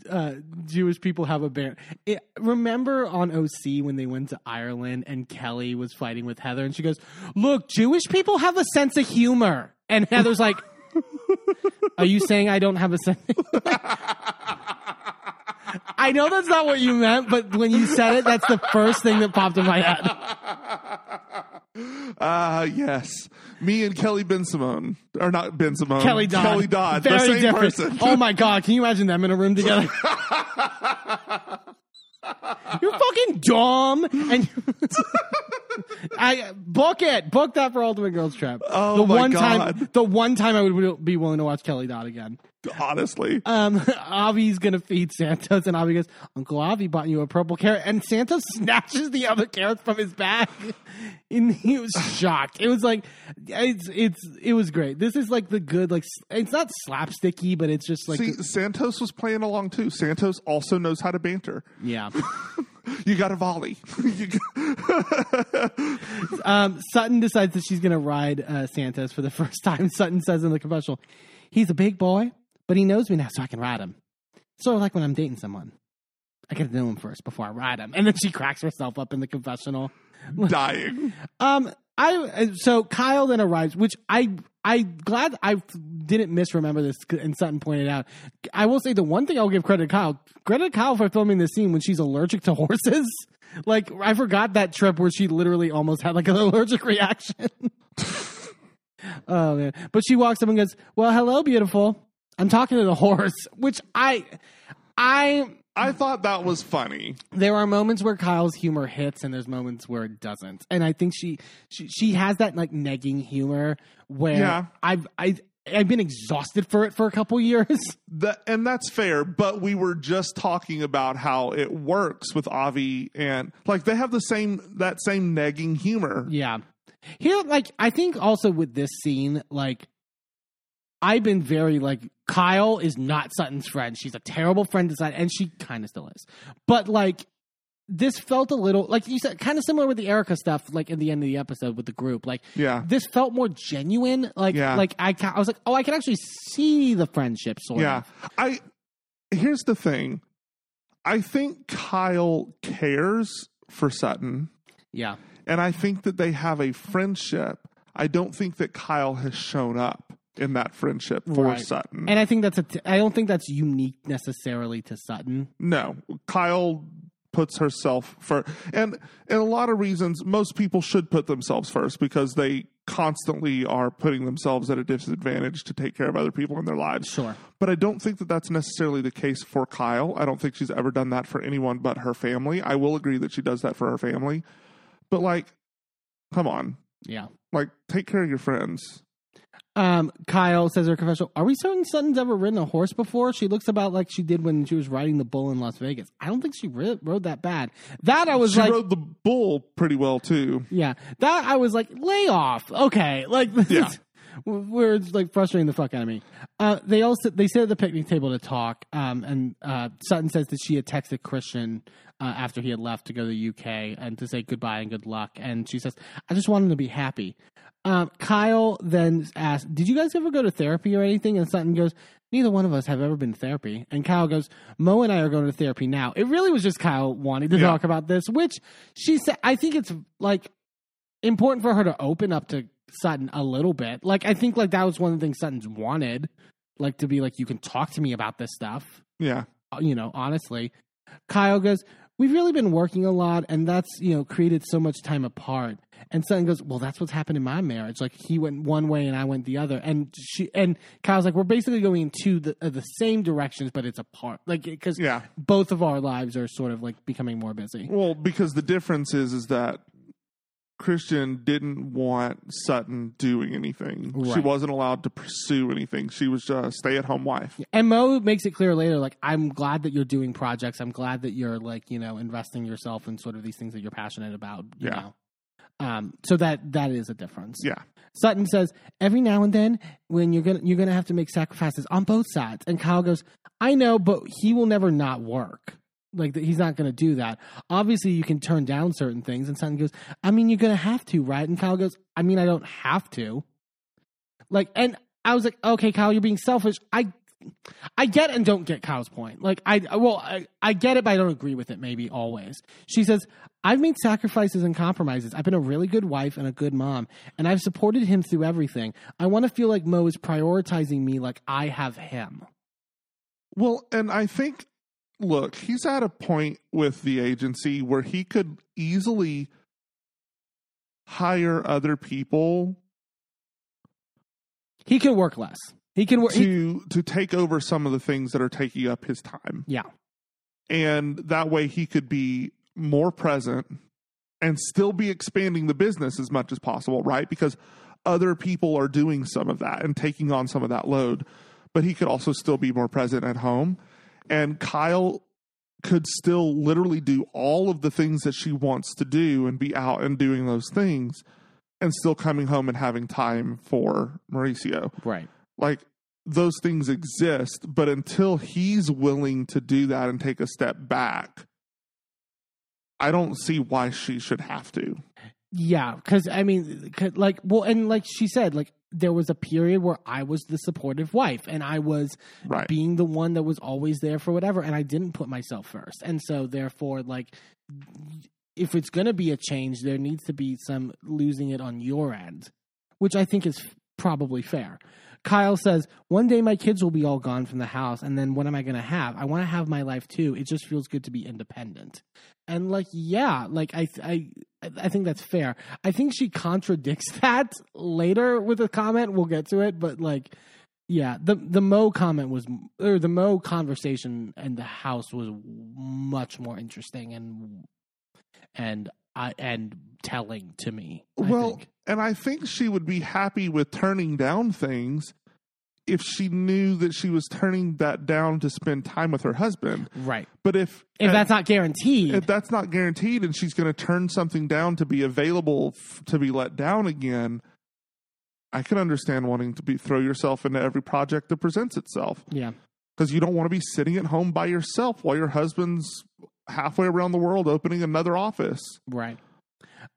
uh, Jewish people have a band, it, remember on OC when they went to Ireland and Kelly was fighting with Heather, and she goes, "Look, Jewish people have a sense of humor," and Heather's like, (laughs) "Are you saying I don't have a sense?" (laughs) I know that's not what you meant, but when you said it, that's the first thing that popped in my head. (laughs) Ah, yes, me and Kelly Bensimon, or not Bensimon, Kelly Dodd. Kelly Dodd, Very the same different. person. Oh my god, can you imagine them in a room together? (laughs) You're fucking dumb. And (laughs) I book it. Book that for Ultimate Girls Trip. Oh the my one time the one time I would be willing to watch Kelly Dodd again. Honestly, Um (laughs) Avi's gonna feed Santos and Avi goes, Uncle Avi bought you a purple carrot and Santos (laughs) snatches the other carrots from his bag. (laughs) And he was shocked. It was like it's it's it was great. This is like the good like it's not slapsticky, but it's just like see, Santos was playing along too. Santos also knows how to banter. Yeah. you got a volley. Got- Um, Sutton decides that she's going to ride uh, Santos for the first time. Sutton says in the confessional, he's a big boy, but he knows me now, so I can ride him. Sort of like when I'm dating someone. I got to know him first before I ride him. And then she cracks herself up in the confessional. (laughs) dying. Um, I so Kyle then arrives, which I I glad I didn't misremember this, and Sutton pointed out. I will say the one thing I'll give credit to Kyle, credit to Kyle for filming this scene when she's allergic to horses. (laughs) Like I forgot that trip where she literally almost had like an (laughs) allergic reaction. oh man! But she walks up and goes, "Well, hello, beautiful. I'm talking to the (laughs) horse," which I I I thought that was funny. there are moments where Kyle's humor hits and there's moments where it doesn't. And I think she she, she has that like negging humor where Yeah. I've I I've been exhausted for it for a couple (laughs) years. That and that's fair, but we were just talking about how it works with Avi and like they have the same that same negging humor. yeah. Here like I think also with this scene like I've been very like Kyle is not Sutton's friend. She's a terrible friend to Sutton and she kind of still is. But like this felt a little like you said kind of similar with the Erika stuff like in the end of the episode with the group like Yeah. this felt more genuine. Like, Yeah. like I, I was like, oh, I can actually see the friendship sort Yeah. of. I here's the thing. I think Kyle cares for Sutton Yeah, and I think that they have a friendship. I don't think that Kyle has shown up in that friendship for Right. Sutton. and I think that's a. T- I don't think that's unique necessarily to Sutton. No, Kyle puts herself first, and and a lot of reasons most people should put themselves first because they constantly are putting themselves at a disadvantage to take care of other people in their lives. Sure. But I don't think that that's necessarily the case for Kyle. I don't think she's ever done that for anyone but her family. I will agree that she does that for her family, but like, come on, Yeah. like take care of your friends. Um, Kyle says her confessional, "Are we certain Sutton's ever ridden a horse before? She looks about like she did when she was riding the bull in Las Vegas. I don't think she ri- rode that bad. That I was like. She like, rode the bull pretty well too. yeah, that I was like, lay off. Okay, like (laughs) Yeah. is where it's like frustrating the fuck out of me. Uh, they also they sit at the picnic table to talk, um, and uh, Sutton says that she had texted Christian uh, after he had left to go to the UK and to say goodbye and good luck, and she says, "I just want him to be happy." Um, Kyle then asks, "Did you guys ever go to therapy or anything?" And Sutton goes, "Neither one of us have ever been to therapy." And Kyle goes, "Mo and I are going to therapy now." It really was just Kyle wanting to Yeah. talk about this, which she said. I think it's like important for her to open up to Sutton a little bit. Like I think like that was one of the things Sutton's wanted, like to be like you can talk to me about this stuff. Yeah, uh, You know, honestly. Kyle goes, "We've really been working a lot, and that's you know created so much time apart." And Sutton goes, "Well, that's what's happened in my marriage. Like he went one way and I went the other." And she and Kyle's like, "We're basically going in two the uh, the same directions, but it's apart. Like because yeah. both of our lives are sort of like becoming more busy." Well, because the difference is is that Christian didn't want Sutton doing anything. She wasn't allowed to pursue anything. She was a stay at home wife. And Mo makes it clear later, like, I'm glad that you're doing projects. I'm glad that you're like, you know, investing yourself in sort of these things that you're passionate about. You Yeah. Know? Um, so that that is a difference. Yeah. Sutton says every now and then when you're gonna you're gonna have to make sacrifices on both sides. And Kyle goes, I know, but he will never not work. Like he's not going to do that. Obviously, you can turn down certain things. And Sutton goes, I mean, you're going to have to, right? And Kyle goes, I mean, I don't have to. Like, and I was like, okay, Kyle, you're being selfish. I, I get and don't get Kyle's point. Like, I well, I, I get it, but I don't agree with it. Maybe always. She says, I've made sacrifices and compromises. I've been a really good wife and a good mom, and I've supported him through everything. I want to feel like Mo is prioritizing me, like I have him. Well, and I think, look, he's at a point with the agency where he could easily hire other people He could work less. He can work. he- to to take over some of the things that are taking up his time. yeah, and that way he could be more present and still be expanding the business as much as possible, right? Because other people are doing some of that and taking on some of that load, but he could also still be more present at home. And Kyle could still literally do all of the things that she wants to do and be out and doing those things and still coming home and having time for Mauricio right. Like those things exist but until he's willing to do that and take a step back I don't see why she should have to. Yeah, because I mean, like, well, and like she said, like there was a period where I was the supportive wife, and I was Right. being the one that was always there for whatever, and I didn't put myself first, and so therefore, like, if it's going to be a change, there needs to be some losing it on your end, which I think is probably fair. Kyle says, One day my kids will be all gone from the house, and then what am I going to have? I want to have my life too. It just feels good to be independent. And, like, yeah, like, I, I, I think that's fair. I think she contradicts (laughs) that later with a comment. We'll get to it, but, like, yeah, the the Mo comment was, or the Mo conversation in the house was much more interesting and and I and telling to me. I well, think. and I think she would be happy with turning down things if she knew that she was turning that down to spend time with her husband. right. But if If uh, that's not guaranteed, if that's not guaranteed and she's going to turn something down to be available f- to be let down again, I can understand wanting to be throw yourself into every project that presents itself yeah, because you don't want to be sitting at home by yourself while your husband's halfway around the world opening another office. right.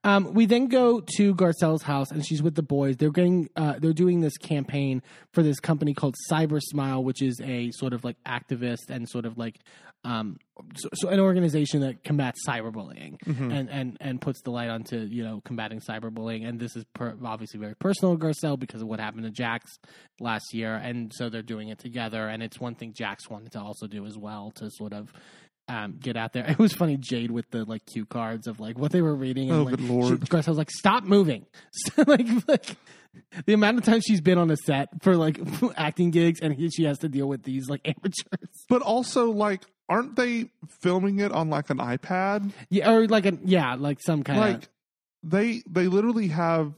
Um, we then go to Garcelle's house, and she's with the boys. They're getting, uh, they're doing this campaign for this company called Cybersmile, which is a sort of like activist and sort of like, um, so, so an organization that combats cyberbullying and and and puts the light onto you know combating cyberbullying. And this is per, obviously very personal to Garcelle because of what happened to Jax last year, and so they're doing it together. And it's one thing Jax wanted to also do as well to sort of um, get out there. (laughs) It was funny, Jaid, with the like cue cards of like what they were reading. And, Oh, like, good lord. She, I was like, "Stop moving!" (laughs) like, like the amount of time she's been on a set for like (laughs) acting gigs, and he, she has to deal with these like amateurs. But also, like, aren't they filming it on like an iPad? Yeah, or like a yeah, like some kind of Like, they they literally have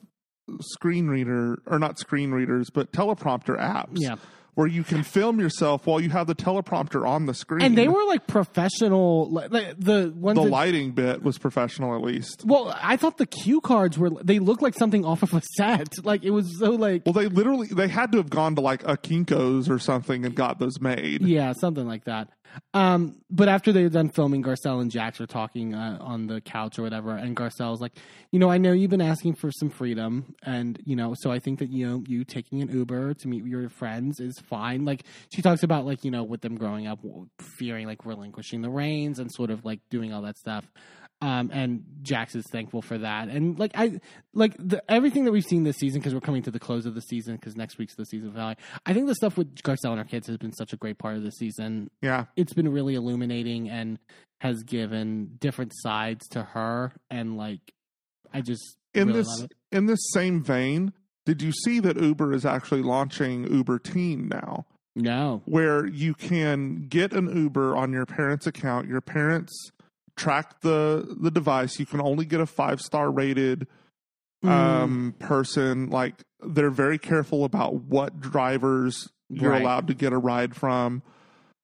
screen reader or not screen readers, but teleprompter apps. Yeah. Where you can film yourself while you have the teleprompter on the screen. and they were like professional. Like, the ones the that, lighting bit was professional at least. Well, I thought the cue cards were they looked like something off of a set. (laughs) Like it was so like Well, they literally they had to have gone to like a Kinko's or something and got those made. Yeah, something like that. Um, but after they're done filming, Garcelle and Jax are talking uh, on the couch or whatever, and Garcelle's like, you know, I know you've been asking for some freedom, and you know, so I think that you know, you taking an Uber to meet your friends is fine. Like she talks about like you know, with them growing up, fearing like relinquishing the reins and sort of like doing all that stuff. Um, and Jax is thankful for that, and like I like the, everything that we've seen this season because we're coming to the close of the season because next week's the season finale. I think the stuff with Garcelle and her kids has been such a great part of the season. Yeah. It's been really illuminating and has given different sides to her, and like I just In really this in this same vein, did you see that Uber is actually launching Uber Teen now? No, where you can get an Uber on your parents' account. Your parents track the the device. You can only get a five star rated Mm. um, person. Like they're very careful about what drivers you're Right. allowed to get a ride from.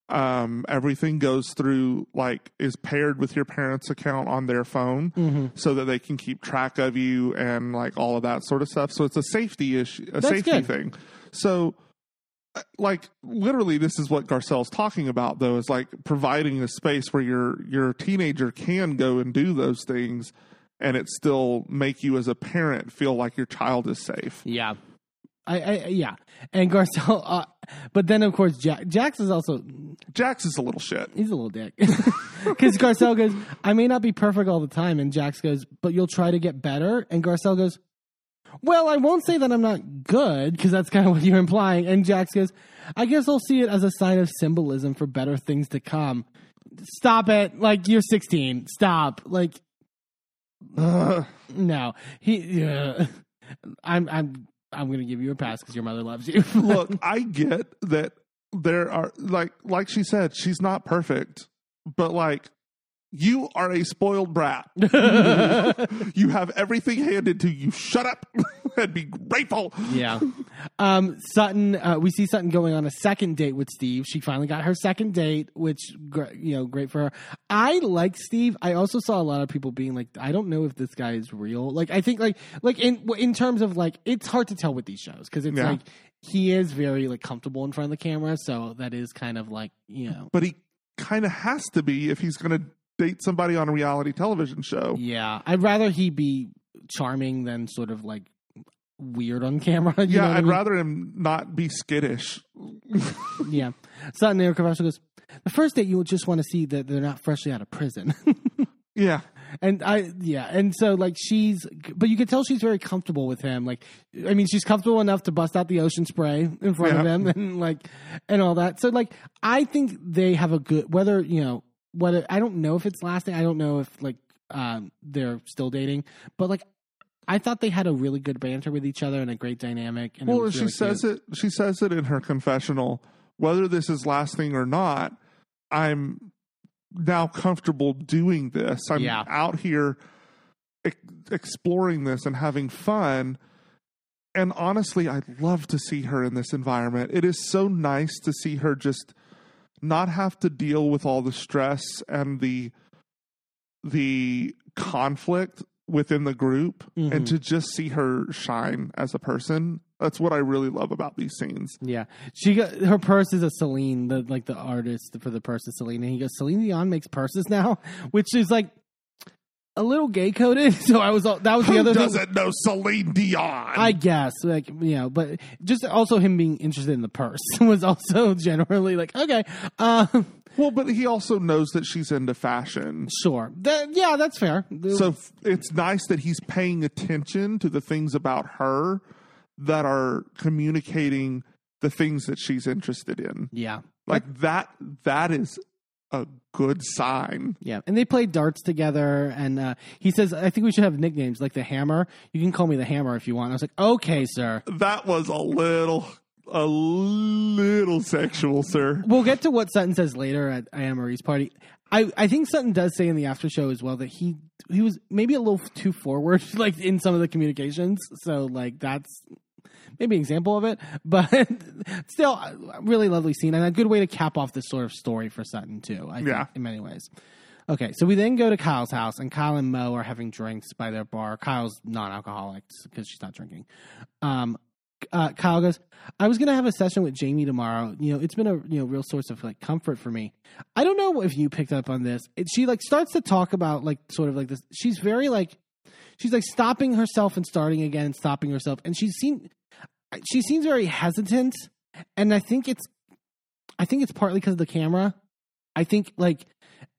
Um, everything goes through like is paired with your parents' account on their phone, Mhm. so that they can keep track of you and like all of that sort of stuff. So it's a safety issue, a That's safety good. thing. So like literally this is what Garcelle's talking about though is like providing a space where your your teenager can go and do those things and it still make you as a parent feel like your child is safe. yeah, I, I yeah, and Garcelle, uh, but then of course Jax, Jax is also Jax is a little shit. he's a little dick (laughs) because Garcelle goes, I may not be perfect all the time, and Jax goes, but you'll try to get better, and Garcelle goes. Well, I won't say that I'm not good because that's kind of what you're implying. And Jax goes, I guess I'll see it as a sign of symbolism for better things to come. Stop it. Like, you're 16. Stop. Like, Ugh. (sighs) no. He, uh, I'm, I'm, I'm going to give you a pass because your mother loves you. (laughs) Look, I get that there are like like she said, she's not perfect, but like you are a spoiled brat. (laughs) you have everything handed to you. Shut up (laughs) and be grateful. yeah. Um, Sutton, uh, we see Sutton going on a second date with Steve. She finally got her second date, which, you know, great for her. I like Steve. I also saw a lot of people being like, I don't know if this guy is real. Like, I think, like, like in, in terms of like, it's hard to tell with these shows because it's Yeah. like, he is very like comfortable in front of the camera. So that is kind of like, you know, But he kind of has to be if he's going to date somebody on a reality television show. Yeah, I'd rather he be charming than sort of like weird on camera. (laughs) you know Yeah, I I'd mean? rather him not be skittish. (laughs) Yeah. Sutton Eric Professor goes, the first date you would just want to see that they're not freshly out of prison. (laughs) Yeah, and I, yeah. And so like she's, but you can tell she's very comfortable with him. Like, I mean, she's comfortable enough to bust out the ocean spray in front of Yeah. him and like, and all that. So like, I think they have a good, whether, you know, whether, I don't know if it's lasting. I don't know if like, um, they're still dating, but like, I thought they had a really good banter with each other and a great dynamic. And well, was she really says it. She says it in her confessional. Whether this is lasting or not, I'm now comfortable doing this. I'm Yeah. out here ex- exploring this and having fun. And honestly, I'd love to see her in this environment. It is so nice to see her just not have to deal with all the stress and the the conflict within the group Mhm. and to just see her shine as a person. That's what I really love about these scenes. Yeah, she got her purse is a Celine, the like the artist for the purse is Celine, and he goes, Celine Dion makes purses now, (laughs) which is like a little gay coded. (laughs) So I was all that was the Who other thing. doesn't know Celine Dion? I guess, like you know, but just also him being interested in the purse (laughs) was also generally like okay, um, well, but he also knows that she's into fashion. sure, that, yeah, that's fair. So f- it's nice that he's paying attention to the things about her that are communicating the things that she's interested in. yeah, Like that that is a good sign. Yeah, and they play darts together. And uh, he says, "I think we should have nicknames like the Hammer. You can call me the Hammer if you want." I was like, "Okay, sir." That was a little a little sexual, sir. We'll get to what Sutton says later at Annemarie's party. I, I think Sutton does say in the after show as well that he he was maybe a little too forward, (laughs) like in some of the communications. So like that's maybe an example of it, (laughs) but still, a really lovely scene and a good way to cap off this sort of story for Sutton too. I think, Yeah. in many ways. Okay, so we then go to Kyle's house, and Kyle and Mo are having drinks by their bar. Kyle's non-alcoholic because she's not drinking. Um, uh, Kyle goes, "I was gonna have a session with Jamie tomorrow. You know, it's been a you know real source of like comfort for me. I don't know if you picked up on this. It, she like starts to talk about like sort of like this. She's very like, she's like stopping herself and starting again and stopping herself, and she's seen, she seems very hesitant, and I think it's, I think it's partly because of the camera. I think like."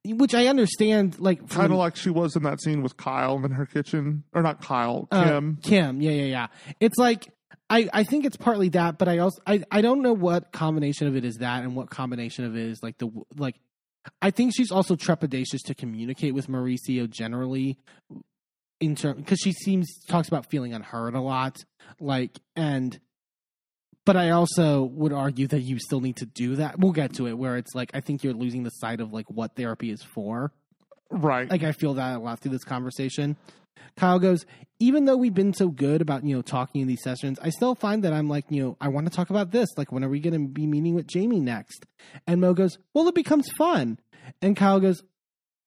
Which I understand, like Kind of like she was in that scene with Kyle in her kitchen, or not Kyle, Uh, Kim. Kim, yeah, yeah, yeah. It's like I, I think it's partly that, but I also I, I don't know what combination of it is that and what combination of it is like the like I think she's also trepidatious to communicate with Mauricio generally in term because she seems talks about feeling unheard a lot like and but I also would argue that you still need to do that. We'll get to it where it's like I think you're losing the sight of like what therapy is for. right. Like I feel that a lot through this conversation. Kyle goes, even though we've been so good about, you know, talking in these sessions, I still find that I'm like, you know, I want to talk about this. Like, when are we going to be meeting with Jamie next? And Mo goes, well, it becomes fun. And Kyle goes,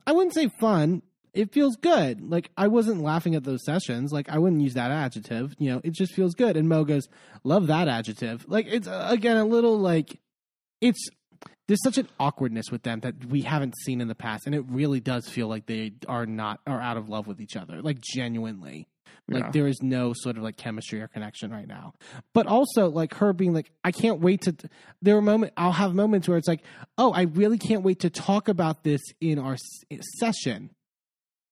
I wouldn't say fun. It feels good. Like, I wasn't laughing at those sessions. Like, I wouldn't use that adjective. You know, it just feels good. And Mo goes, love that adjective. Like, it's, uh, again, a little like, it's, there's such an awkwardness with them that we haven't seen in the past and it really does feel like they are not are out of love with each other like genuinely like Yeah. there is no sort of like chemistry or connection right now but also like her being like i can't wait to there are moment i'll have moments where it's like oh i really can't wait to talk about this in our s- session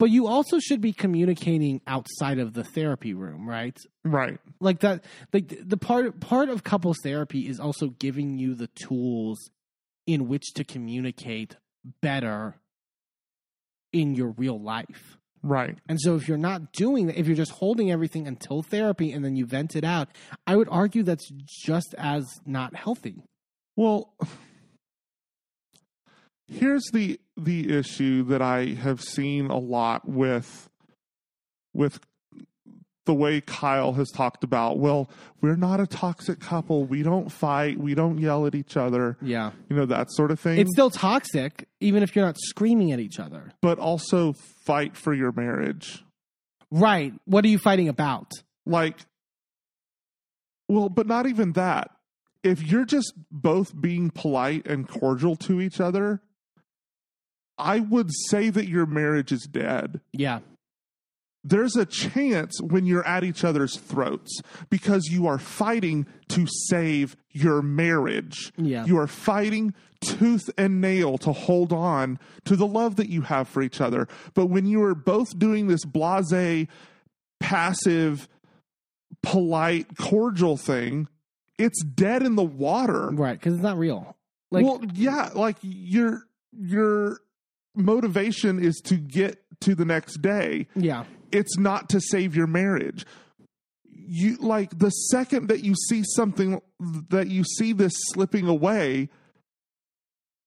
but you also should be communicating outside of the therapy room right right. like that like the- part part of couples therapy is also giving you the tools in which to communicate better in your real life Right. and so if you're not doing that if you're just holding everything until therapy and then you vent it out i would argue that's just as not healthy Well, (sighs) here's the the issue that I have seen a lot with with the way Kyle has talked about. Well, we're not a toxic couple. We don't fight. We don't yell at each other. yeah You know that sort of thing. it's still toxic even if you're not screaming at each other but also fight for your marriage. right what are you fighting about like well but not even that if you're just both being polite and cordial to each other I would say that your marriage is dead. Yeah. There's a chance when you're at each other's throats because you are fighting to save your marriage. Yeah. You are fighting tooth and nail to hold on to the love that you have for each other. But when you are both doing this blase, passive, polite, cordial thing, it's dead in the water. Right. Because it's not real. Like, well, yeah, like your your motivation is to get to the next day. yeah. It's not to save your marriage. You like the second that you see something that you see this slipping away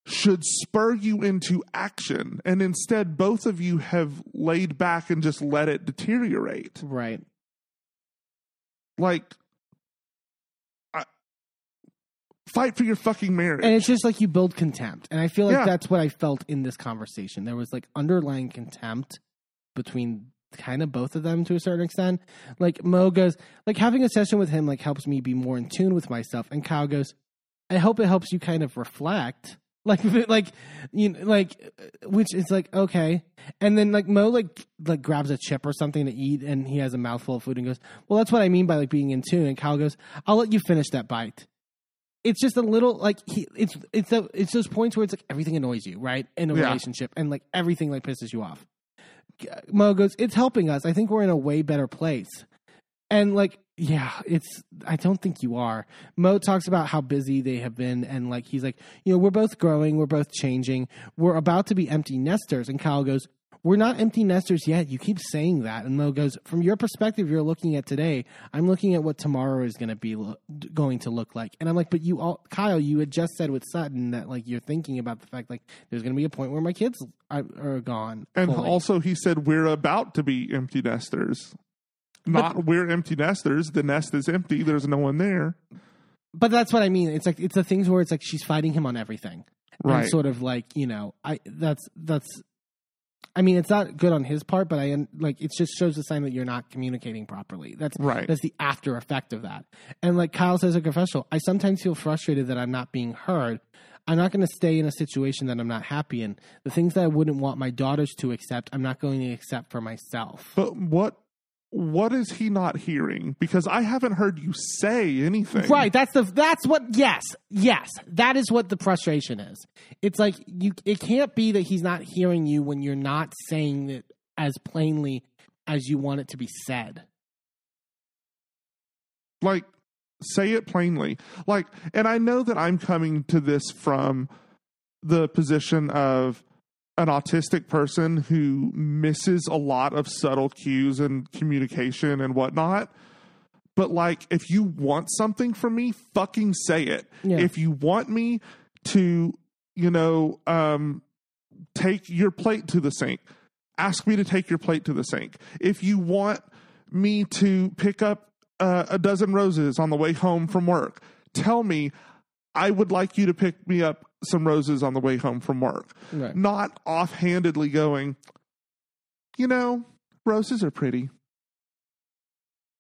should spur you into action and instead both of you have laid back and just let it deteriorate Right. like fight for your fucking marriage And it's just like you build contempt. And I feel like Yeah. that's what I felt in this conversation. There was like underlying contempt between kind of both of them to a certain extent. Like Mo goes, like having a session with him like helps me be more in tune with myself. And Kyle goes, I hope it helps you kind of reflect. (laughs) Like, (laughs) like, you know, like, which is like okay, and then like Mo like like grabs a chip or something to eat, and he has a mouthful of food and goes, "Well, that's what I mean by like being in tune." And Kyle goes, "I'll let you finish that bite." It's just a little like he it's it's the it's those points where it's like everything annoys you right in a Yeah. relationship and like everything like pisses you off. Mo goes it's helping us. I think we're in a way better place. And like yeah it's i don't think you are. Mo talks about how busy they have been and like he's like you know we're both growing. We're both changing. We're about to be empty nesters. And kyle goes we're not empty nesters yet you keep saying that and mo goes from your perspective you're looking at today i'm looking at what tomorrow is going to be lo- going to look like and i'm like but you all kyle you had just said with sutton that like you're thinking about the fact like there's going to be a point where my kids are, are gone And fully. also, he said we're about to be empty nesters. Not we're empty nesters. The nest is empty. There's no one there. but that's what I mean. It's like it's the things where it's like she's fighting him on everything, Right. And sort of like you know, I that's that's. I mean, it's not good on his part, but I like it just shows the sign that you're not communicating properly. That's Right. That's the after effect of that. And like Kyle says in confessional, I sometimes feel frustrated that I'm not being heard. I'm not going to stay in a situation that I'm not happy in. The things that I wouldn't want my daughters to accept, I'm not going to accept for myself. But what what is he not hearing? Because I haven't heard you say anything. Right. That's the that's what yes. Yes. That is what the frustration is. It's like you it can't be that he's not hearing you when you're not saying it as plainly as you want it to be said. Like say it plainly. Like and I know that I'm coming to this from the position of an autistic person who misses a lot of subtle cues and communication and whatnot. But like, if you want something from me, fucking say it. Yeah. If you want me to, you know, um, take your plate to the sink, ask me to take your plate to the sink. If you want me to pick up uh, a dozen roses on the way home from work, tell me I would like you to pick me up some roses on the way home from work. Right. Not offhandedly going, you know, roses are pretty.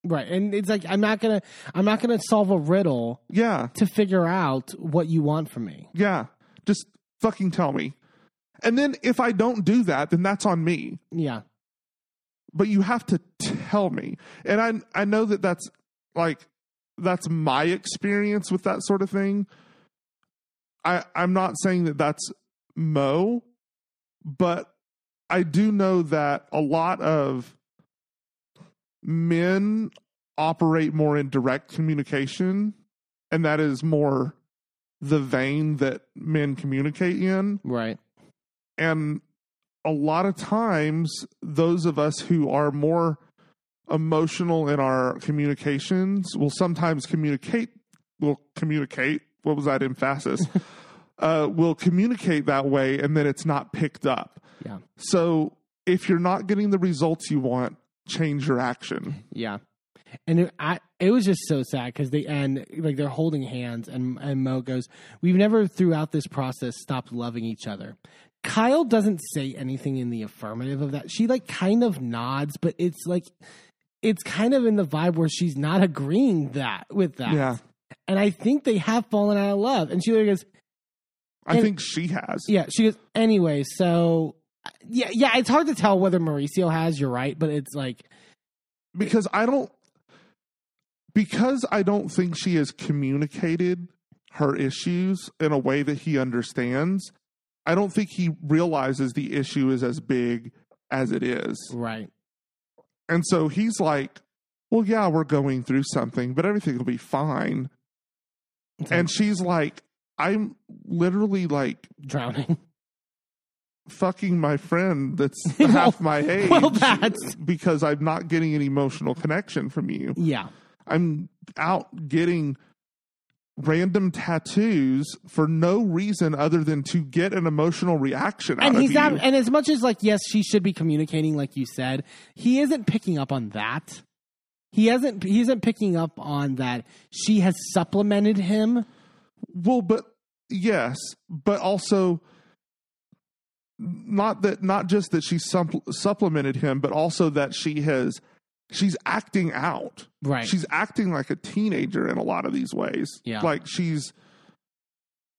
Right. And it's like I'm not going to I'm not to solve a riddle Yeah, to figure out what you want from me. yeah. Just fucking tell me. And then if I don't do that, then that's on me. Yeah. But you have to tell me. And I I know that that's like that's my experience with that sort of thing. I I'm not saying that that's Mo, but I do know that a lot of men operate more in direct communication, and that is more the vein that men communicate in. Right. And a lot of times, those of us who are more emotional in our communications will sometimes communicate, will communicate. What was that emphasis? (laughs) uh, will communicate that way, and then it's not picked up. Yeah. So if you're not getting the results you want, change your action. Yeah. And it, I, it was just so sad because they end like they're holding hands, and and Mo goes, "We've never throughout this process stopped loving each other." Kyle doesn't say anything in the affirmative of that. She like kind of nods, but it's like it's kind of in the vibe where she's not agreeing that with that. Yeah. And I think they have fallen out of love. And she goes, I think she has. Yeah, she goes, anyway, so yeah, yeah, it's hard to tell whether Mauricio has, you're right, but it's like because I don't because I don't think she has communicated her issues in a way that he understands. I don't think he realizes the issue is as big as it is. right. And so he's like, "Well, yeah, we're going through something, but everything will be fine." And she's like, "I'm literally like drowning. (laughs) fucking my friend that's (laughs) half my age well, that's because I'm not getting an emotional connection from you." yeah. I'm out getting random tattoos for no reason other than to get an emotional reaction out And he's not and as much as like yes, she should be communicating like you said, he isn't picking up on that. He hasn't he isn't picking up on that she has supplemented him. well, but yes, but also not that not just that she supp- supplemented him, but also that she has she's acting out. Right. She's acting like a teenager in a lot of these ways. Yeah. Like she's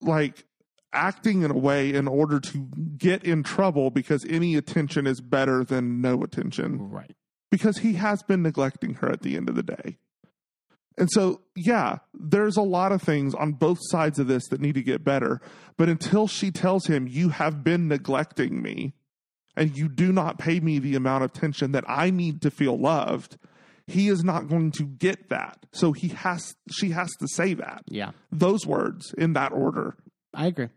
like acting in a way in order to get in trouble because any attention is better than no attention right. Because he has been neglecting her at the end of the day. And so, yeah, there's a lot of things on both sides of this that need to get better. But until she tells him, You have been neglecting me and you do not pay me the amount of attention that I need to feel loved, he is not going to get that. So he has she has to say that. Yeah. Those words in that order. I agree.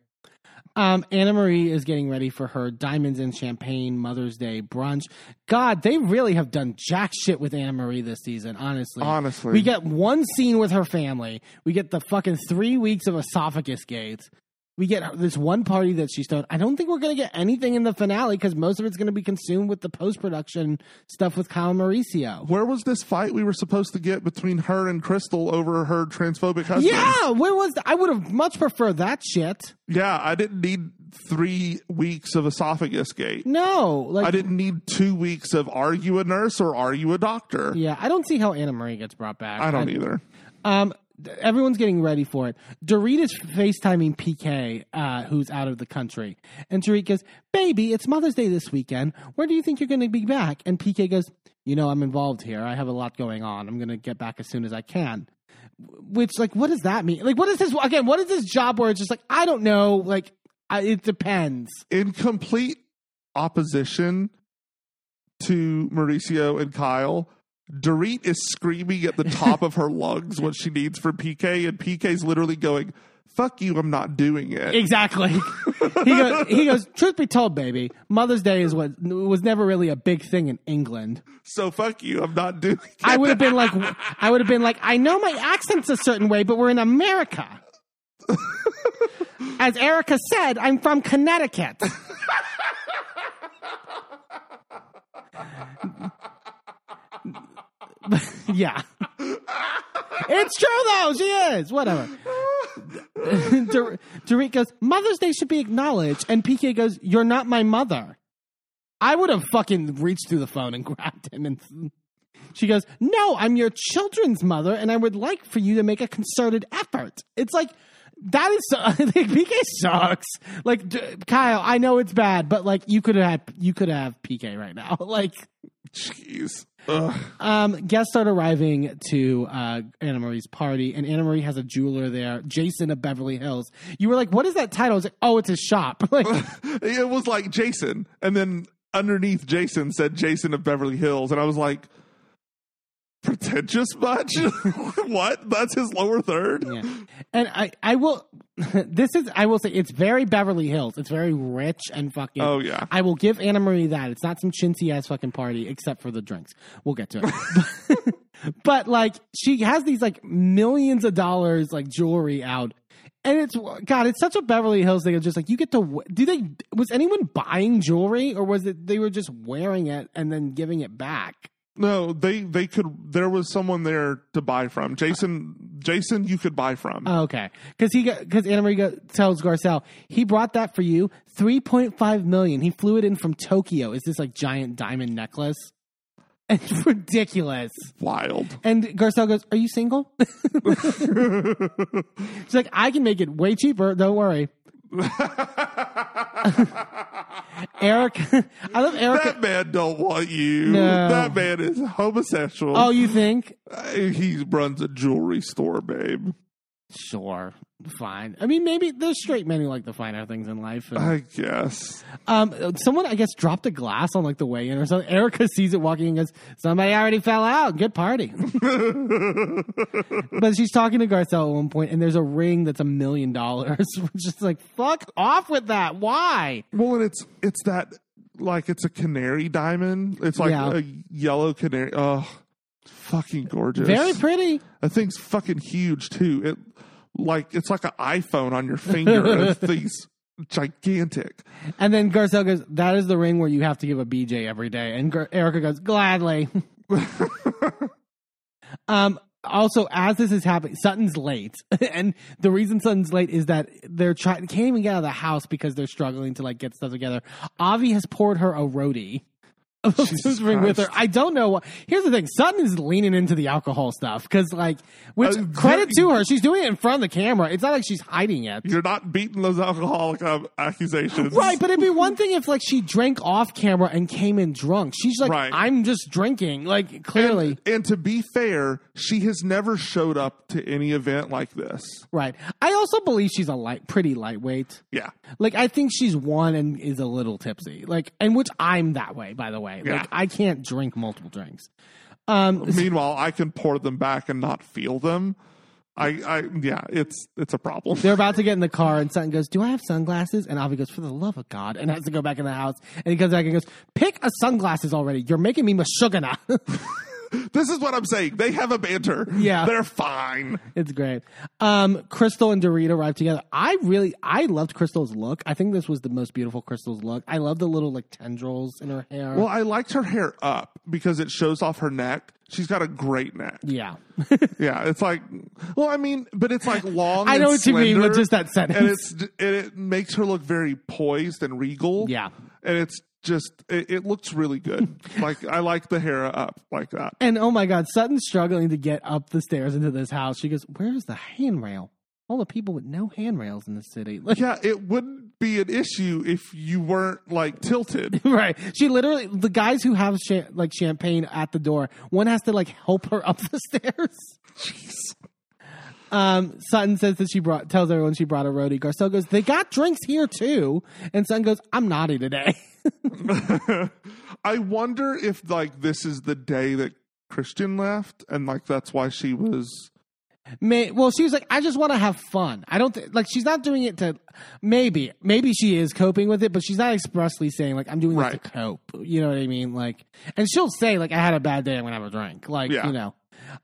Um, Annemarie is getting ready for her Diamonds and Champagne Mother's Day brunch. God, they really have done jack shit with Annemarie this season, honestly. Honestly. We get one scene with her family. We get the fucking three weeks of esophagus gates. We get this one party that she's done. I don't think we're going to get anything in the finale because most of it's going to be consumed with the post production stuff with Kyle Mauricio. Where was this fight we were supposed to get between her and Crystal over her transphobic husband? Yeah, where was the, I would have much preferred that shit. Yeah, I didn't need three weeks of esophagus gate. No, like I didn't need two weeks of are you a nurse or are you a doctor? Yeah, I don't see how Annemarie gets brought back. I don't either. Um, everyone's getting ready for it. Dorit is FaceTiming PK, uh, who's out of the country. And Dorit goes, Baby, it's Mother's Day this weekend. Where do you think you're going to be back? And PK goes, You know, I'm involved here. I have a lot going on. I'm going to get back as soon as I can. Which, like, what does that mean? Like, what is this? Again, what is this job where it's just like, I don't know. Like, I, it depends. In complete opposition to Mauricio and Kyle, Dorit is screaming at the top of her (laughs) lungs what she needs from PK, and PK's literally going, Fuck you, I'm not doing it. Exactly. (laughs) he goes. He goes. Truth be told, baby, Mother's Day is what was never really a big thing in England. So fuck you, I'm not doing it. I would have been like, I would have been like, I know my accent's a certain way, but we're in America. (laughs) As Erika said, I'm from Connecticut. (laughs) yeah. It's true though, she is. Whatever. (laughs) Dor- Dorit goes, Mother's Day should be acknowledged. And PK goes, You're not my mother. I would have fucking reached through the phone and (laughs) grabbed him and she goes, No, I'm your children's mother, and I would like for you to make a concerted effort. It's like, that is like, PK sucks. Like Kyle, I know it's bad, but like you could have you could have PK right now. Like Jeez. Ugh. um, guests start arriving to uh, Annemarie's party, and Annemarie has a jeweler there, Jason of Beverly Hills. You were like, "What is that title?" I was like, "Oh, it's his shop." (laughs) Like, (laughs) It was like Jason, and then underneath Jason said Jason of Beverly Hills, and I was like, pretentious much? (laughs) what? That's his lower third? yeah. and I, I will. (laughs) this is, I will say, it's very Beverly Hills. It's very rich and fucking. Oh, yeah. I will give Annemarie that. It's not some chintzy ass fucking party, except for the drinks. We'll get to it. (laughs) but like, she has these like millions of dollars like jewelry out. And it's God, it's such a Beverly Hills thing. It's just like you get to. Do they? Was anyone buying jewelry, or was it they were just wearing it and then giving it back? No, they they could. There was someone there to buy from. Jason, Jason, you could buy from. Oh, okay, because he because Annemarie tells Garcelle he brought that for you, three point five million. He flew it in from Tokyo. Is this like giant diamond necklace? (laughs) It's ridiculous. Wild. And Garcelle goes, "Are you single?" (laughs) She's like, "I can make it way cheaper. Don't worry." (laughs) (laughs) Eric, I love Eric. that man don't want you. No. That man is homosexual. Oh, you think? Uh, he runs a jewelry store, babe. Sure, fine. I mean, maybe there's straight men who like the finer things in life. And, I guess. um, someone I guess dropped a glass on like the way in or something. Erika sees it walking and goes, "Somebody already fell out. Good party." (laughs) but she's talking to Garcelle at one point, and there's a ring that's a million dollars. (laughs) Which is like, fuck off with that. Why? Well, and it's it's that like it's a canary diamond. It's like Yeah. a yellow canary. Oh, fucking gorgeous. Very pretty. That thing's fucking huge too. It like it's like an iPhone on your finger. that (laughs) thing's gigantic. And then Garcelle goes, "That is the ring where you have to give a BJ every day." And Gar- Erika goes, "Gladly." (laughs) um. Also, as this is happening, Sutton's late, (laughs) and the reason Sutton's late is that they're trying can't even get out of the house because they're struggling to like get stuff together. Avi has poured her a roadie. Jesus ring with her. I don't know what. Here's the thing: Sutton is leaning into the alcohol stuff because, like, which Uh, credit very- to her, she's doing it in front of the camera. It's not like she's hiding it. You're not beating those alcoholic um, accusations, Right, but it'd be one thing if like she drank off camera and came in drunk. She's like, Right. I'm just drinking. Like clearly, And, and to be fair, she has never showed up to any event like this. right. I also believe she's a light, pretty lightweight. Yeah. Like I think she's one and is a little tipsy. Like, and which I'm that way, by the way. Yeah. Like I can't drink multiple drinks. Um, Meanwhile, I can pour them back and not feel them. I, I, yeah, it's it's a problem. they're about to get in the car, and Sutton goes, "Do I have sunglasses?" And Avi goes, "For the love of God!" and has to go back in the house. And he comes back and goes, "Pick a sunglasses already. You're making me mashugana." (laughs) This is what I'm saying. They have a banter. Yeah. they're fine. It's great. Um, Crystal and Dorita arrive together. I really, I loved Crystal's look. I think this was the most beautiful Crystal's look. I love the little like tendrils in her hair. Well, I liked her hair up because it shows off her neck. She's got a great neck. yeah, (laughs) Yeah, it's like, well, I mean, but it's like long. I know what you mean with just that sentence. and it's and it makes her look very poised and regal. Yeah. and it's just it, it looks really good. like I like the hair up like that. and oh my God, Sutton's struggling to get up the stairs into this house. She goes, "Where's the handrail? All the people with no handrails in the city." Like, (laughs) Yeah, it wouldn't be an issue if you weren't like tilted. (laughs) right? She literally, the guys who have cha- like champagne at the door, one has to like help her up the (laughs) stairs. Jeez. Um, Sutton says that she brought tells everyone she brought a roadie. Garcelle goes, "They got drinks here too," and Sutton goes, "I'm naughty today." (laughs) I wonder if like this is the day that Christian left, and like that's why she was. May, well, she was like, "I just want to have fun." I don't th- like she's not doing it to. Maybe, maybe she is coping with it, but she's not expressly saying like, "I'm doing this Right. to cope." You know what I mean? Like, and she'll say like, "I had a bad day. I'm gonna have a drink." Like, Yeah. you know.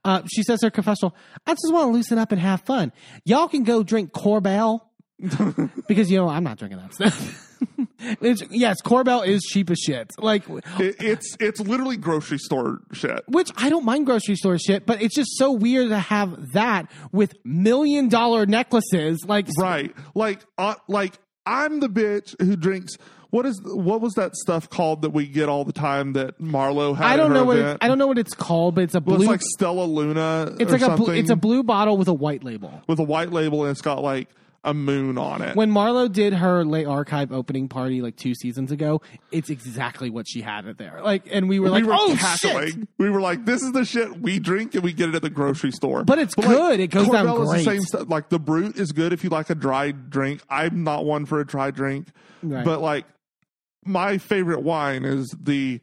Uh, she says her confessional. I just want to loosen up and have fun. Y'all can go drink Korbel (laughs) because you know I'm not drinking that stuff. (laughs) it's, yes, Korbel is cheap as shit. Like, It, it's it's literally grocery store shit. which I don't mind grocery store shit, but it's just so weird to have that with million dollar necklaces. Like, Right. Like uh, like I'm the bitch who drinks what is what was that stuff called that we get all the time that Marlo had I don't know what it. I don't know what it's called, but it's a Well, blue. it's like Stella Luna it's like a blue, something it's a blue bottle with a white label. with a white label and it's got like a moon on it. When Marlo did her Le Archive opening party like two seasons ago, it's exactly what she had it there. Like, and we were like, were "Oh cackling. shit!" We were like, "This is the shit we drink, and we get it at the grocery store." But it's good. It goes down Korbel is great. the same stuff. Like the brute is good if you like a dry drink. I'm not one for a dry drink, Right. but like my favorite wine is the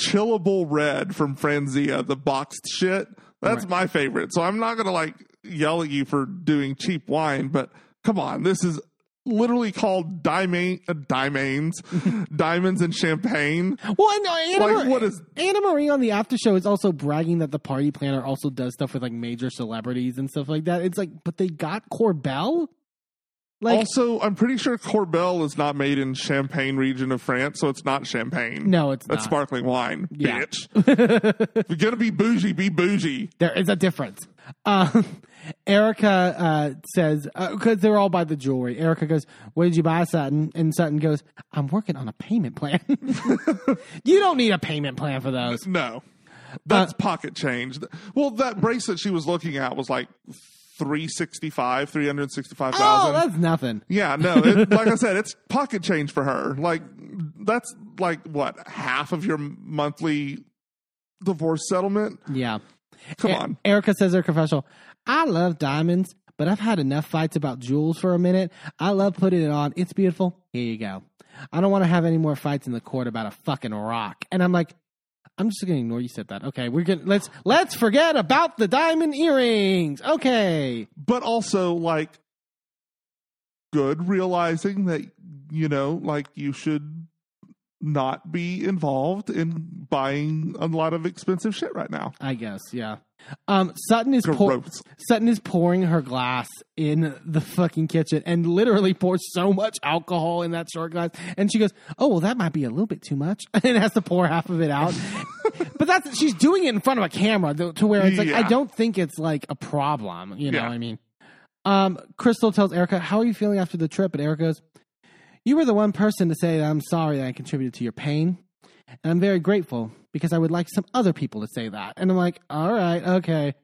chillable red from Franzia, the boxed shit. That's Right. my favorite. So I'm not gonna like yell at you for doing cheap wine, but come on, this is literally called diamond, uh, diamonds, (laughs) diamonds and champagne. Well, and uh, Anna, Like, Mar- what is- Anna Marie on the after show is also bragging that the party planner also does stuff with like major celebrities and stuff like that. It's like, but they got Korbel. Like, also, I'm pretty sure Korbel is not made in Champagne region of France, so it's not champagne. no, it's That's not. sparkling wine, Yeah. bitch. if you're gonna be bougie, be bougie. There is a difference. Um, Erika uh, says because they're all by the jewelry. Erika goes, "What did you buy, Sutton?" And Sutton goes, "I'm working on a payment plan." (laughs) you don't need a payment plan for those. No, Uh, that's pocket change. Well, that bracelet she was looking at was like 365, 365,000. Oh, that's nothing. Yeah, no, it, (laughs) like I said, it's pocket change for her. Like that's like what half of your monthly divorce settlement. Yeah. Come E- on, Erika says her confessional. I love diamonds, but I've had enough fights about jewels for a minute. I love putting it on. It's beautiful. Here you go. I don't want to have any more fights in the court about a fucking rock. And I'm like, I'm just gonna ignore you said that. Okay, we're gonna let's let's forget about the diamond earrings. Okay. but also like good realizing that you know, like you should not be involved in buying a lot of expensive shit right now. I guess, yeah. Um, Sutton is pour- Sutton is pouring her glass in the fucking kitchen and literally pours so much alcohol in that short glass. And she goes, "Oh, well, that might be a little bit too much," (laughs) and has to pour half of it out. (laughs) but that's she's doing it in front of a camera though, to where it's like I don't think it's like a problem. You know Yeah. what I mean? Um, Crystal tells Erika, "How are you feeling after the trip?" And Erika goes, "You were the one person to say that I'm sorry that I contributed to your pain." And I'm very grateful because I would like some other people to say that. And I'm like, all right, okay.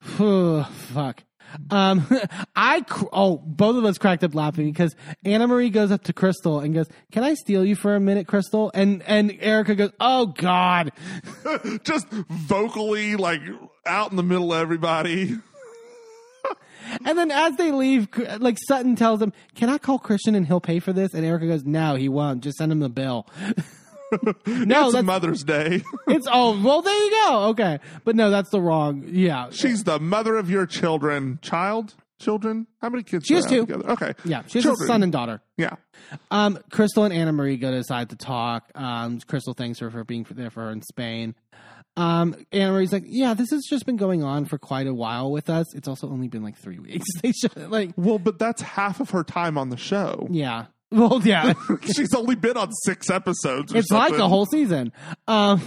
Phew, fuck. Um, (laughs) I, cr- oh, both of us cracked up laughing because Annemarie goes up to Crystal and goes, can I steal you for a minute, Crystal? And, and Erika goes, oh God. (laughs) Just vocally like out in the middle of everybody. And then as they leave, like Sutton tells him, can I call Christian and he'll pay for this? And Erika goes, no, he won't. Just send him the bill. (laughs) no, it's Mother's Day. (laughs) it's, oh, well, there you go. Okay. But no, that's the wrong, yeah. She's the mother of your children. Child? Children? How many kids? She has two. Together? Okay. Yeah, she has Children. a son and daughter. Yeah. Um, Crystal and Annemarie go to decide to talk. Um, Crystal thanks her for being there for her in Spain. Um, Annemarie's like, yeah, this has just been going on for quite a while with us. It's also only been like three (laughs) weeks. They should like, Well, but that's half of her time on the show. yeah, well, yeah. (laughs) She's only been on six episodes. Or it's like something. a whole season. Um,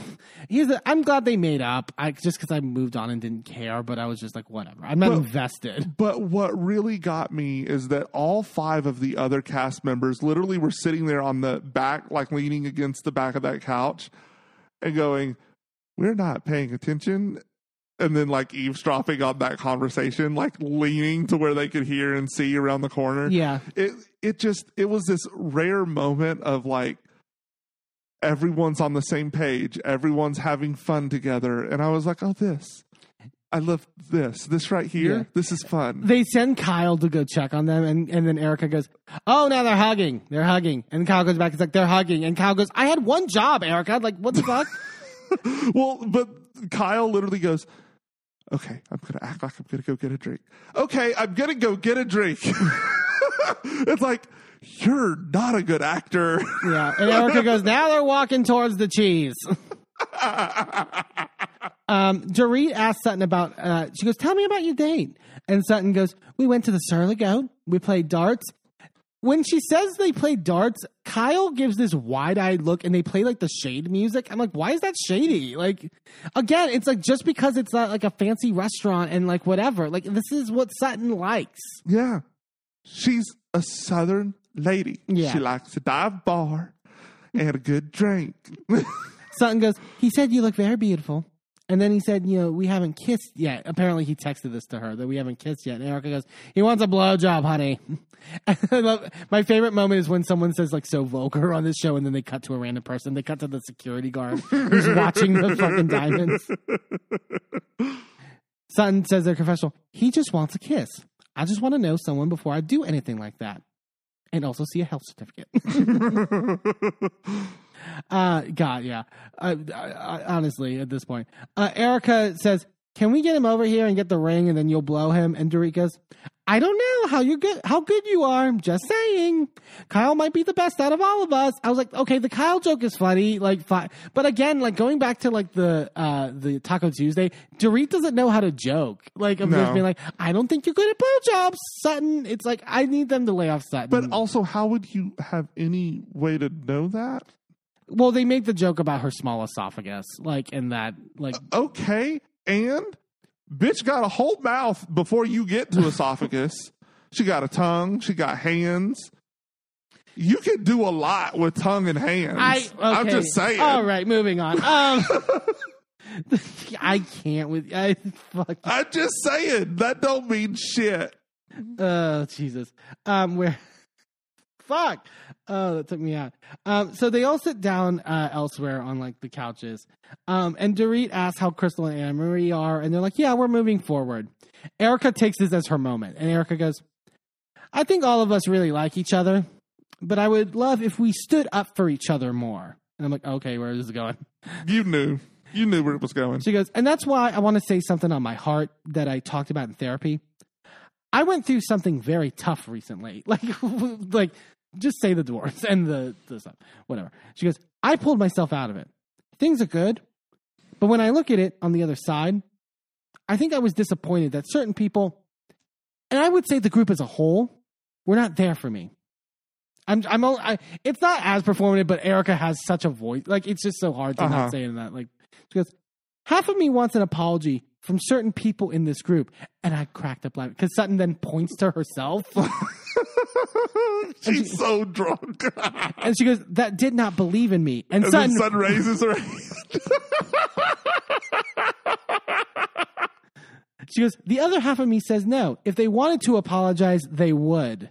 he's. A, I'm glad they made up. I just because I moved on and didn't care, but I was just like, whatever. I'm not Well- invested. But what really got me is that all five of the other cast members literally were sitting there on the back, like leaning against the back of that couch and going, We're not paying attention. And then, like, eavesdropping on that conversation, like leaning to where they could hear and see around the corner. Yeah, It, it just, it was this rare moment of like, everyone's on the same page, everyone's having fun together. And I was like, Oh, this. I love this. This right here. Yeah. This is fun. they send Kyle to go check on them, and, and then Erika goes, "Oh, now they're hugging. They're hugging." And Kyle goes back. He's like, "They're hugging." And Kyle goes, "I had one job, Erika. Like, what the fuck?" (laughs) (laughs) well, but Kyle literally goes, "Okay, I'm gonna act like I'm gonna go get a drink. Okay, I'm gonna go get a drink." (laughs) it's like you're not a good actor. yeah. And Erika goes, "Now they're walking towards the cheese." (laughs) um, Dorit asks Sutton about. Uh, she goes, "Tell me about your date." And Sutton goes, "We went to the Surly Goat. We played darts." When she says they play darts, Kyle gives this wide-eyed look, and they play like the shade music. I'm like, why is that shady? Like, again, it's like just because it's not like a fancy restaurant and like whatever. Like, this is what Sutton likes. yeah, she's a Southern lady. Yeah. she likes a dive bar and a good drink. (laughs) Sutton goes, he said you look very beautiful. And then he said, you know, we haven't kissed yet. Apparently he texted this to her that we haven't kissed yet. And Erika goes, he wants a blowjob, honey. (laughs) Love- My favorite moment is when someone says like so vulgar on this show and then they cut to a random person. They cut to the security guard who's (laughs) watching the fucking diamonds. Sutton says their confessional, he just wants a kiss. I just want to know someone before I do anything like that. And also see a health certificate. (laughs) Uh, God, yeah. Uh, I, I, honestly, at this point, uh, Erika says, "Can we get him over here and get the ring, and then you'll blow him?" And Dorit goes, "I don't know how you good, how good you are. I'm just saying, Kyle might be the best out of all of us." I was like, "Okay, the Kyle joke is funny, like, but again, like going back to like the uh the Taco Tuesday, Dorit doesn't know how to joke. Like, I'm just being like, I don't think you're good at blowjobs, Sutton. It's like I need them to lay off Sutton. but also, how would you have any way to know that? Well, they make the joke about her small esophagus, like in that, like Okay, and bitch got a whole mouth before you get to esophagus. (laughs) she got a tongue. She got hands. You can do a lot with tongue and hands. I. Okay. I'm just saying. All right, moving on. Um, (laughs) (laughs) I can't with I fuck. I'm just saying that don't mean shit. Oh Jesus. Um, where? Fuck. Oh, that took me out. Um, so they all sit down uh, elsewhere on like the couches. Um, and Dorit asks how Crystal and Annemarie are, and they're like, "Yeah, we're moving forward." Erika takes this as her moment, and Erika goes, "I think all of us really like each other, but I would love if we stood up for each other more." And I'm like, "Okay, where is this going?" You knew. You knew where it was going. She goes, and that's why I want to say something on my heart that I talked about in therapy. I went through something very tough recently. (laughs) Like, (laughs) like just say the doors and the, the stuff, whatever. She goes, I pulled myself out of it. Things are good. But when I look at it on the other side, I think I was disappointed that certain people, and I would say the group as a whole, were not there for me. I'm, I'm, I, it's not as performative, but Erika has such a voice. Like, it's just so hard to Uh-huh. not say in that. Like, she goes, half of me wants an apology from certain people in this group. And I cracked up laughing because Sutton then points to herself. (laughs) (laughs) She's so drunk. (laughs) and she goes, that did not believe in me. And, and then Sun raises her hand. (laughs) she goes, the other half of me says no. If they wanted to apologize, they would.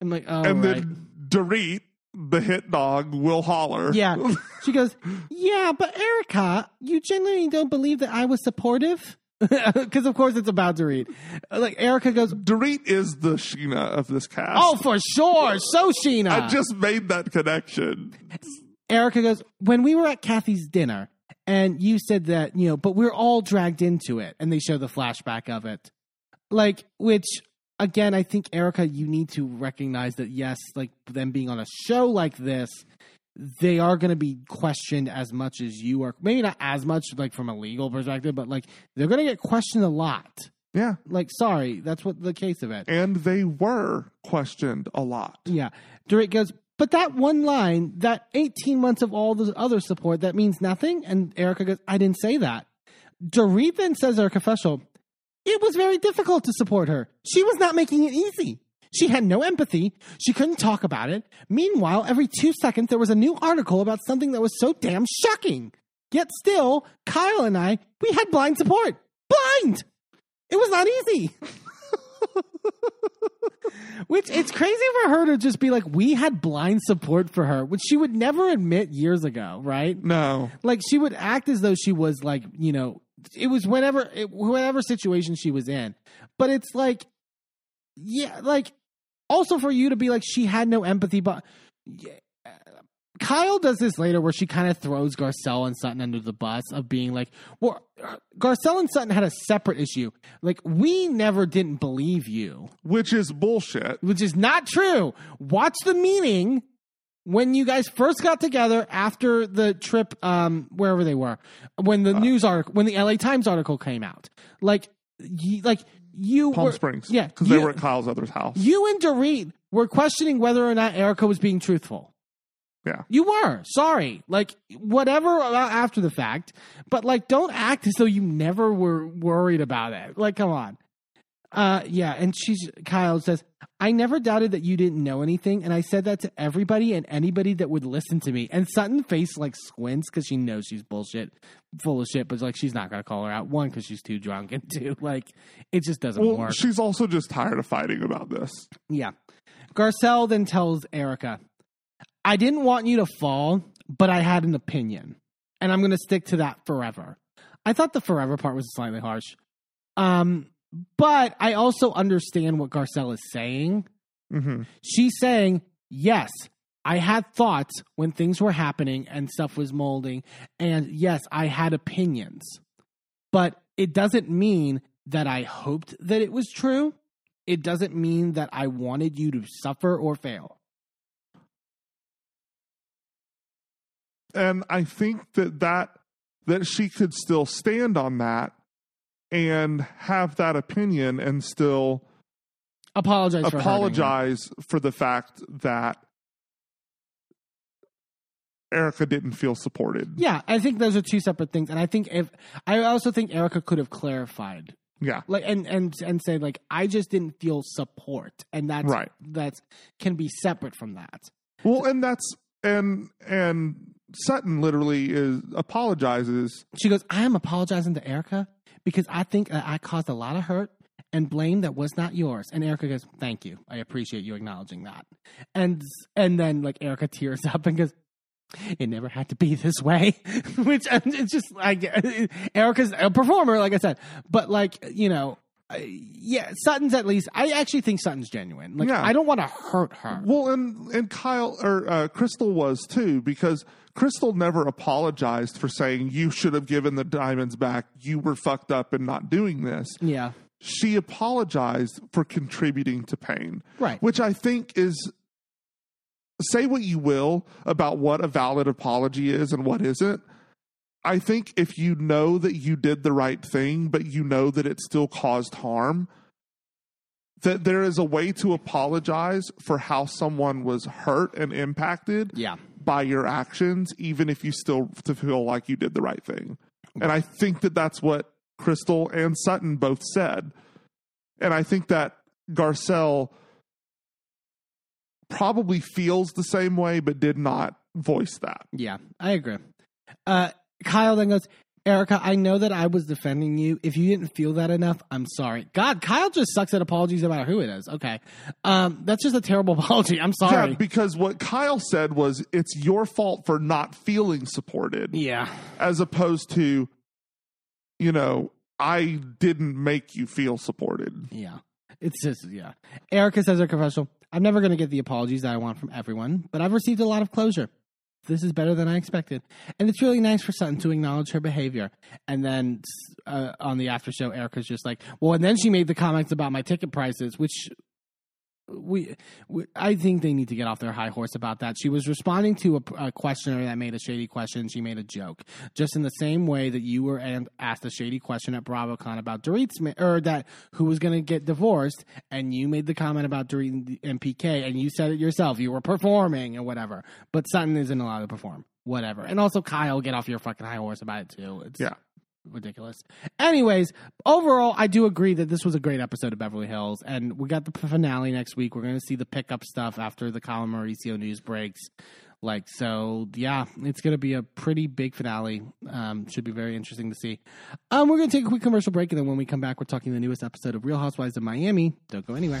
I'm like, oh, and right. then Dorit, the hit dog, will holler. Yeah. She goes, Yeah, but Erika, you genuinely don't believe that I was supportive? (laughs) Because, of course, it's about to read. Uh, like, Erika goes, Dorit is the Scheana of this cast. Oh, for sure. So, Scheana. I just made that connection. Erika goes, When we were at Kathy's dinner, and you said that, you know, but we're all dragged into it. And they show the flashback of it. Like, which, again, I think, Erika, you need to recognize that, yes, like them being on a show like this, they are going to be questioned as much as you are. Maybe not as much, like from a legal perspective, but like they're going to get questioned a lot. Yeah. Like, sorry, that's what the case of it. And they were questioned a lot. Yeah. Dorit goes, but that one line, that 18 months of all the other support, that means nothing? And Erica goes, I didn't say that. Dorit then says her confessional, it was very difficult to support her. She was not making it easy. She had no empathy. She couldn't talk about it. Meanwhile, every two seconds, there was a new article about something that was so damn shocking. Yet still, Kyle and I, we had blind support. Blind! It was not easy. (laughs) Which it's crazy for her to just be like, we had blind support for her, which she would never admit years ago, right? No. Like she would act as though she was like, you know, it was whenever, it, whatever situation she was in. But it's like, yeah, like also for you to be like, she had no empathy, but yeah, Kyle does this later where she kind of throws Garcelle and Sutton under the bus of being like, well, Garcelle and Sutton had a separate issue. Like, we never didn't believe you Which is bullshit. which is not true. Watch the meeting when you guys first got together after the trip, um, wherever they were, when the news article, when the LA Times article came out. Like, y- like you Palm were, Springs. yeah, Because they were at Kyle's other house. You and Dorit were questioning whether or not Erika was being truthful. Yeah. You were. Sorry. Like, whatever after the fact, but like, don't act as though you never were worried about it. Like, come on. Uh, yeah. And she's, Kyle says, I never doubted that you didn't know anything. And I said that to everybody and anybody that would listen to me. And Sutton face like squints because she knows she's bullshit, full of shit, but like, she's not to call her out. One, because she's too drunk, and two, (laughs) like, it just doesn't Well, work. she's also just tired of fighting about this. Yeah. Garcelle then tells Erika, I didn't want you to fall, but I had an opinion. And I'm going to stick to that forever. I thought the forever part was slightly harsh. Um, but I also understand what Garcelle is saying. hmm She's saying, yes, I had thoughts when things were happening and stuff was molding. And yes, I had opinions. But it doesn't mean that I hoped that it was true. It doesn't mean that I wanted you to suffer or fail. And I think that that that she could still stand on that and have that opinion and still Apologize for apologize for the fact that Erika didn't feel supported. Yeah, I think those are two separate things. And I think if I also think Erika could have clarified Yeah. like and and and said like I just didn't feel support and that's Right. that's can be separate from that. Well, and that's and and Sutton literally is apologizes. She goes, I am apologizing to Erika because I think I caused a lot of hurt and blame that was not yours. And Erika goes, Thank you. I appreciate you acknowledging that. And and then like Erika tears (laughs) up and goes, it never had to be this way, (laughs) which it's just like (laughs) Erika's a performer, like I said, but like you know, uh, yeah, Sutton's at least. I actually think Sutton's genuine. Like Yeah. I don't want to hurt her. Well, and and Kyle or uh, Crystal was too because Crystal never apologized for saying you should have given the diamonds back. You were fucked up in not doing this. Yeah, She apologized for contributing to pain, Right. Which I think is say what you will about what a valid apology is and what isn't. I think if you know that you did the right thing, but you know that it still caused harm, that there is a way to apologize for how someone was hurt and impacted yeah, by your actions, even if you still to feel like you did the right thing. And I think that that's what Crystal and Sutton both said. And I think that Garcelle probably feels the same way, but did not voice that. yeah. I agree. Uh, Kyle then goes, Erika, I know that I was defending you. If you didn't feel that enough, I'm sorry. God, Kyle just sucks at apologies no matter who it is. Okay, um, that's just a terrible (laughs) apology. I'm sorry. Yeah, because what Kyle said was it's your fault for not feeling supported. yeah. as opposed to, you know, I didn't make you feel supported. Yeah. It's just, yeah. Erika says her confessional I'm never going to get the apologies that I want from everyone, but I've received a lot of closure. This is better than I expected. And it's really nice for Sutton to acknowledge her behavior. And then uh, on the after show, Erika's just like, well, and then she made the comments about my ticket prices, which we, we I think they need to get off their high horse about that. She was responding to a, a questioner that made a shady question. She made a joke, just in the same way that you were and asked a shady question at BravoCon about Dorit's ma- or that who was going to get divorced, and you made the comment about Dorit and PK, and you said it yourself. You were performing or whatever, but Sutton isn't allowed to perform. Whatever, and also Kyle, get off your fucking high horse about it too. It's, Yeah. Ridiculous. Anyways, overall, I do agree that this was a great episode of Beverly Hills, and we got the finale next week. We're going to see the pickup stuff after the Colin Mauricio news breaks. Like so, yeah, it's going to be a pretty big finale. Um, should be very interesting to see. Um, we're going to take a quick commercial break, and then when we come back, we're talking the newest episode of Real Housewives of Miami. Don't go anywhere.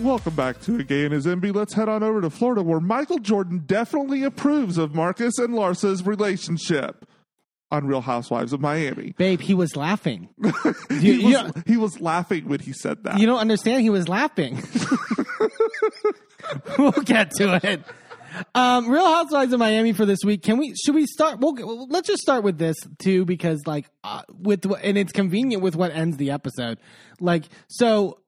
Welcome back to A Gay and His Enby. Let's head on over to Florida where Michael Jordan definitely approves of Marcus and Larsa's relationship. on Real Housewives of Miami. Babe, he was laughing. (laughs) He, You- was, you- he was laughing when he said that. You don't understand. He was laughing. (laughs) (laughs) we'll get to it. Um, Real Housewives of Miami for this week. Can we? Should we start? We'll, well, let's just start with this too, because like uh, with and it's convenient with what ends the episode. Like so,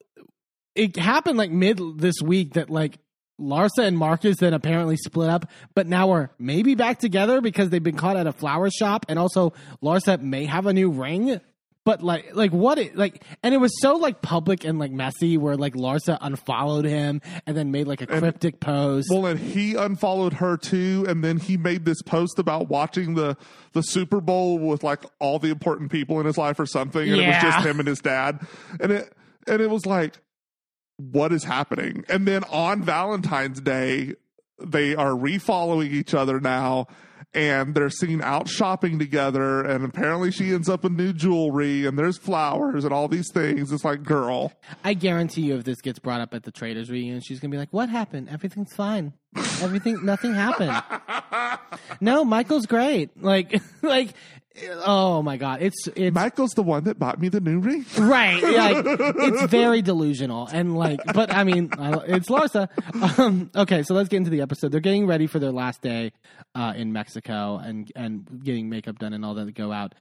it happened like mid this week that like Larsa and Marcus then apparently split up, but now we're maybe back together because they've been caught at a flower shop, and also Larsa may have a new ring. But like, like what? It, like, and it was so like public and like messy, where like Larsa unfollowed him and then made like a cryptic post. Well, and he unfollowed her too, and then he made this post about watching the the Super Bowl with like all the important people in his life or something, and it was just him and his dad, and it and it was like, what is happening? And then on Valentine's Day, they are refollowing each other now. And they're seen out shopping together, and apparently she ends up with new jewelry, and there's flowers and all these things. It's like, girl, I guarantee you, if this gets brought up at the traders reunion, she's gonna be like, "What happened? Everything's fine. Everything, nothing happened. (laughs) no, Michael's great. Like, (laughs) like, oh my god, it's it's Michael's the one that bought me the new ring. right. (laughs) Like, it's very delusional and like, but I mean, I, it's Larsa. Um, okay, so let's get into the episode. They're getting ready for their last day uh, in Mexico and and getting makeup done and all that to go out.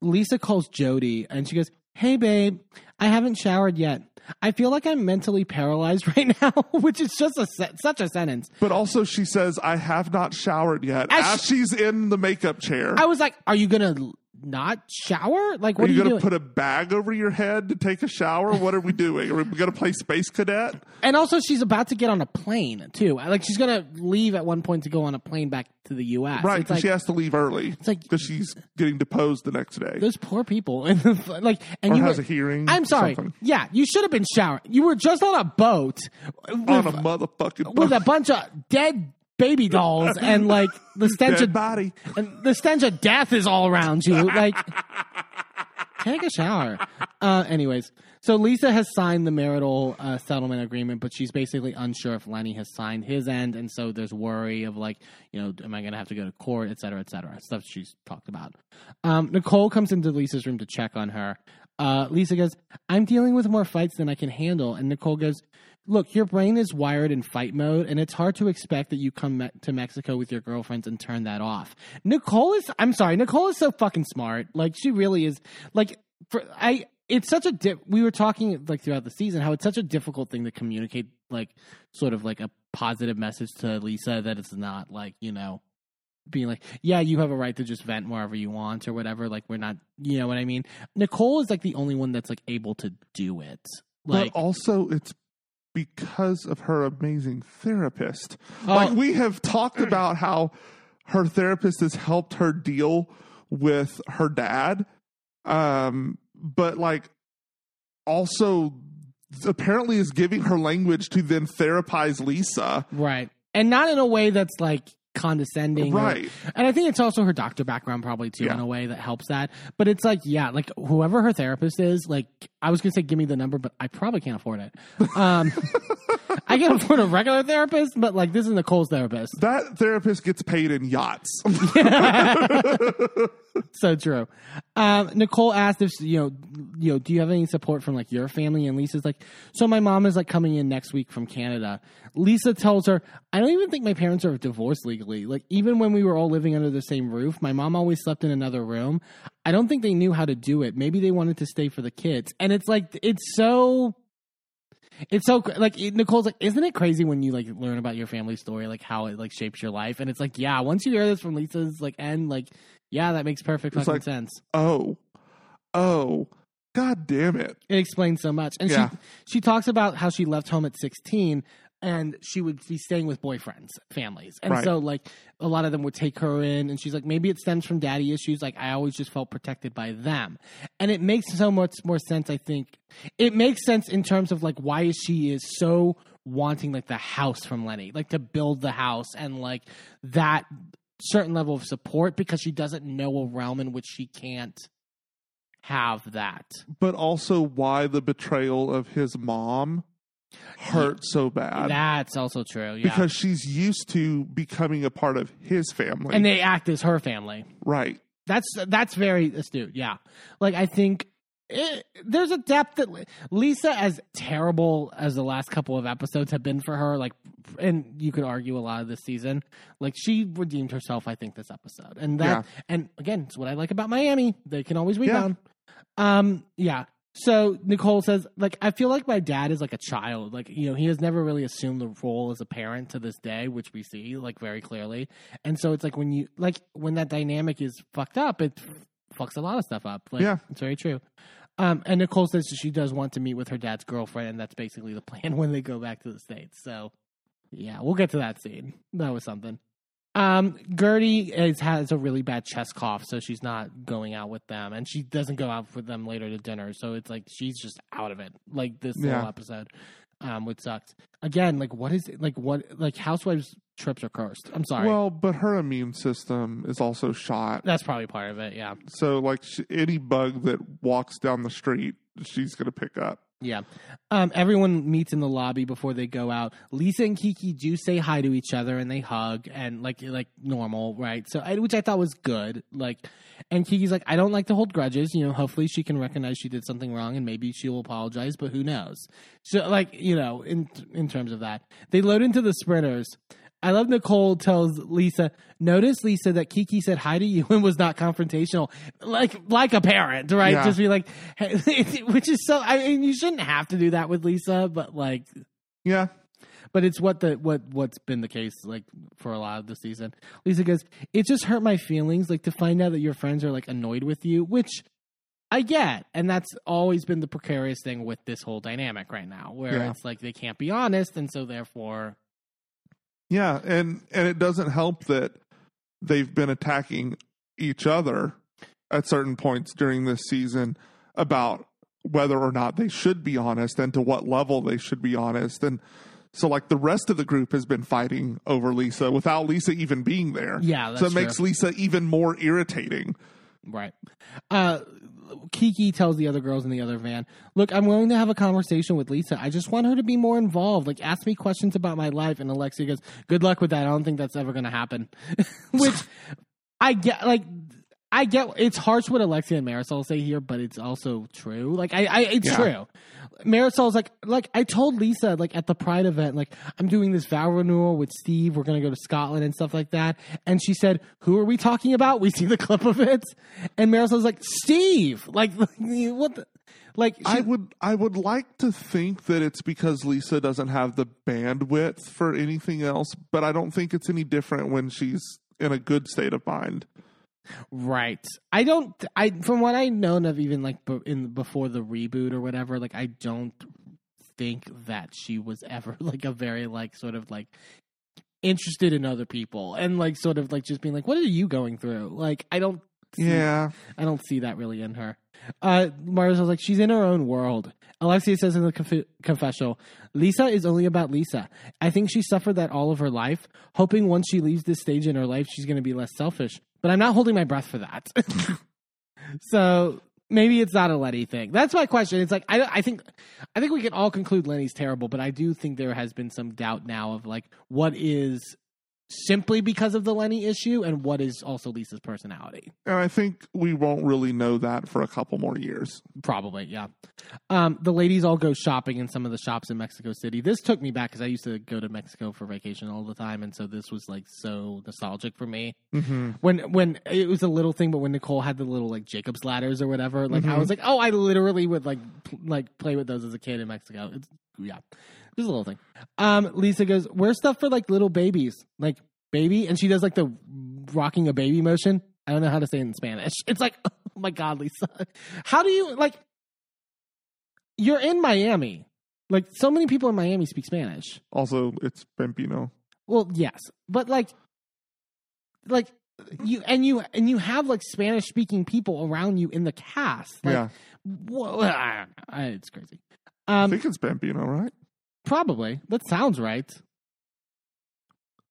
Lisa calls Jody and she goes, "Hey, babe, I haven't showered yet." I feel like I'm mentally paralyzed (laughs) right now, which is just a se- such a sentence. But also, she says, I have not showered yet As as, she's in the makeup chair. I was like, "Are you gonna not shower? Like, are what are you, you, going doing?" to put a bag over your head to take a shower? What are we doing? Are we going to play Space Cadet? And also, she's about to get on a plane too. Like, she's gonna leave at one point to go on a plane back to the U.S. Right, It's because like, she has to leave early It's like- because she's getting deposed the next day. those poor people, and (laughs) like, and Or you has were- a hearing, I'm sorry. Yeah, you should have been showering. You were just on a boat with, on a motherfucking with a bunch of dead baby dolls, and like the stench dead of body. and the stench of death is all around you. Like, take a shower. Uh, anyways, so Lisa has signed the marital uh, settlement agreement, but she's basically unsure if Lenny has signed his end, and so there's worry of like, you know, am I going to have to go to court, et cetera, et cetera. Stuff she's talked about. Um, Nicole comes into Lisa's room to check on her. Uh, Lisa goes, "I'm dealing with more fights than I can handle," and Nicole goes. Look, your brain is wired in fight mode, and it's hard to expect that you come me- to Mexico with your girlfriends and turn that off. Nicole is, I'm sorry, Nicole is so fucking smart. Like, she really is. Like, for I, it's such a di- we were talking like throughout the season how it's such a difficult thing to communicate like sort of like a positive message to Lisa that it's not like you know being like yeah you have a right to just vent wherever you want or whatever like we're not you know what I mean Nicole is like the only one that's like able to do it like but also, it's because of her amazing therapist. Oh. Like, we have talked about how her therapist has helped her deal with her dad. Um, but like, also apparently is giving her language to then therapize Lisa. right and not in a way that's like condescending or- Right. and I think it's also her doctor background probably too Yeah. in a way that helps that but it's like yeah like whoever her therapist is like I was gonna say give me the number but I probably can't afford it um (laughs) I can afford a regular therapist but like this is Nicole's therapist That therapist gets paid in yachts. (laughs) (laughs) so true. Um, Nicole asked if you know, you know, do you have any support from like your family? And Lisa's like, so my mom is like coming in next week from Canada. Lisa tells her, I don't even think my parents are divorced legally. Like even when we were all living under the same roof, my mom always slept in another room. I don't think they knew how to do it. Maybe they wanted to stay for the kids. And it's like it's so. It's so like Nicole's like, isn't it crazy when you like learn about your family story, like how it like shapes your life? And it's like, yeah, once you hear this from Lisa's like end, like, yeah, that makes perfect fucking like- sense. oh, oh, god damn it. It explains so much. And Yeah. she she talks about how she left home at 16 and she would be staying with boyfriends, families. And Right. so like a lot of them would take her in and she's like maybe it stems from daddy issues like I always just felt protected by them. And it makes so much more sense I think. It makes sense in terms of like why she is so wanting like the house from Lenny, like to build the house and like that certain level of support because she doesn't know a realm in which she can't have that. But also why the betrayal of his mom hurt so bad. That's also true. Yeah. Because she's used to becoming a part of his family. and they act as her family. right. That's that's very astute. Yeah, like I think it, there's a depth that Lisa, as terrible as the last couple of episodes have been for her, like, and you could argue a lot of this season, like she redeemed herself. I think this episode, and that, Yeah. and again, it's what I like about Miami. They can always rebound. Um, yeah. So Nicole says, like, I feel like my dad is like a child. Like, you know, he has never really assumed the role as a parent to this day, which we see like very clearly. And so it's like when you like when that dynamic is fucked up, it fucks a lot of stuff up. Like, Yeah. it's very true. Um, and Nicole says she does want to meet with her dad's girlfriend, and that's basically the (laughs) plan when they go back to the states. So, yeah, we'll get to that scene. That was something. Um, Guerdy is, has a really bad chest cough, so she's not going out with them, and she doesn't go out with them later to dinner. So it's like she's just out of it, like this Yeah. whole episode, um, which sucks. Again, like what is it? Like what? Like housewives trips are cursed. I'm sorry. Well, but her immune system is also shot. that's probably part of it. Yeah, So, like, sh any bug that walks down the street, she's to pick up. Yeah. Um, everyone meets in the lobby before they go out. Lisa and Kiki do say hi to each other and they hug and like like normal, right? So, I, which I thought was good. Like, and Kiki's like, I don't like to hold grudges. You know, hopefully she can recognize she did something wrong and maybe she'll apologize, but who knows? So, like, you know, in in terms of that, they load into the sprinters. I love Nicole tells Lisa, notice Lisa that Kiki said hi to you (laughs) and was not confrontational, like like a parent, right? Yeah. Just be like, hey, (laughs) which is so. I mean, you shouldn't have to do that with Lisa, but like, Yeah. but it's what the what what's been the case like for a lot of the season. Lisa goes, it just hurt my feelings, like to find out that your friends are like annoyed with you, which I get, and that's always been the precarious thing with this whole dynamic right now, where Yeah. it's like they can't be honest, and so therefore, Yeah, and and it doesn't help that they've been attacking each other at certain points during this season about whether or not they should be honest and to what level they should be honest and so like the rest of the group has been fighting over Lisa without Lisa even being there. Yeah, so it makes Lisa even more irritating. Right. Uh, Kiki tells the other girls in the other van, Look, I'm willing to have a conversation with Lisa. I just want her to be more involved. Like, ask me questions about my life. And Alexia goes, Good luck with that. I don't think that's ever going to happen. (laughs) Which I get, like, I get it's harsh what Alexia and Marysol say here, but it's also true. Like I, I it's Yeah. true. Marysol's like like I told Lisa like at the Pride event, like I'm doing this vow renewal with Steve. We're gonna go to Scotland and stuff like that. And she said, "Who are we talking about?" We see the clip of it, and Marysol's like, "Steve." Like (laughs) what? The, like she, I would I would like to think that it's because Lisa doesn't have the bandwidth for anything else, but I don't think it's any different when she's in a good state of mind. Right. I don't. I from what I've known of, even like in before the reboot or whatever. Like I don't think that she was ever (laughs) like a very like sort of like interested in other people and like sort of like just being like, what are you going through? Like I don't. see- Yeah. I don't see that really in her. Uh, Mars was like, she's in her own world. Alexia says in the conf- confessional, Lisa is only about Lisa. I think she suffered that all of her life, hoping once she leaves this stage in her life, she's going to be less selfish. But I'm not holding my breath for that. (laughs) so maybe it's not a Lenny thing. That's my question. It's like I, I think, I think we can all conclude Lenny's terrible, but I do think there has been some doubt now of like what is simply because of the Lenny issue and what is also Lisa's personality. And I think we won't really know that for a couple more years. Probably, yeah. Um, the ladies all go shopping in some of the shops in Mexico City. This took me back because I used to go to Mexico for vacation all the time, and so this was like so nostalgic for me. Mm-hmm. When when it was a little thing, but when Nicole had the little like Jacob's ladders or whatever, like I was like, oh, I literally would like like play with those as a kid in Mexico. It's yeah, just a little thing. Um, Lisa goes, "Where's stuff for like little babies, like baby?" And she does like the rocking a baby motion. I don't know how to say it in Spanish. (laughs) It's like, oh my god, Lisa, how do you like? You're in Miami. Like so many people in Miami speak Spanish. Also, it's Bambino. Well, yes, but like, like you and you and you have like Spanish speaking people around you in the cast. Like, yeah. ah, (laughs) it's crazy. I Um, think it's Bambino, right? probably that sounds right.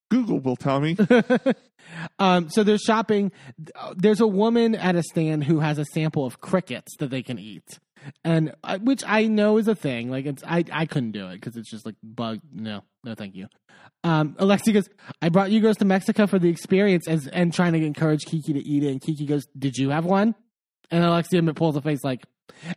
Google will tell me. (laughs) um, so they're shopping. There's a woman at a stand who has a sample of crickets that they can eat. and I, which I know is a thing. Like it's I I couldn't do it because it's just like bug. No, no, thank you. Um, Alexia goes, I brought you girls to Mexico for the experience as, and trying to encourage Kiki to eat it. And Kiki goes, Did you have one? And Alexia pulls a face like,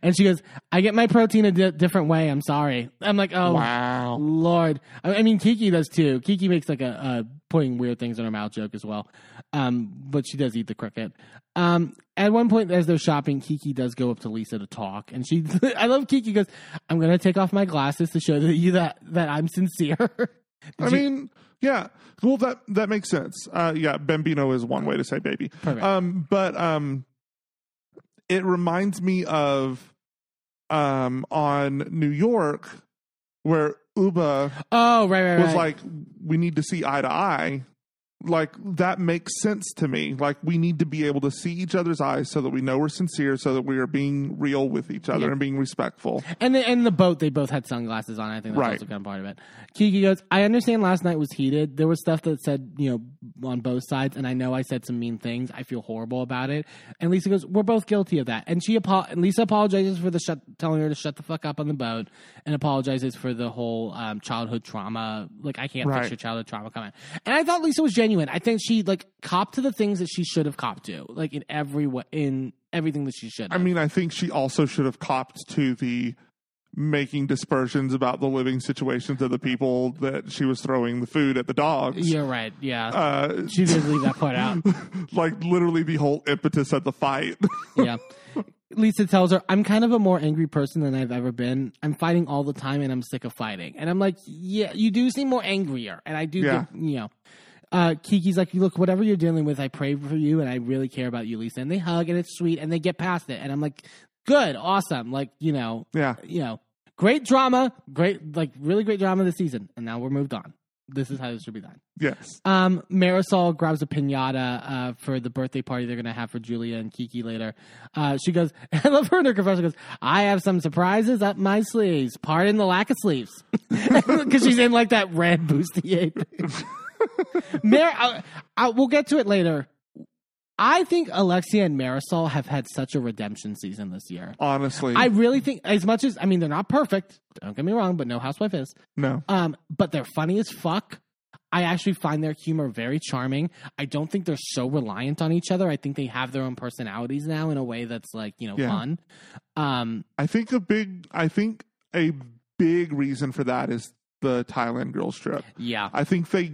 and she goes, I get my protein a di- different way. I'm sorry. I'm like, oh, Wow. Lord. I, I mean, Kiki does too. Kiki makes like a, a putting weird things in her mouth joke as well. Um, but she does eat the cricket. Um, at one point, as they're shopping, Kiki does go up to Lisa to talk, and she, (laughs) I love Kiki goes, "I'm gonna take off my glasses to show that you that that I'm sincere." (laughs) I mean, yeah. Well, that that makes sense. Uh, yeah, bambino is one way to say baby. Perfect. Um, but um, it reminds me of um on New York where Ubah oh, right, right, right. was like, we need to see eye to eye. Like that makes sense to me. Like we need to be able to see each other's eyes so that we know we're sincere, so that we are being real with each other Yeah. and being respectful. And the, and the boat, they both had sunglasses on. I think that's Right. also kind of part of it. Kiki goes, I understand last night was heated. There was stuff that said, you know, on both sides, and I know I said some mean things. I feel horrible about it. And Lisa goes, We're both guilty of that. And she apo- and Lisa apologizes for the shut, telling her to shut the fuck up on the boat, and apologizes for the whole um, childhood trauma. Like I can't Right. fix your childhood trauma comment. And I thought Lisa was genuine. I think she like copped to the things that she should have copped to, like in every way, in everything that she should. I have. mean, I think she also should have copped to the making dispersions about the living situations of the people that she was throwing the food at the dogs. you're right. Yeah, Uh, she did leave that part out. (laughs) like literally the whole impetus of the fight. (laughs) yeah. Lisa tells her, I'm kind of a more angry person than I've ever been. I'm fighting all the time and I'm sick of fighting. And I'm like, yeah, you do seem more angrier. And I do, Yeah. think, you know. Uh, Kiki's like, look, whatever you're dealing with, I pray for you and I really care about you, Lisa. And they hug and it's sweet and they get past it. And I'm like, good, awesome. Like, you know, yeah. you know, great drama, great, like really great drama this season. And now we're moved on. This is how this should be done. Yes. Um, Marysol grabs a pinata uh, for the birthday party they're gonna have for Julia and Kiki later. Uh, she goes, (laughs) I love her in her confession. Goes, I have some surprises up my sleeves. Pardon the lack of sleeves, (laughs) because she's in like that red bustier. (laughs) Mar- I, I, we'll get to it later. I think Alexia and Marysol have had such a redemption season this year. Honestly. I really think, as much as I mean, they're not perfect. Don't get me wrong, but no housewife is. no. Um, but they're funny as fuck. I actually find their humor very charming. I don't think they're so reliant on each other. I think they have their own personalities now in a way that's like, you know, Yeah. fun. Um, I think a big I think a big reason for that is the Thailand girls trip. yeah. I think they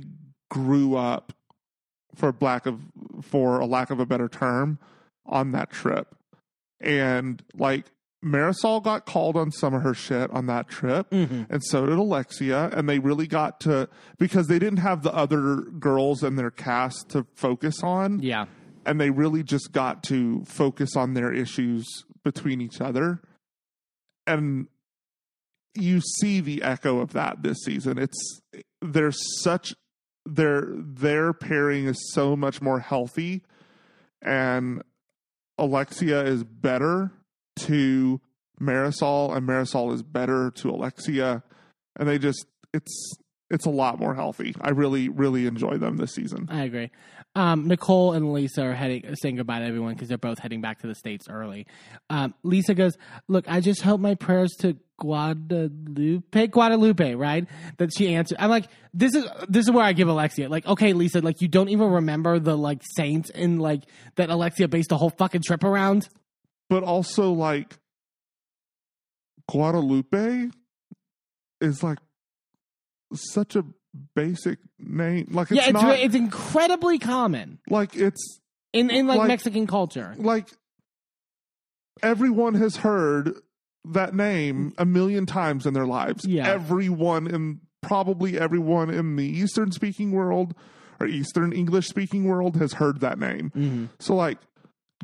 grew up for black of for a lack of a better term on that trip. And like Marysol got called on some of her shit on that trip, Mhm. and so did Alexia. And they really got to because they didn't have the other girls in their cast to focus on, Yeah. and they really just got to focus on their issues between each other. And you see the echo of that this season. It's there's such their their pairing is so much more healthy and Alexia is better to Marysol and Marysol is better to Alexia and they just it's it's a lot more healthy. I really really enjoy them this season. I agree. Um, Nicole and Lisa are heading saying goodbye to everyone because they're both heading back to the states early. Um, Lisa goes, "Look, I just hope my prayers to Guadalupe, Guadalupe, right? That she answered. I'm like, this is this is where I give Alexia. Like, okay, Lisa, like you don't even remember the like saints and like that Alexia based the whole fucking trip around. But also like Guadalupe is like such a basic name. Like it's yeah, it's not it's incredibly common like it's in in like, Like- Mexican culture. like everyone has heard that name a million times in their lives. Yeah. Everyone in probably everyone in the Eastern speaking world or Eastern English speaking world has heard that name. hmm So like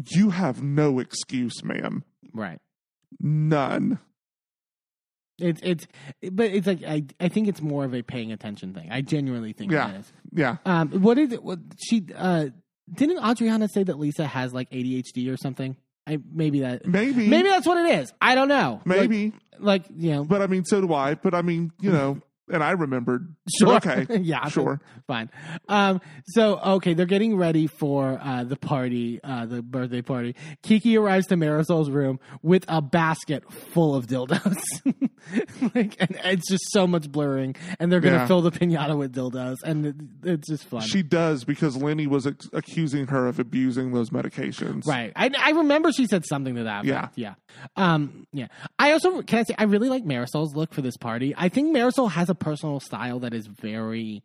you have no excuse, man. Right. None. It's it's, but it's like I I think it's more of a paying attention thing. I genuinely think Yeah. Yeah. Um, what is it? What she uh didn't Adriana say that Lisa has like ADHD or something? I maybe that Maybe. maybe that's what it is. I don't know. Like- Maybe. like, you know, But I mean so do I. But I mean, you know, and I remembered. Sure. Okay. (laughs) yeah. Sure. Fine. Um, so, okay, they're getting ready for uh, the party, uh, the birthday party. Kiki arrives to Marysol's room with a basket full of dildos. (laughs) like, and it's just so much blurring. And they're going to Yeah. fill the pinata with dildos. And it, it's just fun. She does because Lenny was ac- accusing her of abusing those medications. Right. I, I remember she said something to that. Yeah. Yeah. Um, yeah. I also, can I say, I really like Marysol's look for this party. I think Marysol has a personal style that is very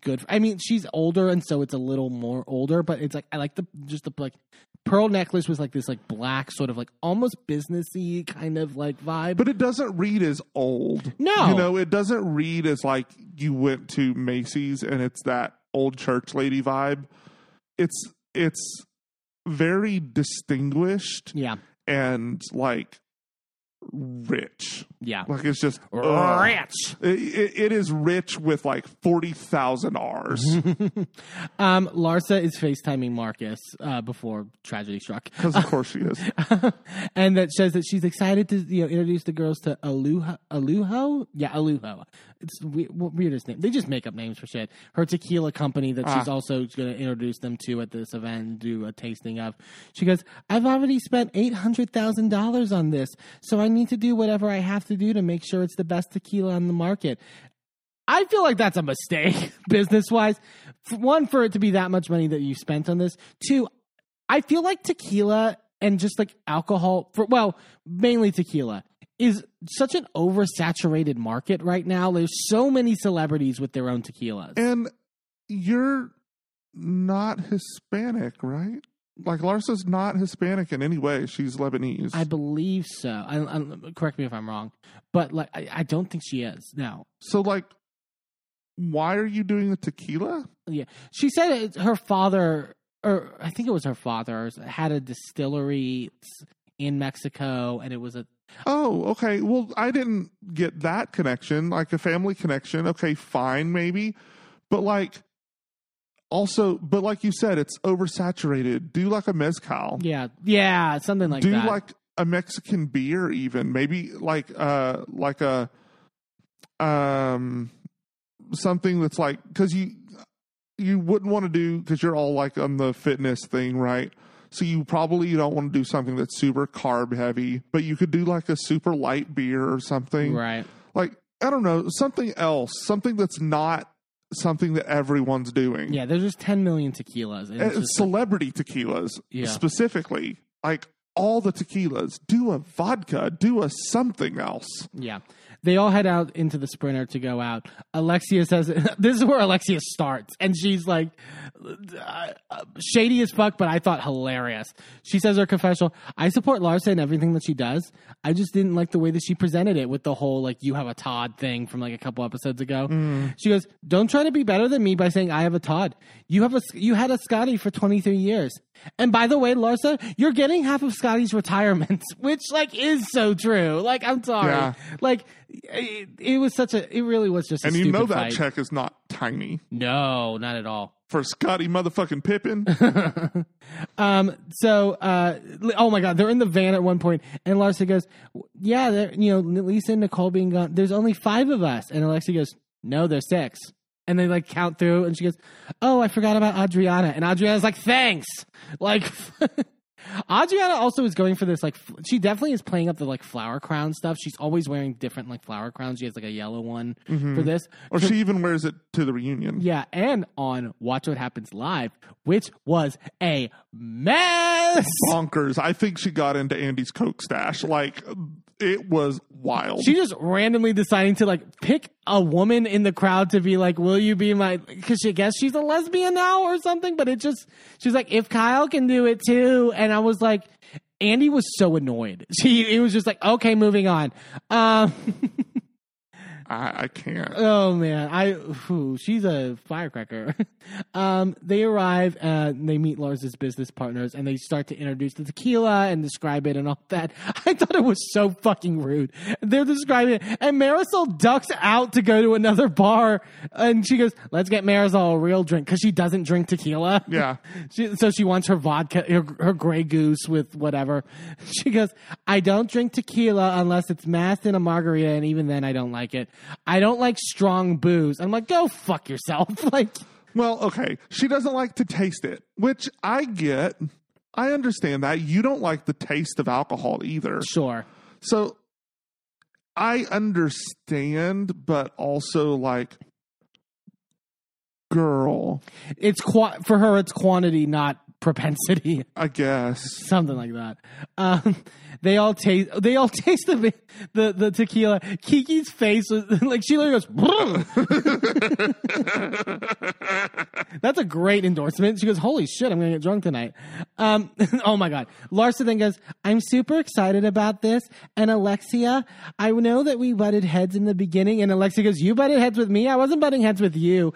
good. I mean, she's older and so it's a little more older, but it's like, I like the, just the like, pearl necklace was like this like black sort of like almost businessy kind of like vibe. But it doesn't read as old. No. You know, it doesn't read as like you went to Macy's and it's that old church lady vibe. It's it's very distinguished yeah. and like rich. Yeah. Like it's just. Rich. It, it, it is rich with like forty thousand R's (laughs) Um, Larsa is FaceTiming Marcus uh, before tragedy struck. because of course she is. (laughs) and that says that she's excited to you know introduce the girls to Aluho. Aluho, yeah, Aluho. It's we- weirdest name. They just make up names for shit. Her tequila company that she's Ah. also going to introduce them to at this event, and do a tasting of. She goes, "I've already spent eight hundred thousand dollars on this, so I need to do whatever I have to do to make sure it's the best tequila on the market." I feel like that's a mistake (laughs) business wise. One, for it to be that much money that you spent on this. Two, I feel like tequila and just like alcohol for well, mainly tequila is such an oversaturated market right now. There's so many celebrities with their own tequilas. And you're not Hispanic, right? Like Larsa's not Hispanic in any way. She's Lebanese. I believe so. I, I, correct me if I'm wrong, but like I, I don't think she is. No, so like, why are you doing the tequila? yeah, she said it, her father, or I think it was her father, had a distillery in Mexico, and it was a Oh, okay. Well, I didn't get that connection, like a family connection. Okay, fine, maybe. But like also, but like you said, it's oversaturated. Do like a mezcal. yeah, yeah, something like Do that. Do like a Mexican beer even. Maybe like uh like a um something that's like cuz you you wouldn't want to do cuz you're all like on the fitness thing, right? So you probably don't want to do something that's super carb heavy, but you could do like a super light beer or something. right. Like I don't know, something else, something that's not something that everyone's doing. Yeah, there's just 10 million tequilas. And eh, it's just, celebrity tequilas Yeah. specifically like all the tequilas do a vodka do a something else yeah. They all head out into the sprinter to go out. Alexia says, (laughs) This is where Alexia starts. And she's like, shady as fuck, but I thought hilarious. She says her confessional, I support Larsa in everything that she does. I just didn't like the way that she presented it with the whole, like, you have a Todd thing from like a couple episodes ago. Mm. She goes, Don't try to be better than me by saying I have a Todd. You have a, you had a Scottie for 23 years. And by the way, Larsa, you're getting half of Scottie's retirement, (laughs) which like is so true. Like, I'm sorry. Yeah. Like, it, it was such a, it really was just a and you know that fight. check is not tiny No, not at all. For scottie motherfucking pippen (laughs) Um, so, uh, oh my God, they're in the van at one point, and Larsa goes, "Yeah, you know, Lisa and Nicole being gone. There's only five of us." And Alexia goes, "No, there's six. And they like count through, and she goes, "Oh, I forgot about Adriana." And Adriana's like, "Thanks." Like, (laughs) Adriana also is going for this. Like, f- she definitely is playing up the like flower crown stuff. She's always wearing different like flower crowns. She has like a yellow one mm-hmm. for this. or she even wears it to the reunion Yeah, and on Watch What Happens Live, which was a mess. bonkers i think she got into andy's coke stash like it was wild She just randomly deciding to like pick a woman in the crowd to be like, "Will you be my?" Because she guess she's a lesbian now or something. But it just she's like, "If Kyle can do it too," and I was like, Andy was so annoyed. (laughs) She it was just like, "Okay, moving on." Um, (laughs) I, I can't Oh man, I whew, she's a firecracker. (laughs) um, they arrive, uh, they meet Lars's business partners, and they start to introduce the tequila and describe it and all that. (laughs) I thought it was so fucking rude. They're describing it, and Marysol ducks out to go to another bar, and she goes, "Let's get Marysol a real drink because she doesn't drink tequila." yeah (laughs) She, so she wants her vodka, her, her Grey Goose with whatever. She goes, I don't drink tequila unless it's masked in a margarita, and even then I don't like it. I don't like strong booze. I'm like, go fuck yourself. (laughs) like, Well, okay. She doesn't like to taste it, which I get. I understand that. You don't like the taste of alcohol either. sure. So I understand, but also like, girl, It's qua- for her. It's quantity, not propensity. I guess. something like that. Um, they all taste. They all (laughs) taste the the, the tequila. Kiki's face was (laughs) like she literally goes. (laughs) That's a great endorsement. She goes, "Holy shit, I'm gonna get drunk tonight." Um, oh my god. Larsa then goes, "I'm super excited about this." And Alexia, I know that we butted heads in the beginning, and Alexia goes, "You butted heads with me. I wasn't butting heads with you."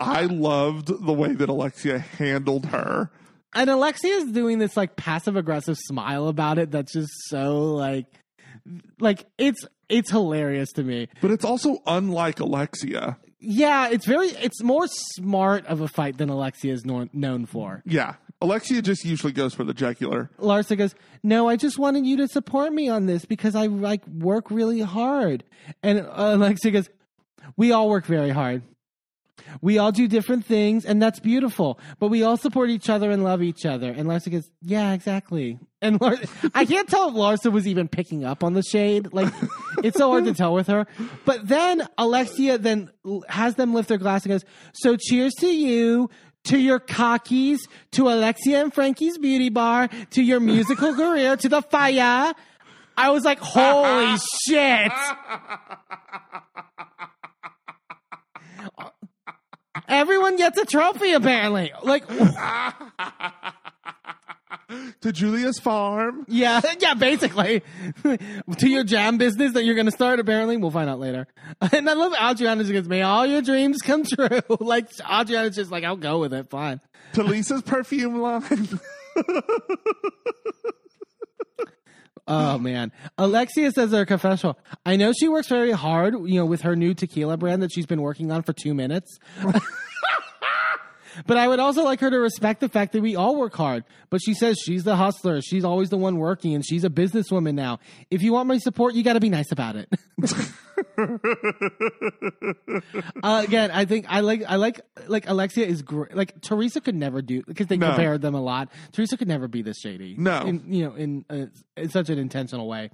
I loved the way that Alexia handled her. And Alexia is doing this like passive aggressive smile about it. That's just so like, like it's it's hilarious to me. But it's also unlike Alexia. Yeah, it's very it's more smart of a fight than Alexia is nor- known for. Yeah. Alexia just usually goes for the jugular. Larsa goes, "No, I just wanted you to support me on this because I like work really hard." And uh, Alexia goes, "We all work very hard. We all do different things, and that's beautiful. But we all support each other and love each other." And Larsa goes, "Yeah, exactly." And Lar- (laughs) I can't tell if Larsa was even picking up on the shade. Like, it's so hard to tell with her. But then Alexia then has them lift their glass and goes, "So cheers to you." to your cockies, to Alexia and Frankie's beauty bar, to your musical career, to the fire. I was like, holy shit. (laughs) Uh, Everyone gets a trophy apparently. Like (laughs) To Julia's farm. yeah, (laughs) yeah, basically. (laughs) to your jam business that you're gonna start apparently. We'll find out later. And I love Adriana just goes, May all your dreams come true. like Adriana's just like, I'll go with it, fine. To Lisa's perfume line. Oh man, Alexia says her confessional. I know she works very hard, you know, with her new tequila brand that she's been working on for two minutes. (laughs) but I would also like her to respect the fact that we all work hard. But she says she's the hustler. She's always the one working, and she's a businesswoman now. If you want my support, you got to be nice about it. (laughs) uh, again, I think I like I like like Alexia is great. Like Teresa could never do because they No. compared them a lot. Teresa could never be this shady. No. in, you know, in, uh, in such an intentional way.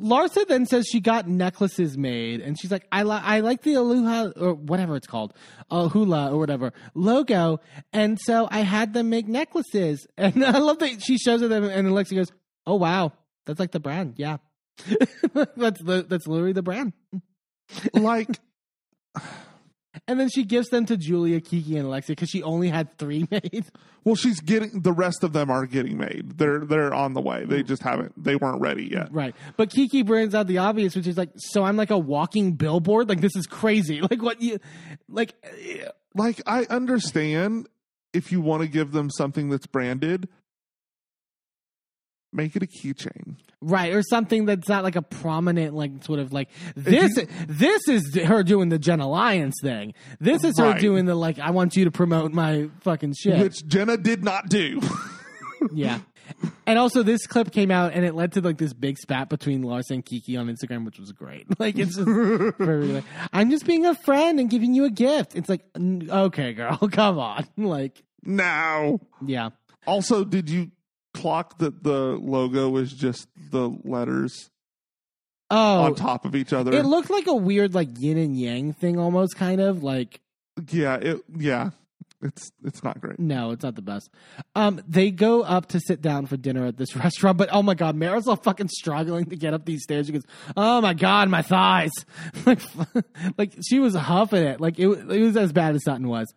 Larsa then says she got necklaces made, and she's like, "I li- I like the Aloha or whatever it's called, uh, hula or whatever logo, and so I had them make necklaces." (laughs) And I love that she shows her them, and Alexia goes, "Oh wow, that's like the brand, yeah, (laughs) that's the that's literally the brand." like, (laughs) And then she gives them to Julia, Kiki, and Alexia because she only had three (laughs) made. well, she's getting the rest of them are getting made. They're they're on the way. They just haven't. They weren't ready yet. Right. But Kiki brings out the obvious, which is like, so I'm like a walking billboard? Like, this is crazy. (laughs) Like, what you, like, eh, Like, I understand if you want to give them something that's branded, make it a keychain. right. Or something that's not like a prominent, like, sort of like, this, this is her doing the Jenna Lyons thing. This is her doing the, like, I want you to promote my fucking shit. Which Jenna did not do. (laughs) yeah. And also, this clip came out and it led to like this big spat between Lars and Kiki on Instagram, which was great. (laughs) Like, it's just very, like, I'm just being a friend and giving you a gift. It's like, okay, girl, (laughs) come on. Like, now. yeah. Also, did you clock that the logo was just the letters Oh, on top of each other? it looked like a weird, like yin and yang thing, almost kind of like. yeah, it yeah. It's it's not great. No, it's not the best. Um, they go up to sit down for dinner at this (laughs) restaurant, but oh my god, Marysol fucking struggling to get up these stairs. She goes, "Oh my god, my thighs!" (laughs) like, (laughs) like she was huffing it. Like it, it was as bad as Sutton was.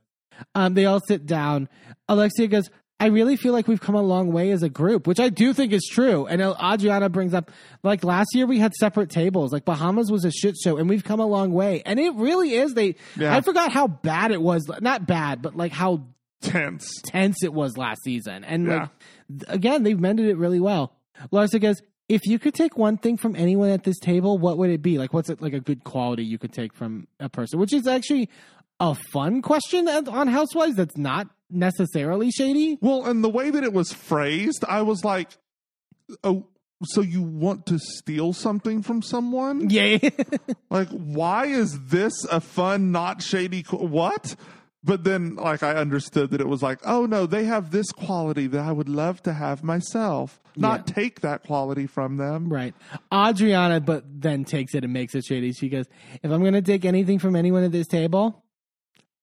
Um, they all sit down. Alexia goes, "I really feel like we've come a long way as a group," which I do think is true. And Adriana brings up, like last year we had separate tables. Like Bahamas was a shit show, and we've come a long way. And it really is. They, Yeah. I forgot how bad it was. Not bad, but like how Tense. tense it was last season. And Yeah. like again, they've mended it really well. Larsa goes, if you could take one thing from anyone at this table, what would it be? Like, what's it like a good quality you could take from a person? Which is actually a fun question on Housewives. That's not necessarily shady. Well, and the way that it was phrased, I was like, "Oh, so you want to steal something from someone? Yeah. (laughs) Like, why is this a fun, not shady? qu- What? But then, like, I understood that it was like, oh no, they have this quality that I would love to have myself. Not Yeah. take that quality from them. right. Adriana, but then takes it and makes it shady. She goes, if I'm going to take anything from anyone at this table,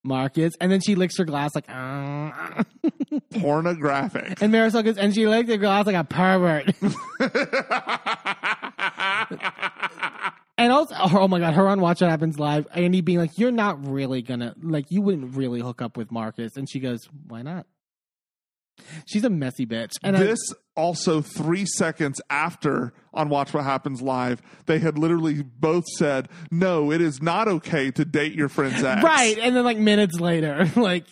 Marcus. And then she licks her glass like, "Ah." (laughs) Pornographic. and Marysol goes, and she licked her glass like a pervert. (laughs) And also, oh my god, her on Watch What Happens Live, Andy being like, "You're not really gonna like, you wouldn't really hook up with Marcus," and she goes, "Why not?" She's a messy bitch, and I- this also three seconds after on Watch What Happens Live, they had literally both said, "No, it is not okay to date your friend's ex." right, and then like minutes later, (laughs) like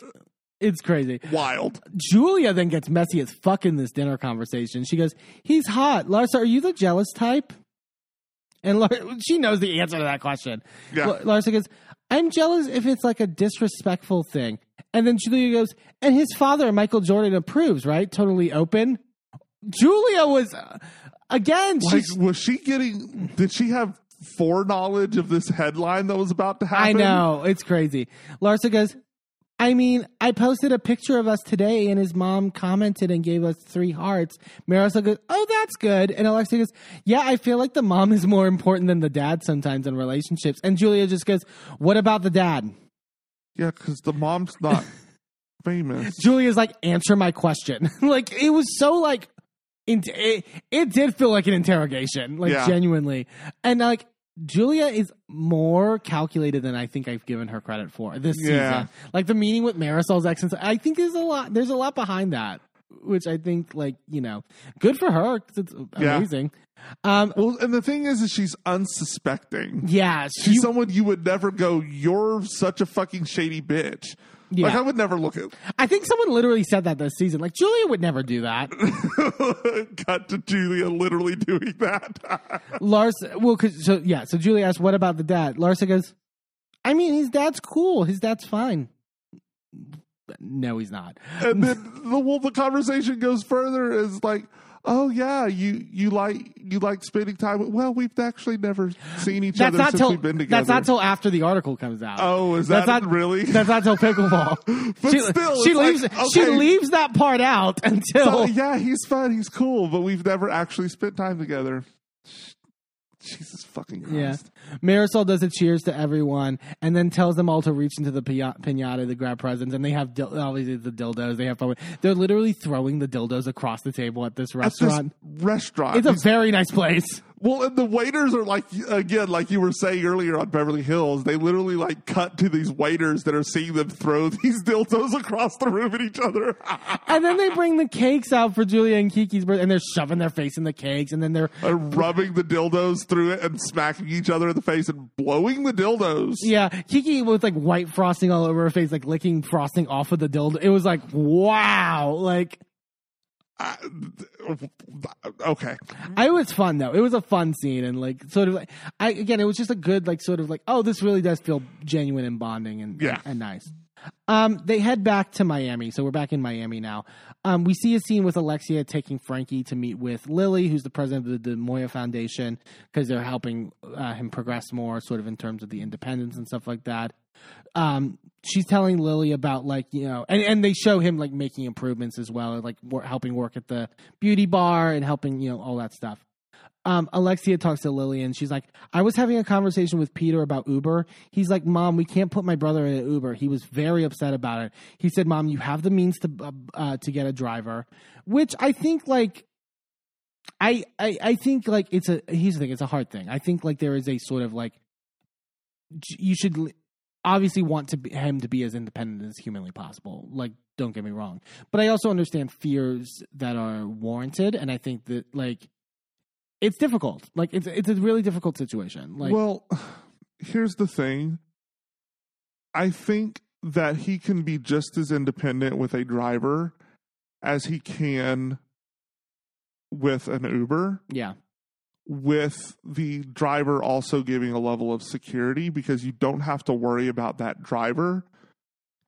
it's crazy. Wild. Julia then gets messy as fuck in this dinner conversation. She goes, "He's hot, Larsa. Are you the jealous type?" And Lar- (laughs) she knows the answer to that question. Yeah. L- Larsa goes, "I'm jealous if it's like a disrespectful thing." And then Julia goes, "And his father, Michael Jordan, approves, right? Totally open." Julia was uh, again. Like, was she getting? Did she have foreknowledge of this headline that was about to happen? I know it's crazy. Larsa goes. I mean, I posted a picture of us today, and his mom commented and gave us three hearts. Marysol goes, "Oh, that's good," and Alexia goes, "Yeah, I feel like the mom is more important than the dad sometimes in relationships." And Julia just goes, "What about the dad?" Yeah, because the mom's not (laughs) famous. Julia's like, "Answer my question." (laughs) like it was so like, in- it, it did feel like an interrogation, like Yeah. genuinely, and like. Julia is more calculated than I think I've given her credit for this Yeah. season. Like the meeting with Marysol's ex, and- I think there's a lot. There's a lot behind that, which I think, like you know, good for her 'cause it's Yeah. amazing. Um, Well, and the thing is, is she's unsuspecting. yeah, She's someone you would never go. You're such a fucking shady bitch. Yeah. Like I would never look at. I think someone literally said that this season. Like Julia would never do that. (laughs) Cut to Julia literally doing that. (laughs) Lars, well, cause, so yeah, so Julia asked, "What about the dad?" Larsa goes, "I mean, his dad's cool. His dad's fine." No, he's not. and then the well, the conversation goes further. Is like, oh yeah, you you like you like spending time. with Well, we've actually never seen each That's other since till we've been together. that's not till after the article comes out. Oh, is That's that not really? (laughs) That's not till pickleball. (laughs) But she, still, she it's like, leaves. She leaves that part out (laughs) until So, yeah, he's fun. He's cool, but we've never actually spent time together. Jesus fucking Yeah. Marysol does a cheers to everyone and then tells them all to reach into the pinata to grab presents. And they have, dil- obviously, the dildos. They have fun. with- They're literally throwing the dildos across the table at this At this restaurant. restaurant. it's a very nice place. Well, and the waiters are like, again, like you were saying earlier on Beverly Hills, they literally like cut to these waiters that are seeing them throw (laughs) these dildos across the room at each other. (laughs) And then they bring the cakes out for Julia and Kiki's birthday, and they're shoving their face in the cakes, and then they're and rubbing the dildos through it and smacking each other in the face and blowing the dildos. yeah, Kiki with like white frosting all over her face, like licking frosting off of the dildo. It was like wow, like I- okay. I was fun though. It was a fun scene and like sort of like I again, it was just a good like sort of like oh, this really does feel genuine and bonding and Yeah. and, nice. Um, they head back to Miami, so we're back in Miami now. Um, we see a scene with Alexia taking Frankie to meet with Lily, who's the president of the, the Moya Foundation, because they're helping uh, him progress more, sort of in terms of the independence and stuff like that. Um, she's telling Lily about like you know, and, and they show him like making improvements as well, like wor- helping work at the beauty bar and helping you know all that stuff. Um, Alexia talks to Lily and she's like, I was having a conversation with Peter about Uber. He's like, Mom, we can't put my brother in an Uber. He was very upset about it. He said, Mom, you have the means to uh, uh, to get a driver, which I think like. I, I I think like it's a here's the thing it's a hard thing I think like there is a sort of like you should obviously want to be, him to be as independent as humanly possible like don't get me wrong but I also understand fears that are warranted and I think that like it's difficult. Like it's it's a really difficult situation. Like well, (sighs) here's the thing. I think that he can be just as independent with a driver as he can with an Uber, yeah, with the driver also giving a level of security because you don't have to worry about that driver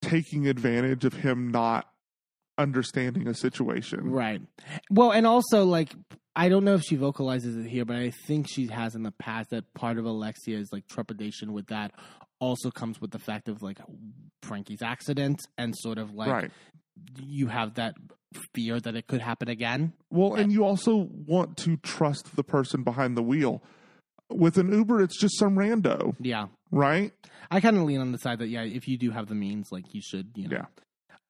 taking advantage of him not understanding a situation. right. Well, and also like I don't know if she vocalizes it here, but I think she has in the past that part of Alexia's like trepidation with that also comes with the fact of like Frankie's accident and sort of like right. You have that fear that it could happen again. Well, and you also want to trust the person behind the wheel. With an Uber, it's just some rando, Yeah. right? I kind of lean on the side that yeah, if you do have the means, like you should, you know. Yeah.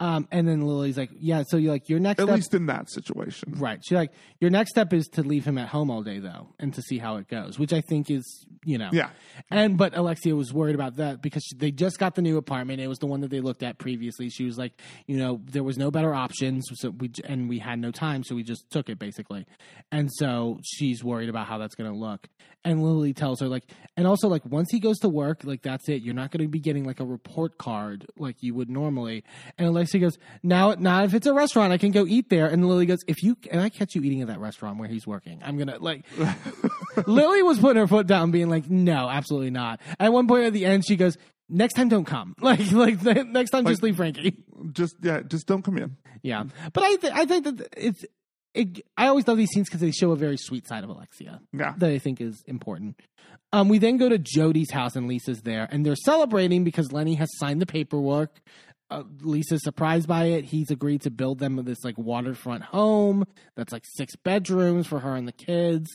Um, and then Lily's like, yeah, so you're like your next At step, least in that situation. right? She's like, your next step is to leave him at home all day though, and to see how it goes, which I think is, you know, Yeah. And but Alexia was worried about that because she, they just got the new apartment. It was the one that they looked at previously. She was like, you know, there was no better options, so we and we had no time, so we just took it basically. And so she's worried about how that's going to look. And Lily tells her like, and also like once he goes to work, like that's it. You're not going to be getting like a report card like you would normally. And Alexia goes, now, now if it's a restaurant, I can go eat there. And Lily goes, if you and I catch you eating at that restaurant where he's working, I'm gonna like. (laughs) Lily was putting her foot down, being like, "No, absolutely not." At one point at the end, she goes, "Next time, don't come. (laughs) Like, like next time, just leave Frankie." Just yeah, just don't come in. Yeah, but I, th- I think that it's. It, I always love these scenes because they show a very sweet side of Alexia Yeah. that I think is important. Um, we then go to Jody's house and Lisa's there, and they're celebrating because Lenny has signed the paperwork. Uh, Lisa's surprised by it. He's agreed to build them this like waterfront home that's like six bedrooms for her and the kids.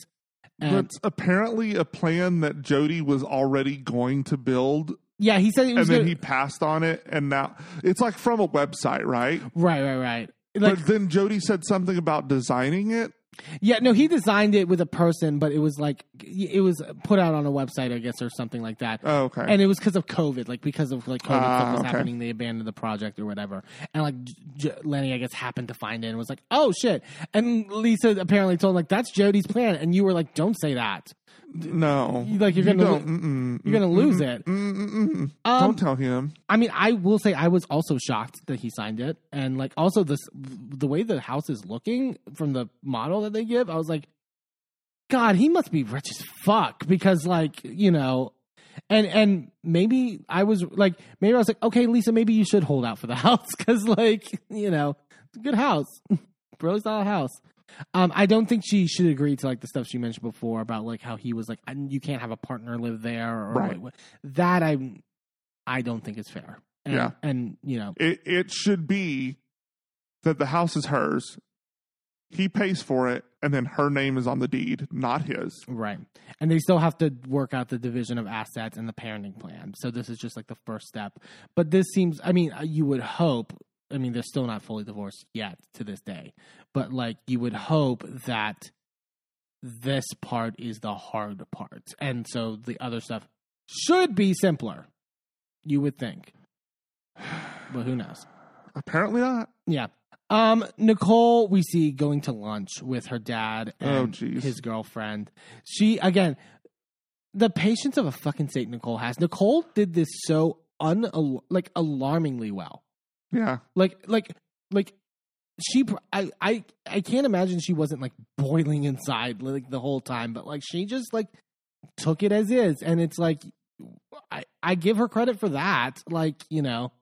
And That's apparently a plan that Jody was already going to build, yeah, he said he and then gonna, he passed on it, and now it's like from a website, right? right, right, right. Like, but then Jody said something about designing it. Yeah, no, he designed it with a person, but it was like it was put out on a website, I guess, or something like that. Oh, okay. And it was because of COVID, like because of like COVID Ah, stuff was okay. happening, they abandoned the project or whatever. And like J- J- Lenny, I guess, happened to find it and was like, "Oh shit!" And Lisa apparently told him like, "That's Jody's plan," and you were like, "Don't say that. No, You- like, you're gonna don't, lo- You're gonna lose it." Um, don't tell him. I mean, I will say I was also shocked that he signed it, and like also this the way the house is looking from the model that they give, I was like, God, he must be rich as fuck because like you know, and and maybe I was like maybe I was like, okay, Lisa, maybe you should hold out for the (laughs) house because like you know, it's a good house, (laughs) really solid house. Um, I don't think she should agree to like the stuff she mentioned before about like how he was like "I- you can't have a partner live there or Right. that I I don't think is fair. And, Yeah. and you know, It it should be that the house is hers. He pays for it, and then her name is on the deed, not his. right. And they still have to work out the division of assets and the parenting plan. So this is just like the first step. But this seems, I mean, uh, you would hope. I mean, they're still not fully divorced yet to this day, but like you would hope that this part is the hard part, and so the other stuff should be simpler. You would think, (sighs) but who knows? Apparently not. Yeah. Um, Nicole, we see going to lunch with her dad Oh, and jeez. his girlfriend. She again, the patience of a fucking saint Nicole has. Nicole did this so un like alarmingly well. Yeah. Like like like she I I I can't imagine she wasn't like boiling inside like the whole time, but like she just like took it as is, and it's like I I give her credit for that. Like you know.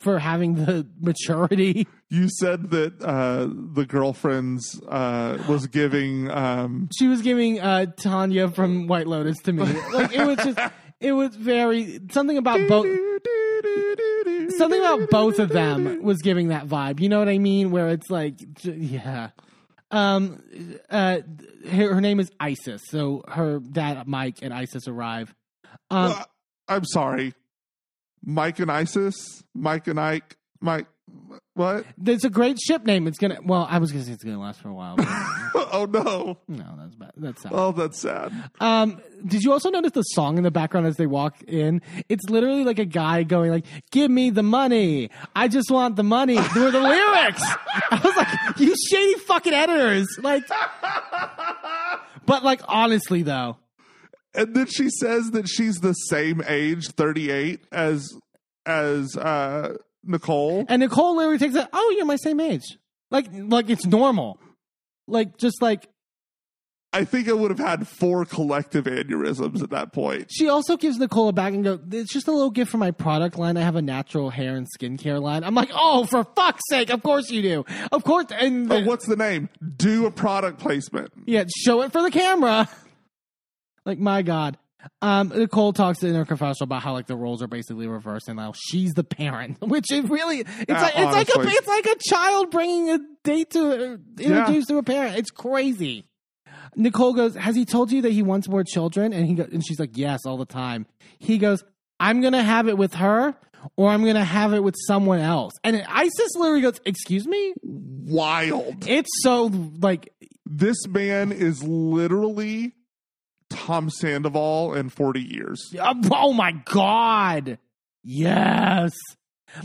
For having the (laughs) maturity You said that uh, the girlfriend's uh, was giving. Um, she was giving uh Tanya from White Lotus to me. Like it was just it was very something about both something about both of them was giving that vibe. You know what I mean? Where it's like yeah. Um uh her, her name is Isis. So her dad Mike and Isis arrive. Um I'm sorry. Mike and Isis? Mike and Ike? Mike. What? there's a great ship name. It's gonna well, I was gonna say it's gonna last for a while. But (laughs) oh, no. no, that's bad. That's sad. Oh, that's sad. Um, did you also notice the song in the background as they walk in? It's literally like a guy going like, "Give me the money. I just want the money." They were the (laughs) lyrics. I was like, "You shady fucking editors!" Like, (laughs) but like honestly though, And then she says that she's the same age, 38, as as uh, Nicole. and Nicole literally takes it. Oh, you're my same age. Like, like it's normal. Like, just like I think I would have had four collective aneurysms at that point. She also gives Nicole a bag and go, "It's just a little gift for my product line. I have a natural hair and skincare line." I'm like, "Oh, for fuck's sake! Of course you do. Of course." And Oh, what's the name? Do a product placement. yeah, show it for the camera. Like my god. Um, Nicole talks in her confessional about how like the roles are basically reversed and now she's the parent, (laughs) which it really it's Yeah, like it's like a it's like a child bringing a date to uh, introduced to a parent. It's crazy. Nicole goes, "Has he told you that he wants more children?" And he go, and she's like, "Yes, all the time." He goes, "I'm gonna have it with her, or I'm gonna have it with someone else." And Isis literally goes, "Excuse me." Wild. It's so like This man is literally Tom Sandoval in 40 years. Oh my god. Yes.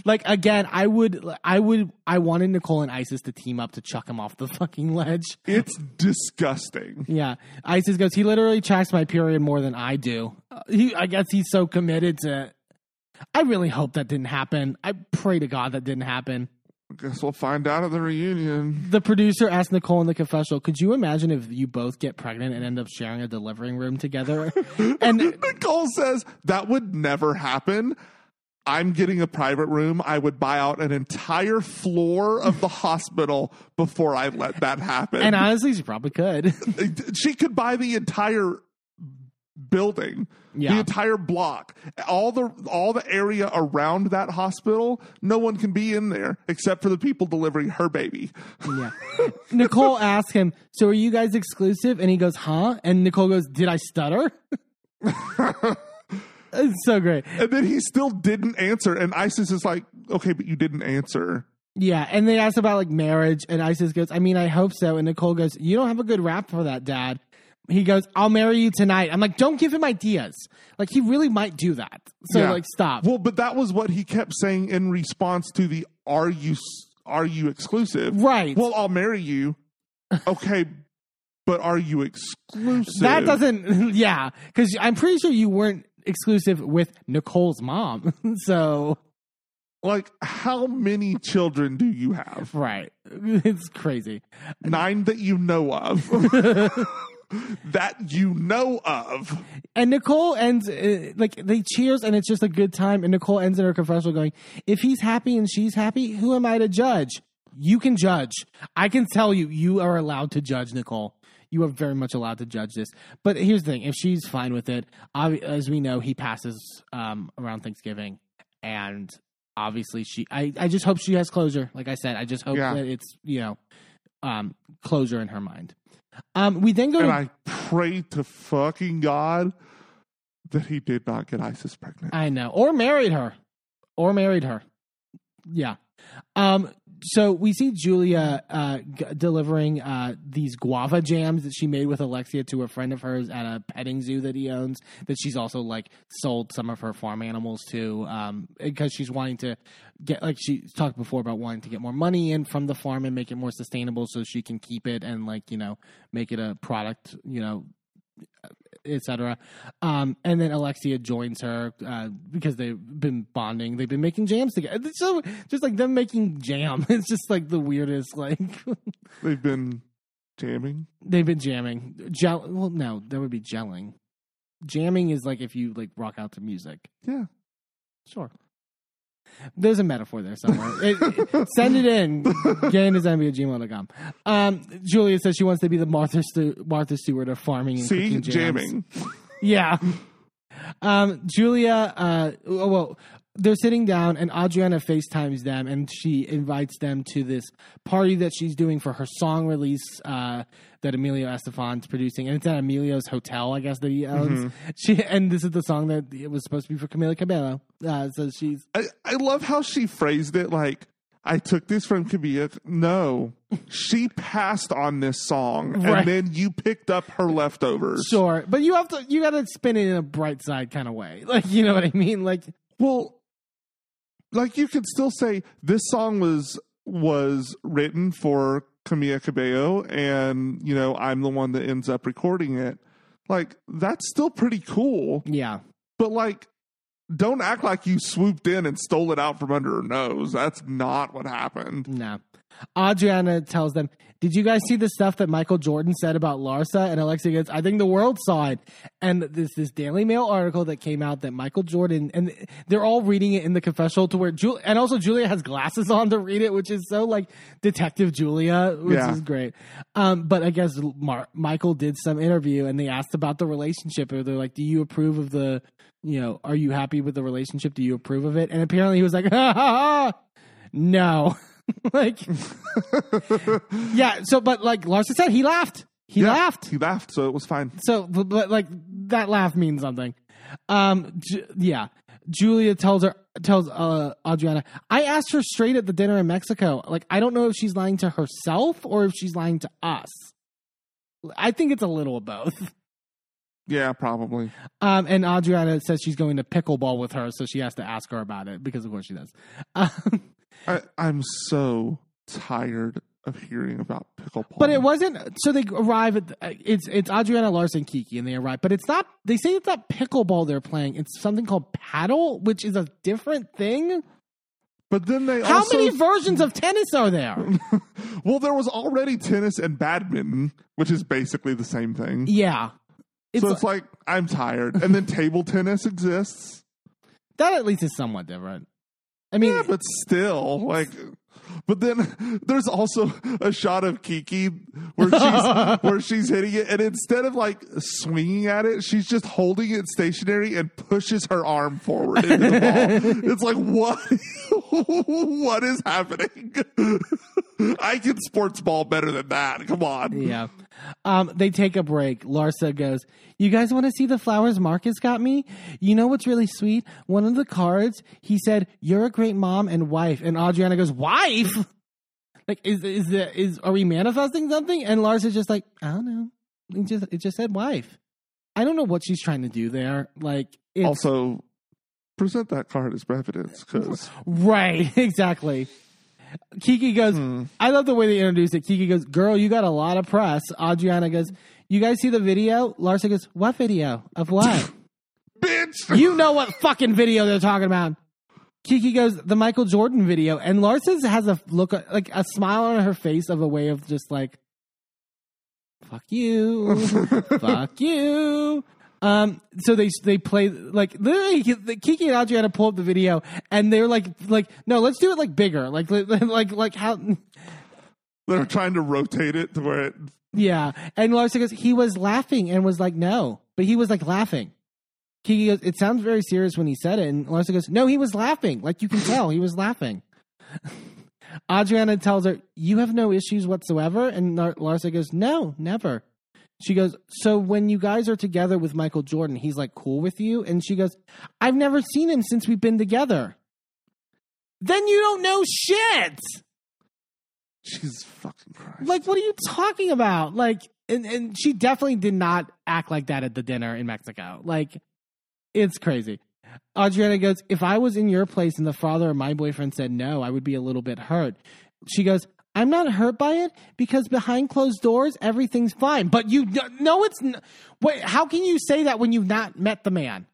Like again i would i would i wanted nicole and isis to team up to chuck him off the (laughs) fucking ledge. It's disgusting. yeah. Isis goes he literally tracks my period more than i do. Uh, he i guess he's so committed to i really hope that didn't happen. I pray to god that didn't happen Guess we'll find out at the reunion. the producer asked nicole in the confessional could you imagine if you both get pregnant and end up sharing a delivering room together (laughs) and Nicole says that would never happen. I'm getting a private room. I would buy out an entire floor of the hospital before I let that happen. and honestly she probably could (laughs) she could buy the entire building, Yeah. the entire block, all the all the area around that hospital. No one can be in there except for the people delivering her baby. Yeah. (laughs) Nicole asks him, So are you guys exclusive? And he goes, Huh? And Nicole goes, Did I stutter? (laughs) it's so great. And then he still didn't answer. And Isis is like, okay, but you didn't answer. Yeah. And they ask about like marriage. And Isis goes, I mean, I hope so. And Nicole goes, You don't have a good rap for that, dad. He goes, I'll marry you tonight. I'm like, Don't give him ideas. Like, he really might do that. So, Yeah. like, stop. Well, but that was what he kept saying in response to the "Are you are you exclusive?" Right. Well, I'll marry you. Okay, but are you exclusive? that doesn't, (laughs) yeah. Because I'm pretty sure you weren't exclusive with Nicole's mom. (laughs) so, like how many children do you have? right. (laughs) It's crazy. Nine that you know of. That you know of. And Nicole ends uh, like they cheers and it's just a good time. And Nicole ends in her confessional going, "If he's happy and she's happy, who am I to judge? You can judge. I can tell you, you are allowed to judge, Nicole. You are very much allowed to judge this. But here's the thing: if she's fine with it, as we know, he passes um, around Thanksgiving, and obviously she. I I just hope she has closure. Like I said, I just hope Yeah. that it's you know um, closure in her mind. Um, we then go And to I pray to fucking God that he did not get Isis pregnant. I know. Or married her. Or married her. Yeah. Um so we see Julia uh, g- delivering uh, these guava jams that she made with Alexia to a friend of hers at a petting zoo that he owns. That she's also like sold some of her farm animals to, um, because she's wanting to get like she talked before about wanting to get more money in from the farm and make it more sustainable, so she can keep it and like you know make it a product, you know, etc. Um, and then Alexia joins her uh, because they've been bonding. They've been making jams together. It's so just like them making jam. (laughs) It's just like the weirdest. Like (laughs) They've been jamming. they've been jamming. Gel. Well, no, that would be gelling. Jamming is like if you like rock out to music. Yeah. Sure. There's a metaphor there somewhere. It- it- send it in. Gaindesign at gmail.com. Um, Julia says she wants to be the Martha, Stu- Martha Stewart of farming and See, jamming. Yeah. Um, Julia, uh, oh, well, they're sitting down and Adriana FaceTimes them and she invites them to this party that she's doing for her song release uh, that Emilio Estefan's producing. And it's at Emilio's hotel, I guess, that he owns. She And this is the song that it was supposed to be for Camila Cabello. Uh, so she's, I, I love how she phrased it like, I took this from Kavia. No, she passed on this song, Right. and then you picked up her leftovers. sure. But you have to, you got to spin it in a bright side kind of way. Like, you know what I mean? Like, Well, like you could still say this song was was written for Camila Cabello, and you know I'm the one that ends up recording it. Like that's still pretty cool, yeah. but like. Don't act like you swooped in and stole it out from under her nose. That's not what happened. No. Adriana tells them, Did you guys see the stuff that Michael Jordan said about Larsa? And Alexia goes, I think the world saw it. And this this Daily Mail article that came out that Michael Jordan and they're all reading it in the confessional to where Julia and also Julia has glasses on to read it, which is so like Detective Julia, which Yeah. is great. Um, but I guess Mar- Michael did some interview and they asked about the relationship. Or they're like, Do you approve of the you know, are you happy with the relationship? Do you approve of it? And apparently he was like, ha ha ha, no. (laughs) like, (laughs) yeah. So, but like Larsa said, he laughed. He Yeah, laughed. He laughed, so it was fine. So, but, but like that laugh means something. Um, Ju- yeah. Julia tells her tells uh Adriana, I asked her straight at the dinner in Mexico. Like, I don't know if she's lying to herself or if she's lying to us. I think it's a little of both. (laughs) Yeah, probably. Um, and Adriana says she's going to pickleball with her, so she has to ask her about it because, of course, she does. Um, I, I'm so tired of hearing about pickleball. but it wasn't. So they arrive at it's it's Adriana Larson Kiki, and they arrive. But it's not. They say it's not pickleball they're playing. It's something called paddle, which is a different thing. But then they How also many versions of tennis are there? (laughs) well, there was already tennis and badminton, which is basically the same thing. yeah, it's, so it's like I'm tired. And then table tennis exists. that at least is somewhat different. I mean, Yeah, but still, like. But then (laughs) there's also a shot of Kiki where she's (laughs) where she's hitting it, and instead of like swinging at it, she's just holding it stationary and pushes her arm forward into the ball. (laughs) It's like what? what is happening? I can sports ball better than that. Come on. Yeah. Um, they take a break. Larsa goes, You guys want to see the flowers Marcus got me? You know what's really sweet? One of the cards, he said, You're a great mom and wife. And Adriana goes, Wife? (laughs) Like, is is the is are we manifesting something? And Larsa's just like, I don't know. It just it just said wife. I don't know what she's trying to do there. Like Also, present that card as evidence because (laughs) Right, (laughs) exactly. Kiki goes, hmm. I love the way they introduced it. Kiki goes, Girl, you got a lot of press. Adriana goes, You guys see the video? Larsa goes, What video? Of what? (laughs) bitch. you know what fucking video they're talking about. Kiki goes, The Michael Jordan video. And Larsa has a look, like a smile on her face of a way of just like, Fuck you. (laughs) Fuck you. Um, so they they play like literally Kiki and Adriana pull up the video and they're like like no let's do it like bigger. Like (laughs) like like, like how (laughs) They're trying to rotate it to where it. yeah and Larsa goes he was laughing and was like no but he was like laughing. Kiki goes it sounds very serious when he said it and Larsa goes no he was laughing. Like you can (laughs) tell he was laughing. Adriana tells her you have no issues whatsoever and Larsa goes no never She goes, So when you guys are together with Michael Jordan, he's like cool with you? And she goes, I've never seen him since we've been together. Then you don't know shit. Jesus fucking Christ. Like, what are you talking about? Like, and, and she definitely did not act like that at the dinner in Mexico. Like, it's crazy. Adriana goes, If I was in your place and the father of my boyfriend said no, I would be a little bit hurt. She goes, I'm not hurt by it because behind closed doors, everything's fine. But you know it's. Wait, how can you say that when you've not met the man?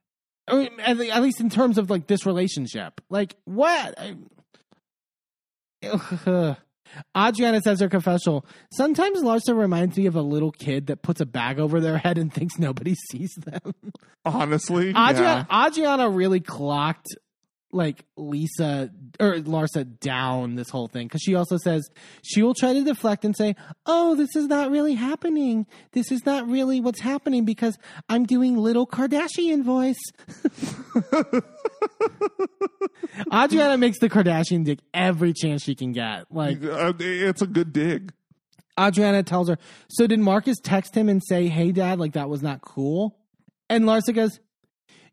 I mean, at least in terms of like this relationship. Like, what? (sighs) Adriana says her confessional. Sometimes Larsa reminds me of a little kid that puts a bag over their head and thinks nobody (laughs) sees them. Honestly, Adriana, yeah. Adriana really clocked like Lisa or Larsa down this whole thing because she also says she will try to deflect and say, "Oh, this is not really happening. This is not really what's happening because I'm doing little Kardashian voice." (laughs) Adriana makes the Kardashian dick every chance she can get. Like Uh, it's a good dig. Adriana tells her, So did Marcus text him and say, Hey, dad, like that was not cool? And Larsa goes,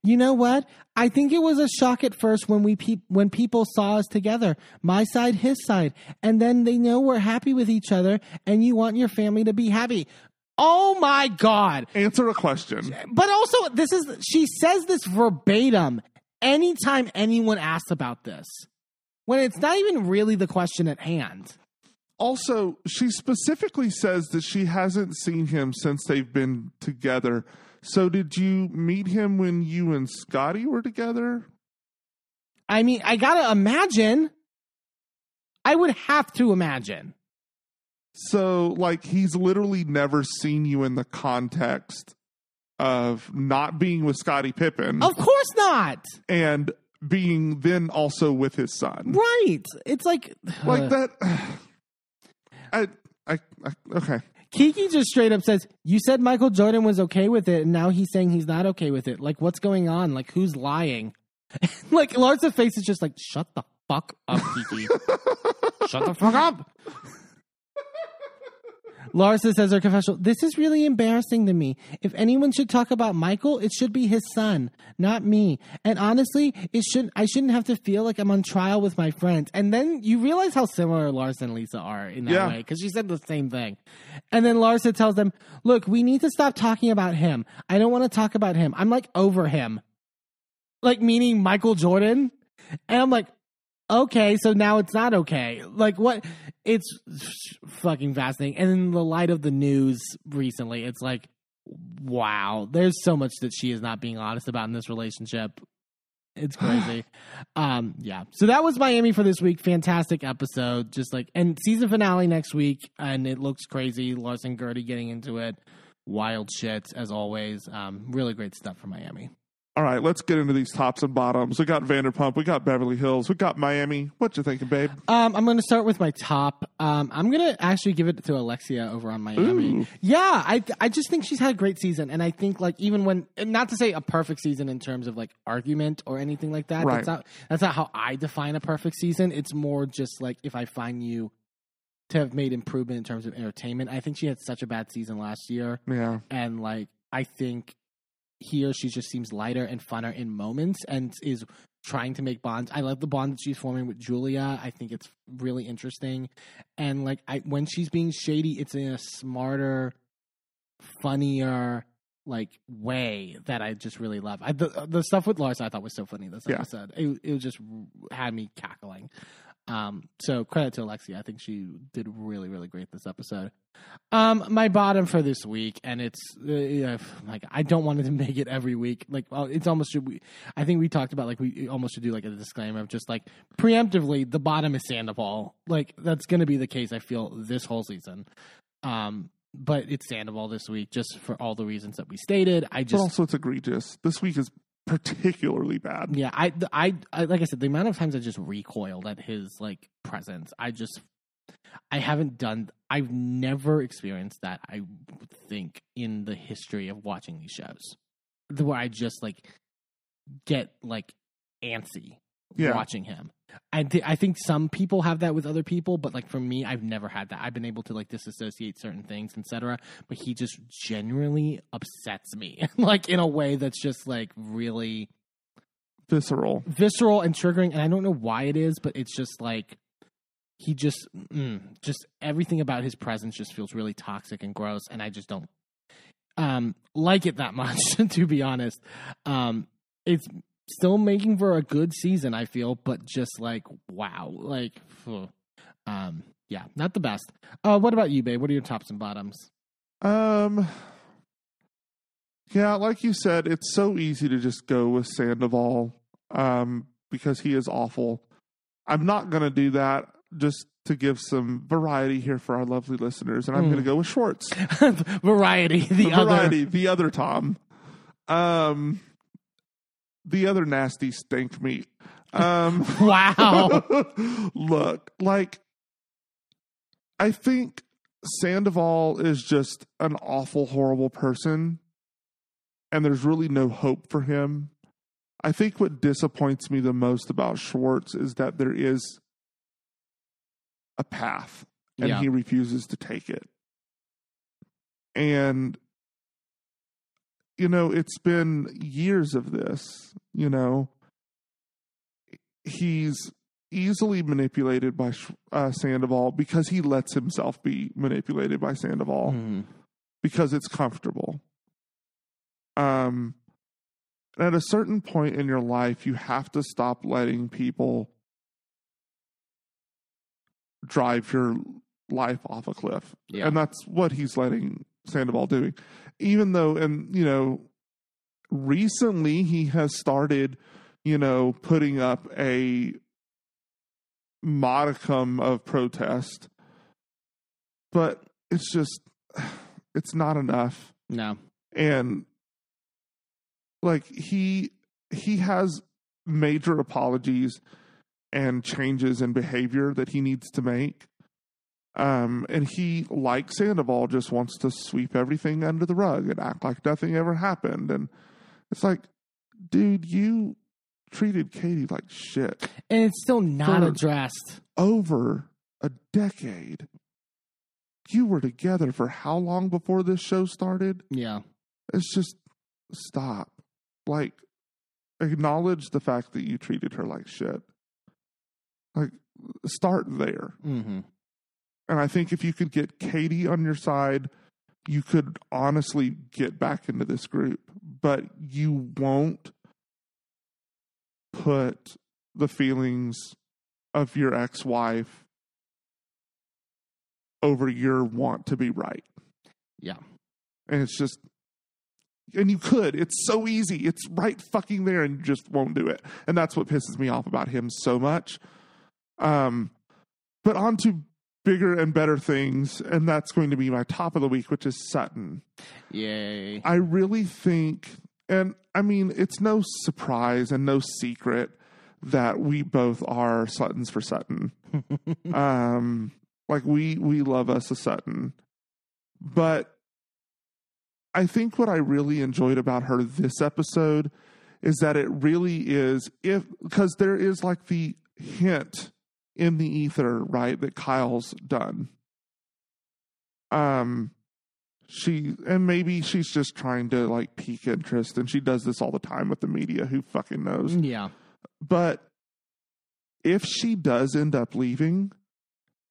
You know what? I think it was a shock at first when we pe- when people saw us together, my side, his side, and then they know we're happy with each other, and you want your family to be happy. Oh my god! Answer a question. But also, this is she says this verbatim anytime anyone asks about this, when it's not even really the question at hand. Also, she specifically says that she hasn't seen him since they've been together. So, did you meet him when you and Scottie were together? I mean, I gotta imagine. I would have to imagine. So, like, he's literally never seen you in the context of not being with Scottie Pippen Of course not. and being then also with his son. Right. It's like Like that. (sighs) I, I, I, okay. Kiki just straight up says, "You said Michael Jordan was okay with it, and now he's saying he's not okay with it. Like, what's going on? Like, who's lying?" (laughs) like, Larsa's face is just like, "Shut the fuck up, Kiki. (laughs) Shut the fuck up." Larsa says her confessional, This is really embarrassing to me. If anyone should talk about Michael, it should be his son, not me. And honestly, it should I shouldn't have to feel like I'm on trial with my friends. And then you realize how similar Larsa and Lisa are in that Yeah. way, because she said the same thing. And then Larsa tells them, Look, we need to stop talking about him. I don't want to talk about him. I'm like over him. Like meaning Michael Jordan. And I'm like, okay, so now it's not okay. Like what? It's fucking fascinating. And in the light of the news recently, it's like, wow, there's so much that she is not being honest about in this relationship. It's (sighs) crazy. um, yeah. So that was Miami for this week. Fantastic episode. Just like and season finale next week, and it looks crazy. Larson Guerdy getting into it. Wild shit as always. Um, really great stuff for Miami. All right, let's get into these tops and bottoms. We got Vanderpump, we got Beverly Hills, we got Miami. What you thinking, babe? Um, I'm going to start with my top. Um, I'm going to actually give it to Alexia over on Miami. Ooh. Yeah, I I just think she's had a great season, and I think like even when not to say a perfect season in terms of like argument or anything like that. Right. That's not that's not how I define a perfect season. It's more just like if I find you to have made improvement in terms of entertainment. I think she had such a bad season last year, Yeah, and like I think here she just seems lighter and funner in moments and is trying to make bonds. I love the bond that she's forming with Julia. I think it's really interesting. And like I when she's being shady, it's in a smarter, funnier like way that I just really love. I, the the stuff with Lars I thought was so funny this Yeah. episode. It it just had me cackling. Um, so credit to Alexia. I think she did really, really great this episode. Um, my bottom for this week, and it's uh, like I don't want to (laughs) make it every week. Like, well, it's almost should we. I think we talked about like we almost should do like a disclaimer of just like preemptively the bottom is Sandoval. Like that's going to be the case. I feel this whole season. Um, but it's Sandoval this week just for all the reasons that we stated. I but just also it's egregious. This week is particularly bad. yeah, I, I, I, like I said, the amount of times I just recoiled at his like presence, I just, I haven't done, I've never experienced that. I think in the history of watching these shows, where I just like get like antsy Yeah. watching him. I, th- I think some people have that with other people, but like for me, I've never had that. I've been able to like disassociate certain things, etc. But he just genuinely upsets me, (laughs) like in a way that's just like really Visceral. visceral and triggering and i don't know why it is but it's just like he just mm, just everything about his presence just feels really toxic and gross and i just don't um like it that (laughs) much to be honest um it's still making for a good season i feel but just like wow like um yeah not the best uh what about you babe what are your tops and bottoms Um. Yeah, like you said, it's so easy to just go with Sandoval um, because he is awful. I'm not going to do that just to give some variety here for our lovely listeners, and I'm Hmm. going to go with Schwartz. (laughs) variety the other variety, the other Tom. Um, the other nasty stink meat. Um, (laughs) wow (laughs) look, like, I think Sandoval is just an awful, horrible person, and there's really no hope for him. I think what disappoints me the most about Schwartz is that there is a path, and Yeah. he refuses to take it. And, you know, it's been years of this, you know. He's easily manipulated by uh, Sandoval because he lets himself be manipulated by Sandoval Hmm. because it's comfortable. Um, and at a certain point in your life, you have to stop letting people drive your life off a cliff. Yeah. And that's what he's letting Sandoval doing. Even though, and, you know, recently he has started, you know, putting up a modicum of protest, but it's just it's not enough. No. And like he he has major apologies and changes in behavior that he needs to make. Um, and he, like Sandoval, just wants to sweep everything under the rug and act like nothing ever happened. And it's like, dude, you treated Katie like shit And it's still not addressed. over a decade. You were together for how long before this show started? Yeah. It's just stop. Like, acknowledge the fact that you treated her like shit. Like, start there. Mm-hmm. And I think if you could get Katie on your side, you could honestly get back into this group. But you won't put the feelings of your ex wife over your want to be right. Yeah. And it's just, and you could. It's so easy. It's right fucking there, and you just won't do it. And that's what pisses me off about him so much. Um, but on to bigger and better things, and that's going to be my top of the week, which is Sutton. Yay. I really think, and I mean, it's no surprise and no secret that we both are Suttons for Sutton. (laughs) um, like we we love us a Sutton, but I think what I really enjoyed about her this episode is that it really is if because there is like the hint in the ether, right, that Kyle's done. Um she and maybe she's just trying to like pique interest and she does this all the time with the media who fucking knows Yeah. but if she does end up leaving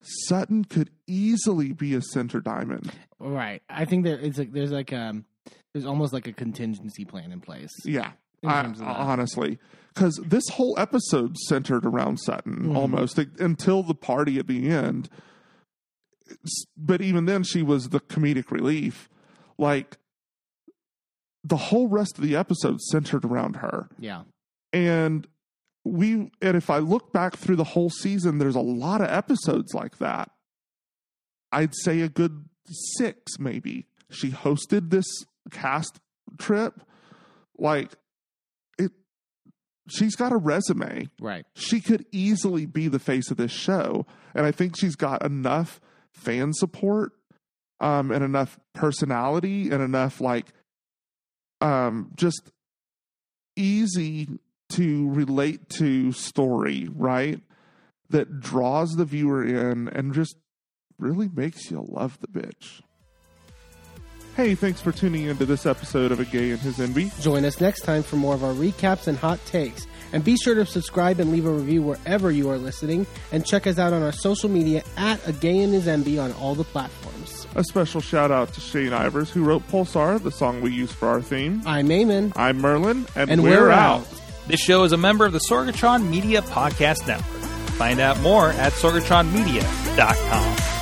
sutton could easily be a center diamond Right. I think there is like there's like um there's almost like a contingency plan in place. yeah I, terms of that. honestly because this whole episode centered around sutton Mhm. almost like, until the party at the end but even then she was the comedic relief like the whole rest of the episode centered around her Yeah. and we and if i look back through the whole season there's a lot of episodes like that i'd say a good six maybe she hosted this cast trip like she's got a resume. Right. she could easily be the face of this show. And i think she's got enough fan support um and enough personality and enough like um just easy to relate to story right? That draws the viewer in and just really makes you love the bitch hey thanks for tuning into this episode of a gay and his Enby Join us next time for more of our recaps and hot takes. And be sure to subscribe and leave a review wherever you are listening. And check us out on our social media at A Gay and His Enby on all the platforms. a special shout out to Shane Ivers, who wrote Pulsar, the song we use for our theme. I'm Eamon. I'm Merlin, and, And we're, we're out. out. This show is a member of the Sorgatron Media Podcast Network. Find out more at sorgatronmedia.com.